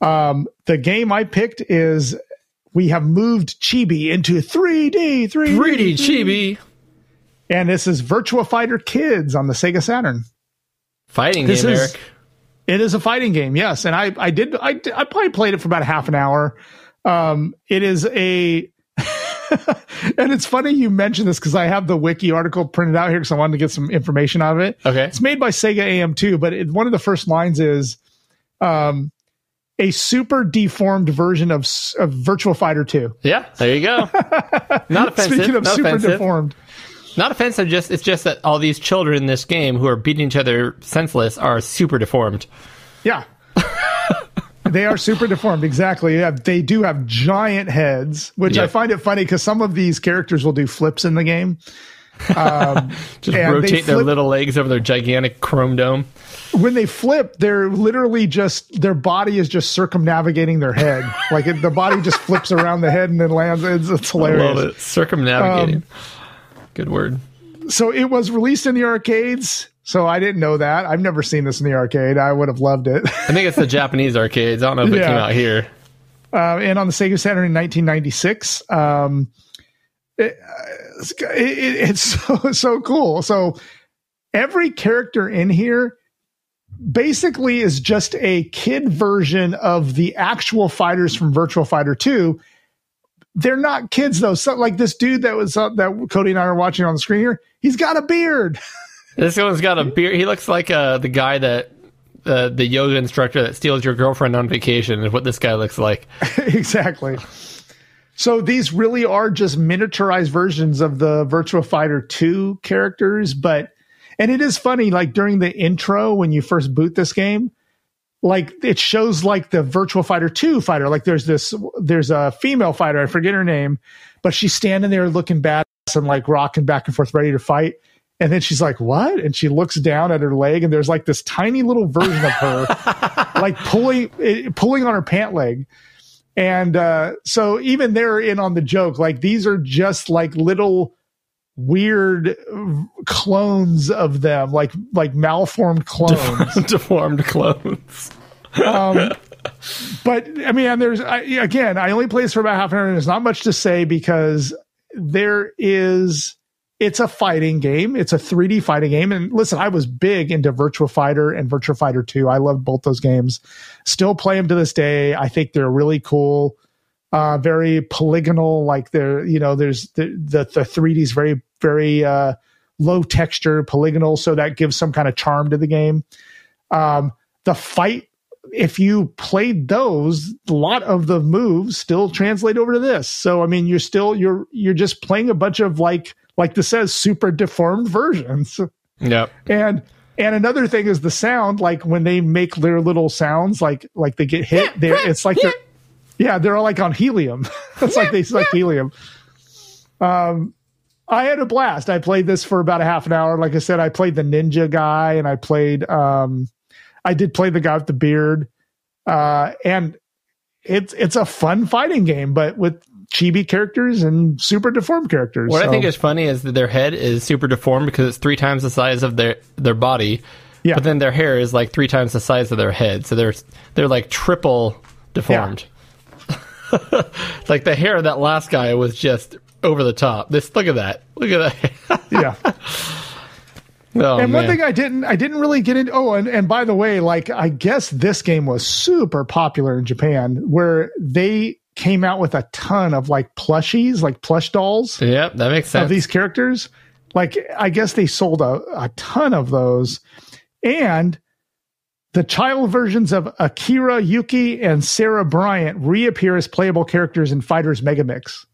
Um, the game I picked is we have moved Chibi into 3D, 3D, 3D chibi and this is Virtua Fighter Kids on the Sega Saturn. Fighting This game, is- Eric. It is a fighting game, yes, and I I did I I probably played it for about half an hour. Um, it is a, and it's funny you mentioned this because I have the wiki article printed out here because I wanted to get some information out of it. Okay. It's made by Sega AM2, but it, one of the first lines is, um, a super deformed version of, of Virtual Fighter 2. Yeah, there you go. Not offensive. Speaking of super offensive. deformed, Not offensive. Just it's just that all these children in this game who are beating each other senseless are super deformed. yeah. they are super deformed. Exactly. Yeah, they do have giant heads, which I find it funny because some of these characters will do flips in the game. Um, Just rotate their little legs over their gigantic chrome dome. when they flip, they're literally just their body is just circumnavigating their head. like it, the body just flips around the head and then lands. It's, it's hilarious. Love it. Circumnavigating. Um, Good word. So it was released in the arcades. So I didn't know that. I've never seen this in the arcade. I would have loved it. I think it's the Japanese arcades. I don't know if it Yeah. came out here. uh, and on the Sega Saturn in 1996. Um, it, uh, it's, it, it's so so cool. So every character in here basically is just a kid version of the actual fighters from Virtual Fighter 2. They're not kids though. So like this dude that was uh, that Cody and I are watching on the screen here, he's got a beard. This one's got a beard. He looks like uh, the guy that uh, the yoga instructor that steals your girlfriend on vacation. Is what this guy looks like. exactly. So these really are just miniaturized versions of the Virtua Fighter 2 characters, but and it is funny like during the intro when you first boot this game, like it shows like the Virtual Fighter 2 fighter. Like there's this there's a female fighter, I forget her name, but she's standing there looking badass and like rocking back and forth ready to fight. And then she's like, "What?" And she looks down at her leg, and there's like this tiny little version of her, like pulling eh, pulling on her pant leg. And uh, so even they're in on the joke. Like these are just like little weird clones of them, like like malformed clones. Deformed clones. um, but I mean, and there's I, again, I only played this for about half an hour, and there's not much to say because there is. It's a fighting game. It's a 3D fighting game. And listen, I was big into Virtua Fighter and Virtua Fighter 2. I love both those games. Still play them to this day. I think they're really cool. Uh, very polygonal. Like they're, you know, there's the, the, the 3D is very, very, uh, low texture, polygonal. So that gives some kind of charm to the game. Um, the fight if you played those, a lot of the moves still translate over to this. So I mean, you're still you're you're just playing a bunch of like like this says super deformed versions. Yep. And and another thing is the sound. Like when they make their little sounds, like like they get hit, they it's like they're yeah they're all like on helium. it's like they like helium. Um, I had a blast. I played this for about a half an hour. Like I said, I played the ninja guy, and I played um, I did play the guy with the beard, uh, and it's it's a fun fighting game, but with chibi characters and super deformed characters. What I think is funny is that their head is super deformed because it's three times the size of their their body. Yeah. But then their hair is like three times the size of their head, so they're they're like triple deformed. like the hair of that last guy was just over the top. This look at that. Look at that. yeah. oh, and one man. thing I didn't I didn't really get into. Oh, and and by the way, like I guess this game was super popular in Japan, where they came out with a ton of like plushies, like plush dolls. Yep, that makes sense. of these characters. Like I guess they sold a, a ton of those. And the child versions of Akira Yuki and Sarah Bryant reappear as playable characters in Fighters Megamix.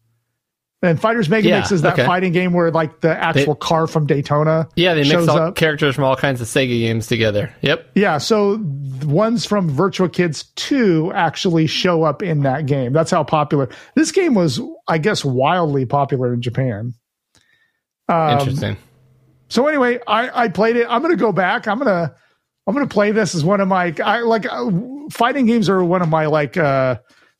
And Fighters Megamix Yeah, is that okay. fighting game where like the actual car from Daytona yeah, they mix all up. characters from all kinds of Sega games together. Yep. Yeah, so the ones from Virtual Kids 2 actually show up in that game. That's how popular. This game was, I guess, wildly popular in Japan. Um, Interesting. So anyway, I, I played it. I'm gonna go back. I'm gonna I'm gonna play this as one of my I like uh, fighting games are one of my like uh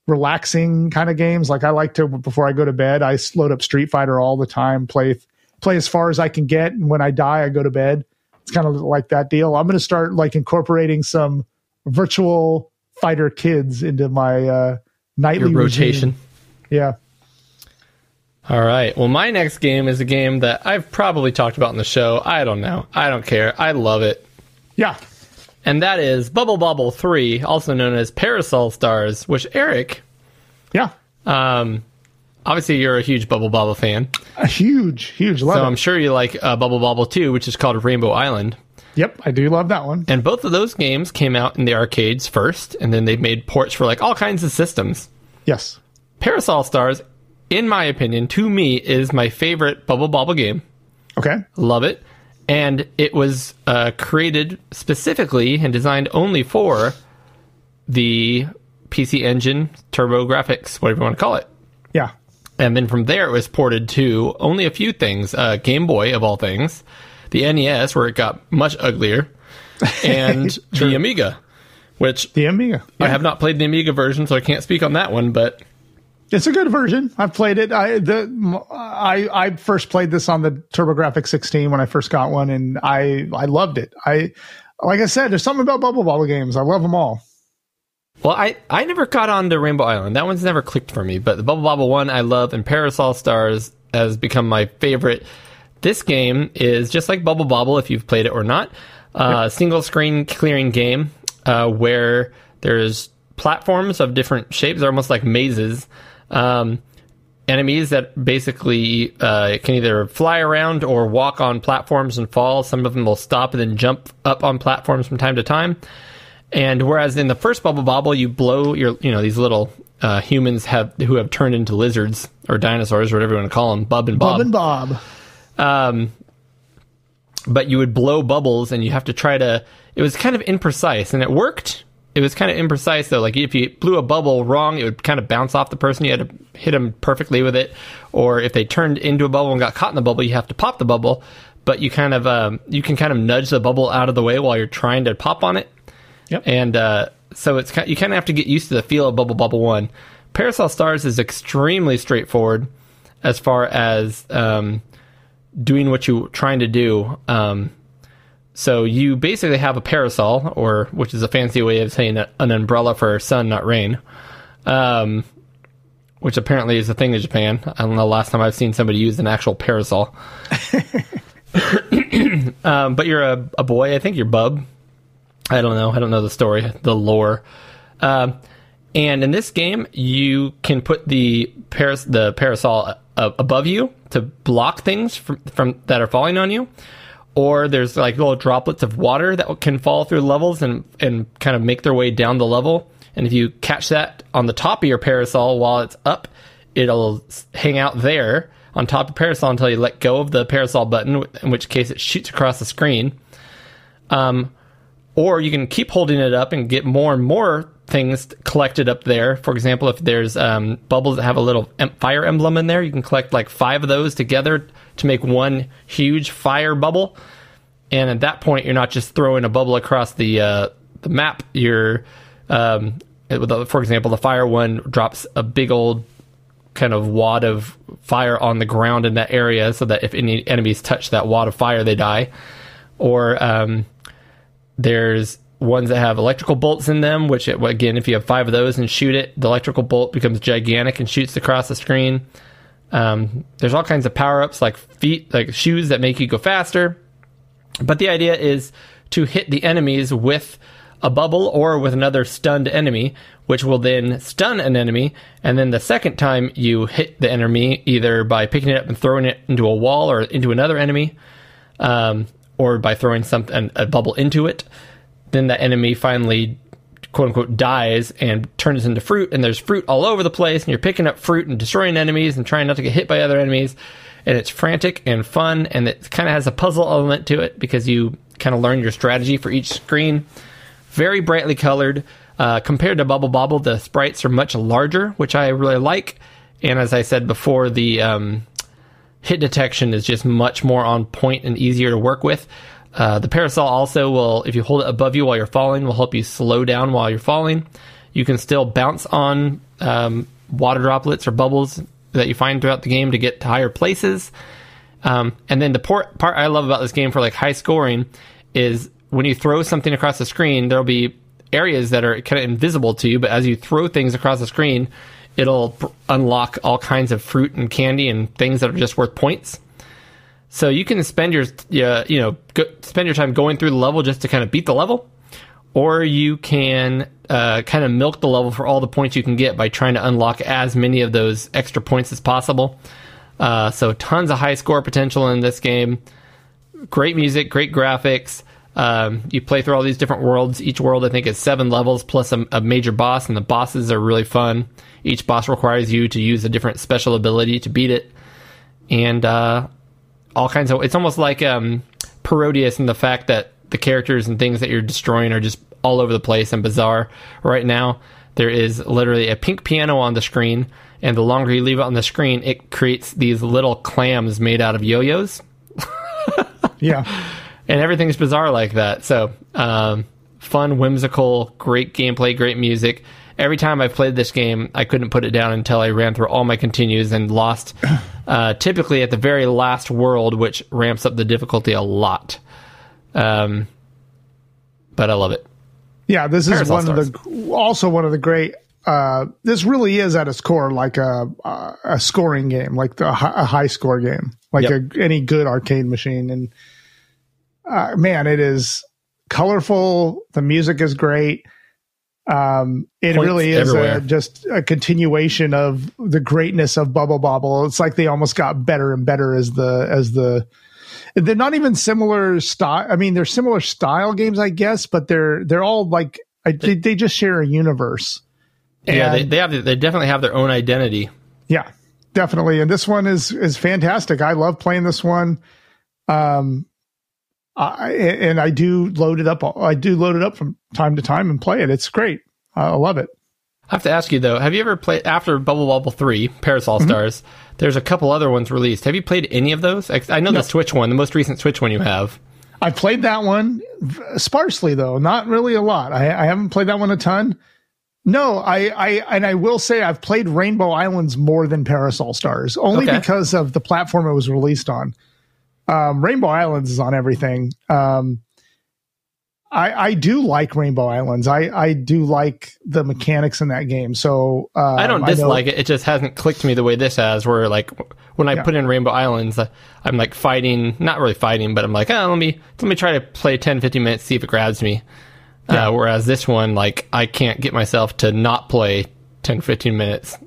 relaxing kind of games. Like I like to before I go to bed, I load up Street Fighter all the time. Play play as far as I can get, and when I die, I go to bed. It's kind of like that deal. I'm gonna start like incorporating some virtual fighter kids into my uh nightly Your regime. rotation. Yeah. All right. Well, my next game is a game that I've probably talked about in the show. I don't know. I don't care. I love it. Yeah. And that is Bubble Bobble 3, also known as Parasol Stars, which Eric, Yeah. um, obviously you're a huge Bubble Bobble fan, A huge, huge love so it. I'm sure you like uh, Bubble Bobble 2, which is called Rainbow Island. Yep, I do love that one. And both of those games came out in the arcades first, and then they've made ports for like all kinds of systems. Yes. Parasol Stars, in my opinion, to me, is my favorite Bubble Bobble game. Okay. Love it. And it was uh, created specifically and designed only for the PC Engine TurboGrafx, whatever you want to call it. Yeah. And then from there, it was ported to only a few things uh, Game Boy, of all things, the NES, where it got much uglier, and the Amiga, which The Amiga. I have not played the Amiga version, so I can't speak on that one, but It's a good version. I've played it. I the I I first played this on the TurboGrafx 16 when I first got one, and I I loved it. I like I said, there's something about Bubble Bobble games. I love them all. Well, I, I never caught on to Rainbow Island. That one's never clicked for me. But the Bubble Bobble one I love, and Parasol Stars has become my favorite. This game is just like Bubble Bobble, if you've played it or not. Uh, Single screen clearing game uh, where there's platforms of different shapes. They're almost like mazes. Um, enemies that basically uh, can either fly around or walk on platforms and fall. Some of them will stop and then jump up on platforms from time to time. And whereas in the first Bubble Bobble, you blow your, you know, these little uh, humans have who have turned into lizards or dinosaurs or whatever you want to call them, Bub and Bob. Bob and Bob. Um, but you would blow bubbles, and you have to try to. It was kind of imprecise, and it worked. It was kind of imprecise though. Like if you blew a bubble wrong, it would kind of bounce off the person. You had to hit them perfectly with it. Or if they turned into a bubble and got caught in the bubble, you have to pop the bubble. But you kind of um, you can kind of nudge the bubble out of the way while you're trying to pop on it. Yep. And uh, so it's you kind of have to get used to the feel of Bubble Bobble One. Parasol Stars is extremely straightforward as far as um, doing what you're trying to do. Um, so you basically have a parasol, or which is a fancy way of saying an umbrella for sun, not rain. Um, which apparently is a thing in Japan. I don't know the last time I've seen somebody use an actual parasol. um, but you're a, a boy. I think you're Bub. I don't know. I don't know the story, the lore. Um, and in this game, you can put the paras- the parasol uh, above you to block things from, from that are falling on you. Or there's like little droplets of water that can fall through levels and and kind of make their way down the level. And if you catch that on the top of your parasol while it's up, it'll hang out there on top of parasol until you let go of the parasol button, in which case it shoots across the screen. Um, or you can keep holding it up and get more and more things collected up there. For example, if there's um, bubbles that have a little fire emblem in there, you can collect like five of those together to make one huge fire bubble. And at that point, you're not just throwing a bubble across the uh, the map. You're, um, for example, the fire one drops a big old kind of wad of fire on the ground in that area, so that if any enemies touch that wad of fire, they die. Or um, there's ones that have electrical bolts in them, which it, again, if you have five of those and shoot it, the electrical bolt becomes gigantic and shoots across the screen. Um, there's all kinds of power ups like feet, like shoes that make you go faster. But the idea is to hit the enemies with a bubble or with another stunned enemy, which will then stun an enemy. And then the second time you hit the enemy, either by picking it up and throwing it into a wall or into another enemy, um, or by throwing something a bubble into it, then the enemy finally quote unquote dies and turns into fruit and there's fruit all over the place and you're picking up fruit and destroying enemies and trying not to get hit by other enemies and it's frantic and fun and it kind of has a puzzle element to it because you kind of learn your strategy for each screen very brightly colored uh, compared to bubble bobble the sprites are much larger which i really like and as i said before the um, hit detection is just much more on point and easier to work with. Uh, the parasol also will, if you hold it above you while you're falling, will help you slow down while you're falling. You can still bounce on um, water droplets or bubbles that you find throughout the game to get to higher places. Um, and then the part, part I love about this game for like high scoring is when you throw something across the screen, there'll be areas that are kind of invisible to you, but as you throw things across the screen, it'll pr- unlock all kinds of fruit and candy and things that are just worth points. So you can spend your you know go, spend your time going through the level just to kind of beat the level, or you can uh, kind of milk the level for all the points you can get by trying to unlock as many of those extra points as possible. Uh, so tons of high score potential in this game. Great music, great graphics. Um, you play through all these different worlds. Each world, I think, is seven levels plus a, a major boss, and the bosses are really fun. Each boss requires you to use a different special ability to beat it, and uh, all kinds of. It's almost like um, Parodius in the fact that the characters and things that you're destroying are just all over the place and bizarre. Right now, there is literally a pink piano on the screen, and the longer you leave it on the screen, it creates these little clams made out of yo-yos Yeah. and everything's bizarre like that. So, um, fun, whimsical, great gameplay, great music. Every time I've played this game, I couldn't put it down until I ran through all my continues and lost, uh, typically at the very last world, which ramps up the difficulty a lot. Um, but I love it. Yeah, this is Parasol one of the also one of the great. Uh, this really is at its core like a a, a scoring game, like the, a high score game, like Yep. a, any good arcade machine. And uh, man, it is colorful. The music is great. Um, it Points really is a, just a continuation of the greatness of Bubble Bobble. It's like they almost got better and better as the as the they're not even similar style. I mean, they're similar style games, I guess, but they're they're all like I, they, they just share a universe. yeah, they, they have they definitely have their own identity. Yeah, definitely. And this one is is fantastic. I love playing this one. Um, I and I do load it up. I do load it up from time to time and play it. It's great. I love it. I have to ask you though, have you ever played after Bubble Bobble Three, Parasol mm-hmm. Stars? There's a couple other ones released. Have you played any of those? I know the Switch one, the most recent Switch one you have. I played that one sparsely though, not really a lot. I, I haven't played that one a ton. No, I, I and I will say I've played Rainbow Islands more than Parasol Stars, only Okay. because of the platform it was released on. Um, Rainbow Islands is on everything. Um, I I do like Rainbow Islands. I I do like the mechanics in that game. So uh, I don't dislike it. It just hasn't clicked me the way this has. Where like when I Yeah. put in Rainbow Islands, uh, I'm like fighting, not really fighting, but I'm like, oh, let me let me try to play 10, 15 minutes, see if it grabs me. Uh, whereas this one, like, I can't get myself to not play 10, 15 minutes.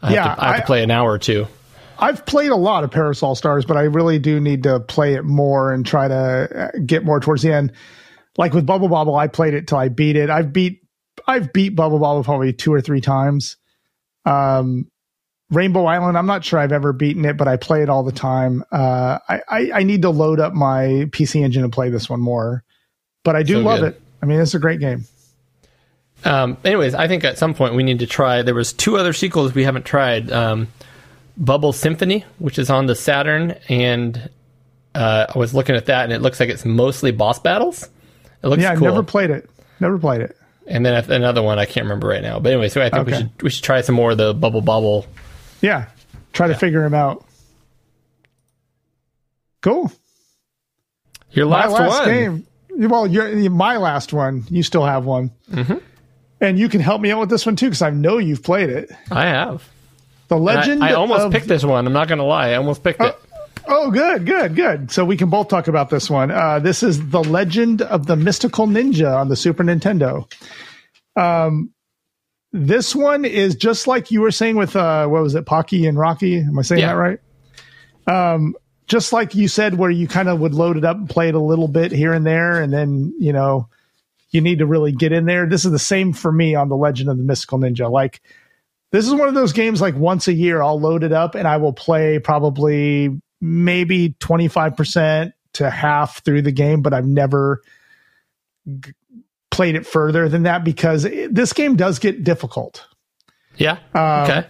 I Yeah, have to, I have to play an hour or two. I've played a lot of Parasol Stars, but I really do need to play it more and try to uh, get more towards the end. Like with Bubble Bobble, I played it till I beat it. I've beat I've beat Bubble Bobble probably two or three times. Um, Rainbow Island, I'm not sure I've ever beaten it, but I play it all the time. Uh, I, I I need to load up my PC engine and play this one more, but I do So love good. it. I mean, it's a great game. Um, anyways, I think at some point we need to try. There was two other sequels we haven't tried. Um, Bubble Symphony, which is on the Saturn, and uh, I was looking at that, and it looks like it's mostly boss battles. It looks Yeah, I've never played it. Never played it. and then another one I can't remember right now. But anyway, so I think we should we should try some more of the Bubble Bobble. Yeah, try to figure him out. Cool. Your last, my last one. game. Well, you're, my last one. You still have one, Mm-hmm. and you can help me out with this one too because I know you've played it. I have. The And I- Legend. I, almost of, picked this one. I'm not going to lie. I almost picked it. Oh, good, good, good. So we can both talk about this one. Uh, this is the Legend of the Mystical Ninja on the Super Nintendo. Um, this one is just like you were saying with uh, what was it, Pocky and Rocky? Am I saying Yeah. that right? Um, just like you said, where you kind of would load it up and play it a little bit here and there, and then you know you need to really get in there. This is the same for me on the Legend of the Mystical Ninja. Like this is one of those games like once a year I'll load it up and I will play probably maybe 25% to half through the game, but I've never g- played it further than that because it, this game does get difficult. Yeah. Uh, okay.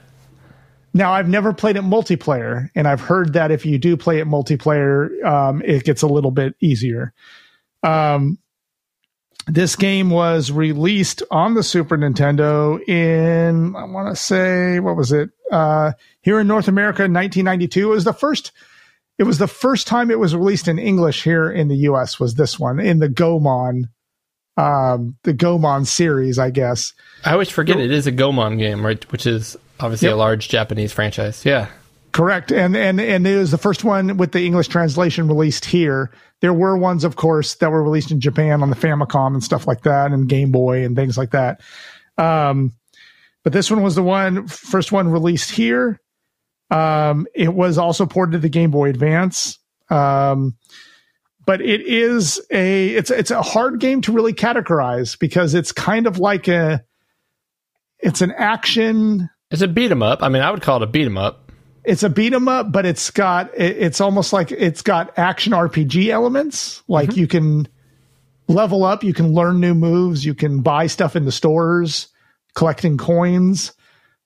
Now, I've never played it multiplayer, and I've heard that if you do play it multiplayer, um, it gets a little bit easier. Um, this game was released on the Super Nintendo in, I want to say, what was it? Uh, here in North America in 1992. It was the first. It was the first time it was released in English here in the U.S. Was this one in the Goemon, um, the Goemon series, I guess. I always forget it is a Goemon game, right? Which is obviously Yep. a large Japanese franchise. Yeah. Correct, and and and it was the first one with the English translation released here. There were ones, of course, that were released in Japan on the Famicom and stuff like that, and Game Boy and things like that. Um, but this one was the one first one released here. Um, it was also ported to the Game Boy Advance. Um, but it is a it's it's a hard game to really categorize because it's kind of like a it's an action It's a beat 'em up. I mean, I would call it a beat 'em up. It's a beat 'em up, but it's got it- it's almost like it's got action RPG elements. Like you can level up, you can learn new moves, you can buy stuff in the stores, collecting coins.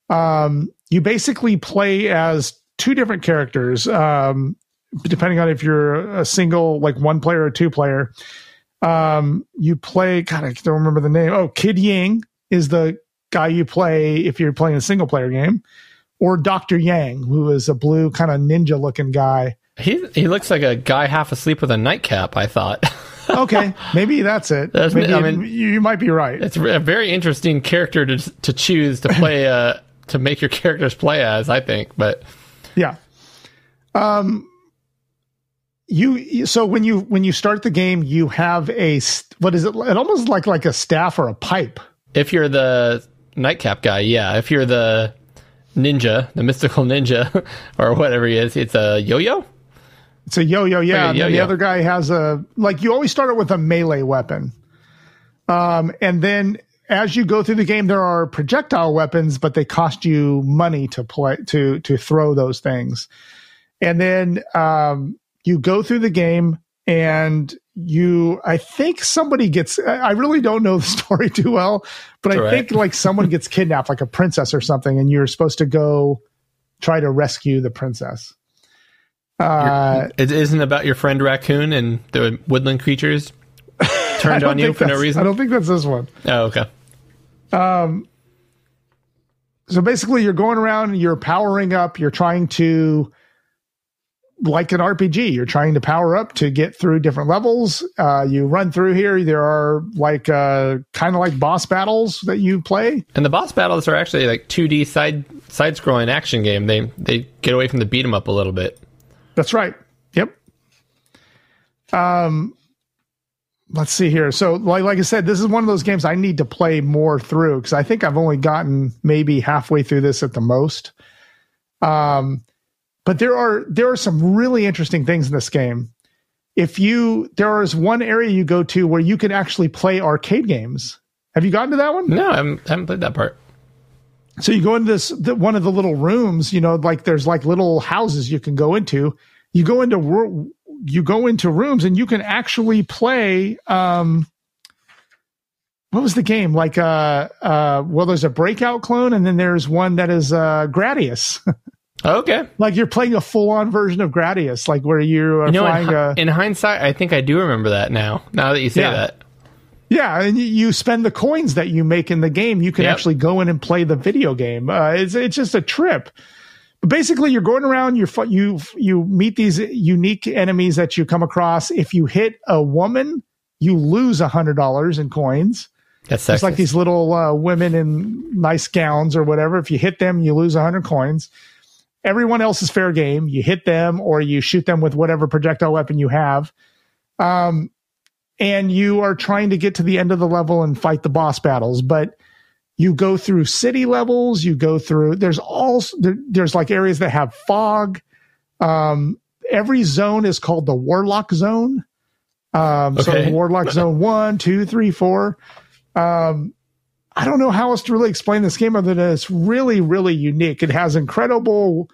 Um, you basically play as two different characters, um, depending on if you're a single, like one player or two player. Um, you play, God, I don't remember the name. Oh, Kid Ying is the guy you play if you're playing a single player game or Dr. Yang, who is a blue kind of ninja looking guy. He he looks like a guy half asleep with a nightcap. I thought Okay, maybe that's it. That's- maybe I mean- you, you might be right. it's a very interesting character to to choose to play uh to make your characters play as. I think, but Yeah. Um you so when you when you start the game you have a what is it it almost like like a staff or a pipe if you're the nightcap guy, yeah. If you're the ninja, the mystical ninja, or whatever he is, it's a yo-yo. it's a yo-yo yeah Like a and then the yo-yo. other guy has a like you always start it with a melee weapon um and then as you go through the game there are projectile weapons but they cost you money to play to to throw those things and then um you go through the game and you i think somebody gets i really don't know the story too well but i all think like someone gets kidnapped like a princess or something and you're supposed to go try to rescue the princess uh It isn't about your friend raccoon and the woodland creatures turned on you for no reason. i don't think that's this one Oh, okay. Um so basically you're going around you're powering up you're trying to like an rpg you're trying to power up to get through different levels. Uh, you run through here. There are like uh, kind of like boss battles that you play. And the boss battles are actually like 2D side side scrolling action game. They they get away from the beat 'em up a little bit. that's right. Yep. Um let's see here. So like, like i said this is one of those games i need to play more through because i think i've only gotten maybe halfway through this at the most. Um but there are there are some really interesting things in this game. If you there is one area you go to where you can actually play arcade games. Have you gotten to that one? No, I haven't, I haven't played that part. so you go into this the, one of the little rooms you know like there's like little houses you can go into. You go into you go into rooms and you can actually play um what was the game? Like uh uh well there's a breakout clone and then there's one that is uh gradius okay. like you're playing a full-on version of gradius like where you are You know, in, flying hi- a in hindsight, I think I do remember that now. Now that you say Yeah. that, Yeah, and you- you spend the coins that you make in the game. You can Yep. actually go in and play the video game. Uh, it's it's just a trip. But basically, you're going around. You're fu- you you meet these unique enemies that you come across. If you hit a woman, you lose a hundred dollars in coins. that's It's like these little uh, women in nice gowns or whatever. If you hit them, you lose a hundred coins. Everyone else is fair game. You hit them or you shoot them with whatever projectile weapon you have. Um, and you are trying to get to the end of the level and fight the boss battles. But you go through city levels. You go through. There's all there, there's like areas that have fog. Um, every zone is called the Warlock Zone. Um, so Warlock Zone one, two, three, four. Um, I don't know how else to really explain this game other than it's really, really unique. It has incredible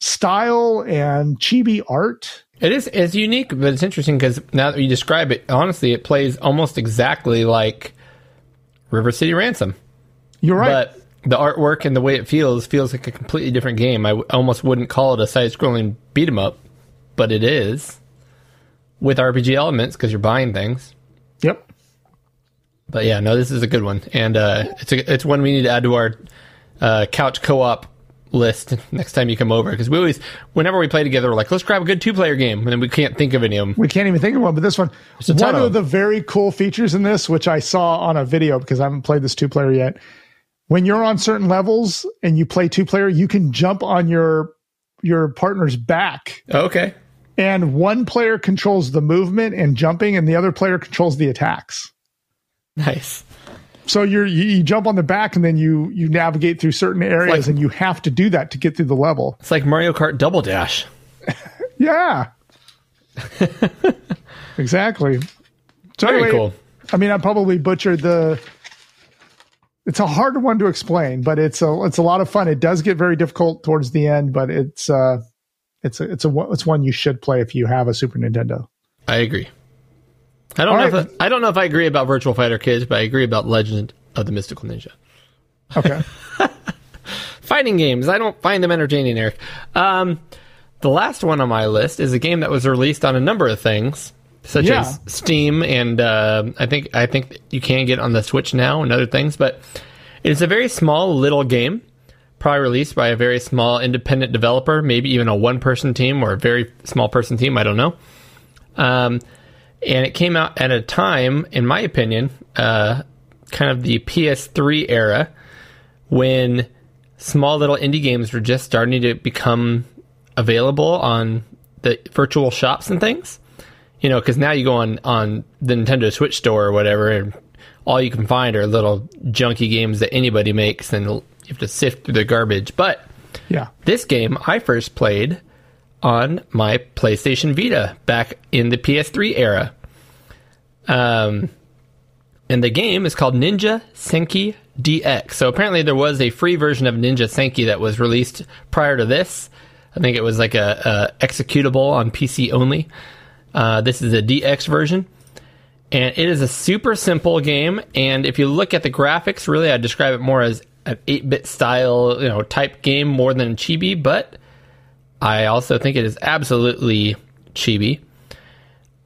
style and chibi art. It is it's unique, but it's interesting because now that you describe it, honestly, it plays almost exactly like River City Ransom. You're right. But the artwork and the way it feels feels like a completely different game. I w- almost wouldn't call it a side-scrolling beat 'em up, but it is with RPG elements because you're buying things. yep. But yeah, no, this is a good one, and uh, it's a, it's one we need to add to our uh, couch co-op list next time you come over because we always, whenever we play together, we're like, let's grab a good two-player game, and then we can't think of any of them. We can't even think of one, but this one, one of of the very cool features in this, which I saw on a video because I haven't played this two player yet. When you're on certain levels and you play two player, you can jump on your your partner's back, Okay. and one player controls the movement and jumping, and the other player controls the attacks. Nice. So you're you, you jump on the back, and then you you navigate through certain areas, like- and you have to do that to get through the level. It's like Mario Kart Double Dash. Yeah, exactly. So Very anyway, cool. I mean, I probably butchered the. It's a hard one to explain, but it's a it's a lot of fun. It does get very difficult towards the end, but it's uh, it's a it's a it's one you should play if you have a Super Nintendo. I agree. I don't All know. right. If I, I don't know if I agree about Virtual Fighter Kids, but I agree about Legend of the Mystical Ninja. Okay, Fighting games. I don't find them entertaining, Eric. Um, the last one on my list is a game that was released on a number of things, such Yeah. as Steam, and uh, I think I think you can get on the Switch now and other things. But it's a very small little game, probably released by a very small independent developer, maybe even a one-person team or a very small person team. I don't know. Um, and it came out at a time, in my opinion, uh, kind of the PS3 era when small little indie games were just starting to become available on the virtual shops and things. You know, because now you go on on the Nintendo Switch store or whatever, and all you can find are little junky games that anybody makes, and you have to sift through the garbage. But yeah, this game I first played on my PlayStation Vita back in the PS3 era. Um, and the game is called Ninja Senki DX. So apparently there was a free version of Ninja Senki that was released prior to this. I think it was like a, a executable on PC only. Uh, this is a DX version. And it is a super simple game. And if you look at the graphics, really, I describe it more as an 8 bit style, you know, type game more than chibi, but I also think it is absolutely chibi.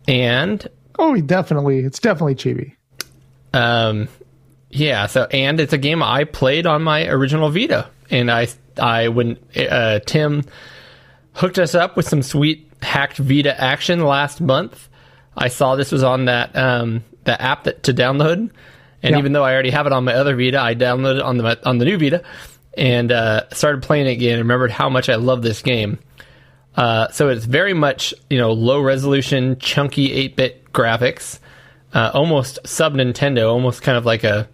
And oh, definitely, it's definitely chibi. um, yeah. So, and it's a game I played on my original Vita, and I, I when uh, Tim hooked us up with some sweet hacked Vita action last month, I saw this was on that um that app that to download, and Yeah. even though I already have it on my other Vita, I downloaded it on the on the new Vita, and uh, started playing it again. and Remembered how much I love this game. Uh, so it's very much you know low resolution, chunky eight bit graphics, uh, almost sub Nintendo, almost kind of like a,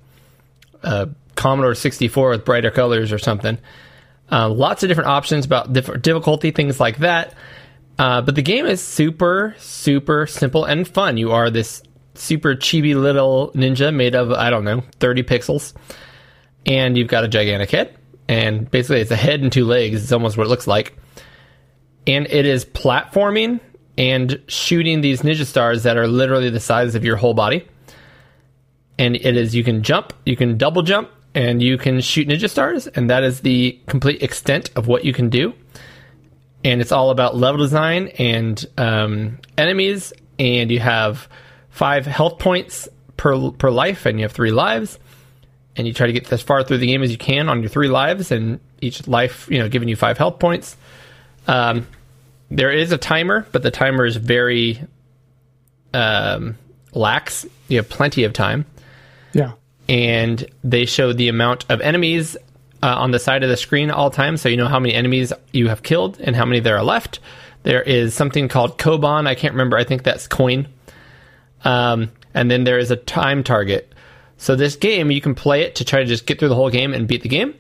a Commodore 64 with brighter colors or something. Uh, lots of different options about difficulty, things like that. Uh, but the game is super, super simple and fun. You are this super chibi little ninja made of I don't know 30 pixels, and you've got a gigantic head, and basically it's a head and two legs. It's almost what it looks like and it is platforming and shooting these ninja stars that are literally the size of your whole body. And it is you can jump, you can double jump, and you can shoot ninja stars, and that is the complete extent of what you can do. And it's all about level design and um, enemies, and you have five health points per per life, and you have three lives and you try to get as far through the game as you can on your three lives, and each life, you know, giving you five health points. Um, there is a timer, but the timer is very um, lax. You have plenty of time, Yeah, and they show the amount of enemies uh, on the side of the screen all time, so you know how many enemies you have killed and how many there are left. There is something called Koban. I can't remember. I think that's coin. Um, and then there is a time target. So this game, you can play it to try to just get through the whole game and beat the game.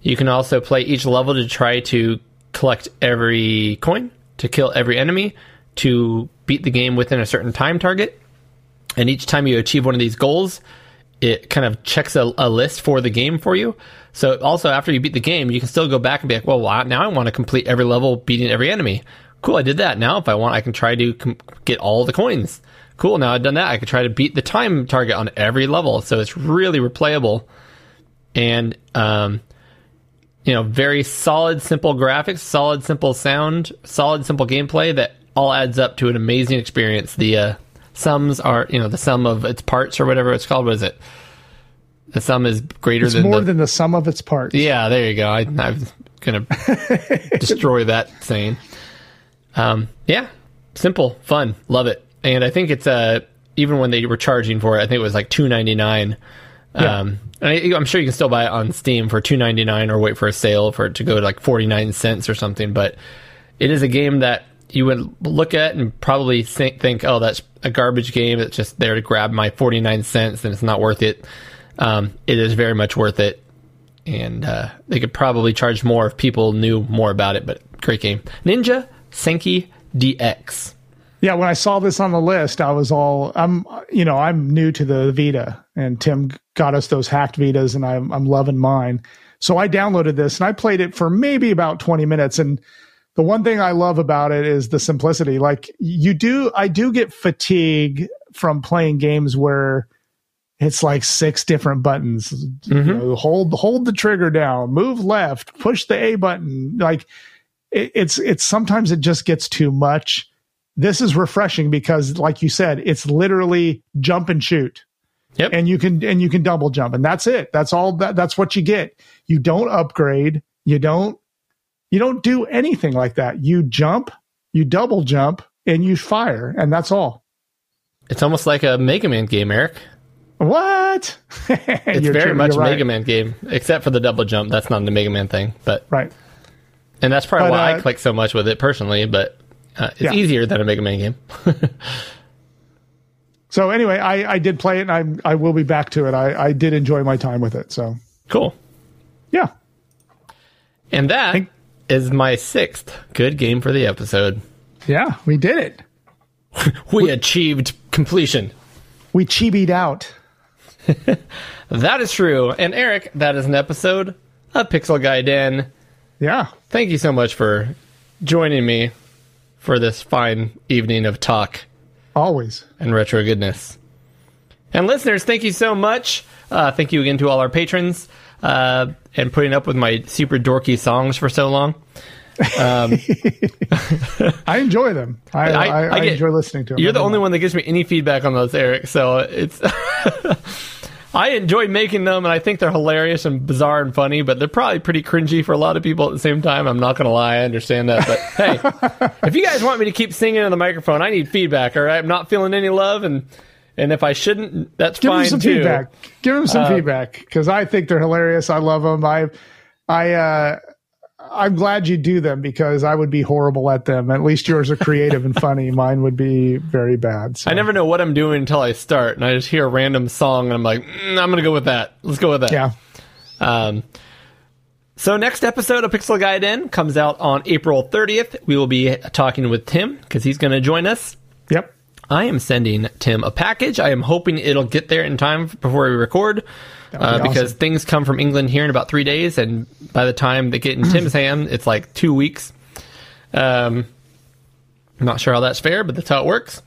You can also play each level to try to collect every coin, to kill every enemy, to beat the game within a certain time target. And each time you achieve one of these goals, it kind of checks a, a list for the game for you. So also after you beat the game, you can still go back and be like, well, now I want to complete every level, beating every enemy. Cool, I did that. Now if I want, I can try to com- get all the coins. Cool, now I've done that. I can try to beat the time target on every level. So it's really replayable and um, you know, very solid, simple graphics, solid, simple sound, solid, simple gameplay that all adds up to an amazing experience. The uh, sums are, you know, the sum of its parts or whatever it's called. What is it? The sum is greater it's than more the, than the sum of its parts. yeah, there you go. I, was gonna destroy that saying. Um, yeah, simple, fun, love it, and I think it's uh even when they were charging for it, I think it was like two ninety nine. Um, I, I'm sure you can still buy it on Steam for two ninety nine, or wait for a sale for it to go to like forty nine cents or something. But it is a game that you would look at and probably think, think oh, that's a garbage game. It's just there to grab my 49 cents and it's not worth it. Um, it is very much worth it. And uh, they could probably charge more if people knew more about it, but great game. Ninja Senki DX. Yeah, when I saw this on the list, I was all I'm you know, I'm new to the Vita and Tim got us those hacked Vitas and I'm I'm loving mine. So I downloaded this and I played it for maybe about 20 minutes and the one thing I love about it is the simplicity. Like you do I do get fatigue from playing games where it's like six different buttons. You mm-hmm. know, hold hold the trigger down, move left, push the A button. Like it, it's it's sometimes it just gets too much. This is refreshing because, like you said, it's literally jump and shoot, Yep. and you can and you can double jump, and that's it. That's all. That that's what you get. You don't upgrade. You don't you don't do anything like that. You jump, you double jump, and you fire, and that's all. It's almost like a Mega Man game, Eric. What? It's very much a Mega Man game, except for the double jump. That's not the Mega Man thing, but Right. and that's probably But, why uh, I click so much with it personally. But uh, it's Yeah. easier than a Mega Man game. So anyway, I, I did play it, and I I will be back to it. I, I did enjoy my time with it. So cool. yeah, And that is my sixth good game for the episode. yeah, we did it. We achieved completion. We chibied out. That is true. And Eric, that is an episode of Pixel Gaiden. Yeah, Thank you so much for joining me for this fine evening of talk always. and retro goodness. And listeners, thank you so much. Uh, thank you again to all our patrons uh, and putting up with my super dorky songs for so long. I enjoy them. I I, I- I, I get- enjoy listening to them. You're the only one that gives me any feedback on those, Eric. So it's. I enjoy making them, and I think they're hilarious and bizarre and funny. But they're probably pretty cringy for a lot of people at the same time. I'm not gonna lie, I understand that. But hey, if you guys want me to keep singing on the microphone, I need feedback. All right, I'm not feeling any love, and and if I shouldn't, that's fine too. Give fine them some too. Uh, feedback. Give them some feedback because I think they're hilarious. I love them. I I uh, I'm glad you do them because I would be horrible at them. At least yours are creative and funny. Mine would be very bad. So. I never know what I'm doing until I start, and I just hear a random song, and I'm like, mm, I'm gonna go with that. Let's go with that. Yeah. Um, so next episode of Pixel Gaiden comes out on April 30th. We will be talking with Tim because he's going to join us. Yep. I am sending Tim a package. I am hoping it'll get there in time before we record. Uh, be because awesome. things come from England here in about three days, and by the time they get in Tim's hand, it's like two weeks. Um, I'm not sure how that's fair, but that's how it works.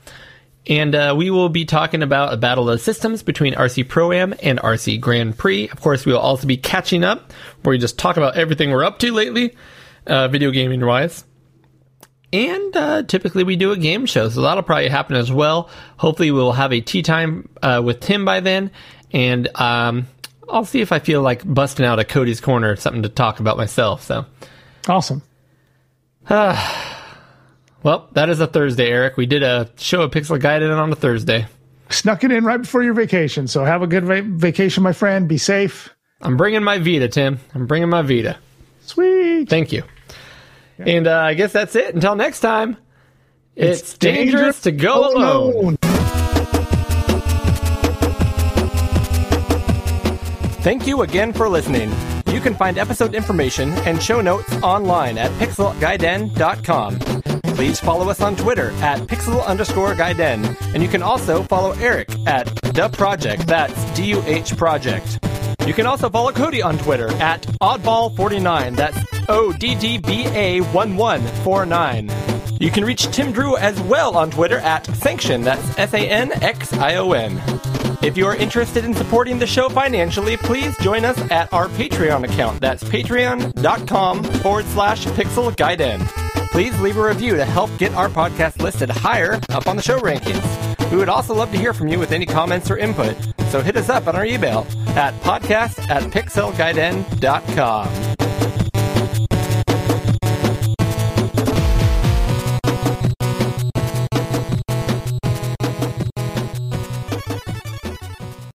And uh, we will be talking about a battle of systems between RC Pro Am and RC Grand Prix. Of course, we will also be catching up, where we just talk about everything we're up to lately, uh, video gaming wise. And uh, typically we do a game show, so that'll probably happen as well. Hopefully, we'll have a tea time uh, with Tim by then, and um, I'll see if I feel like busting out a Cody's Corner, something to talk about myself. So, Awesome. well, that is a Thursday, Eric. We did a show of Pixel Gaiden on a Thursday. Snuck it in right before your vacation. So have a good va- vacation, my friend. Be safe. I'm bringing my Vita, Tim. I'm bringing my Vita. Sweet. Thank you. And uh, I guess that's it. Until next time, it's, It's dangerous, dangerous to go alone. Thank you again for listening. You can find episode information and show notes online at pixelgaiden.com. Please follow us on Twitter at pixel underscore gaiden. And you can also follow Eric at the project. That's D-U-H project. You can also follow Cody on Twitter at oddball49. That's O-D-D-B-A-1149. You can reach Tim Drew as well on Twitter at Sanxion. That's S-A-N-X-I-O-N. If you are interested in supporting the show financially, please join us at our Patreon account. That's patreon.com forward slash pixel. Please leave a review to help get our podcast listed higher up on the show rankings. We would also love to hear from you with any comments or input, so hit us up on our email at podcast at pixelgaiden.com.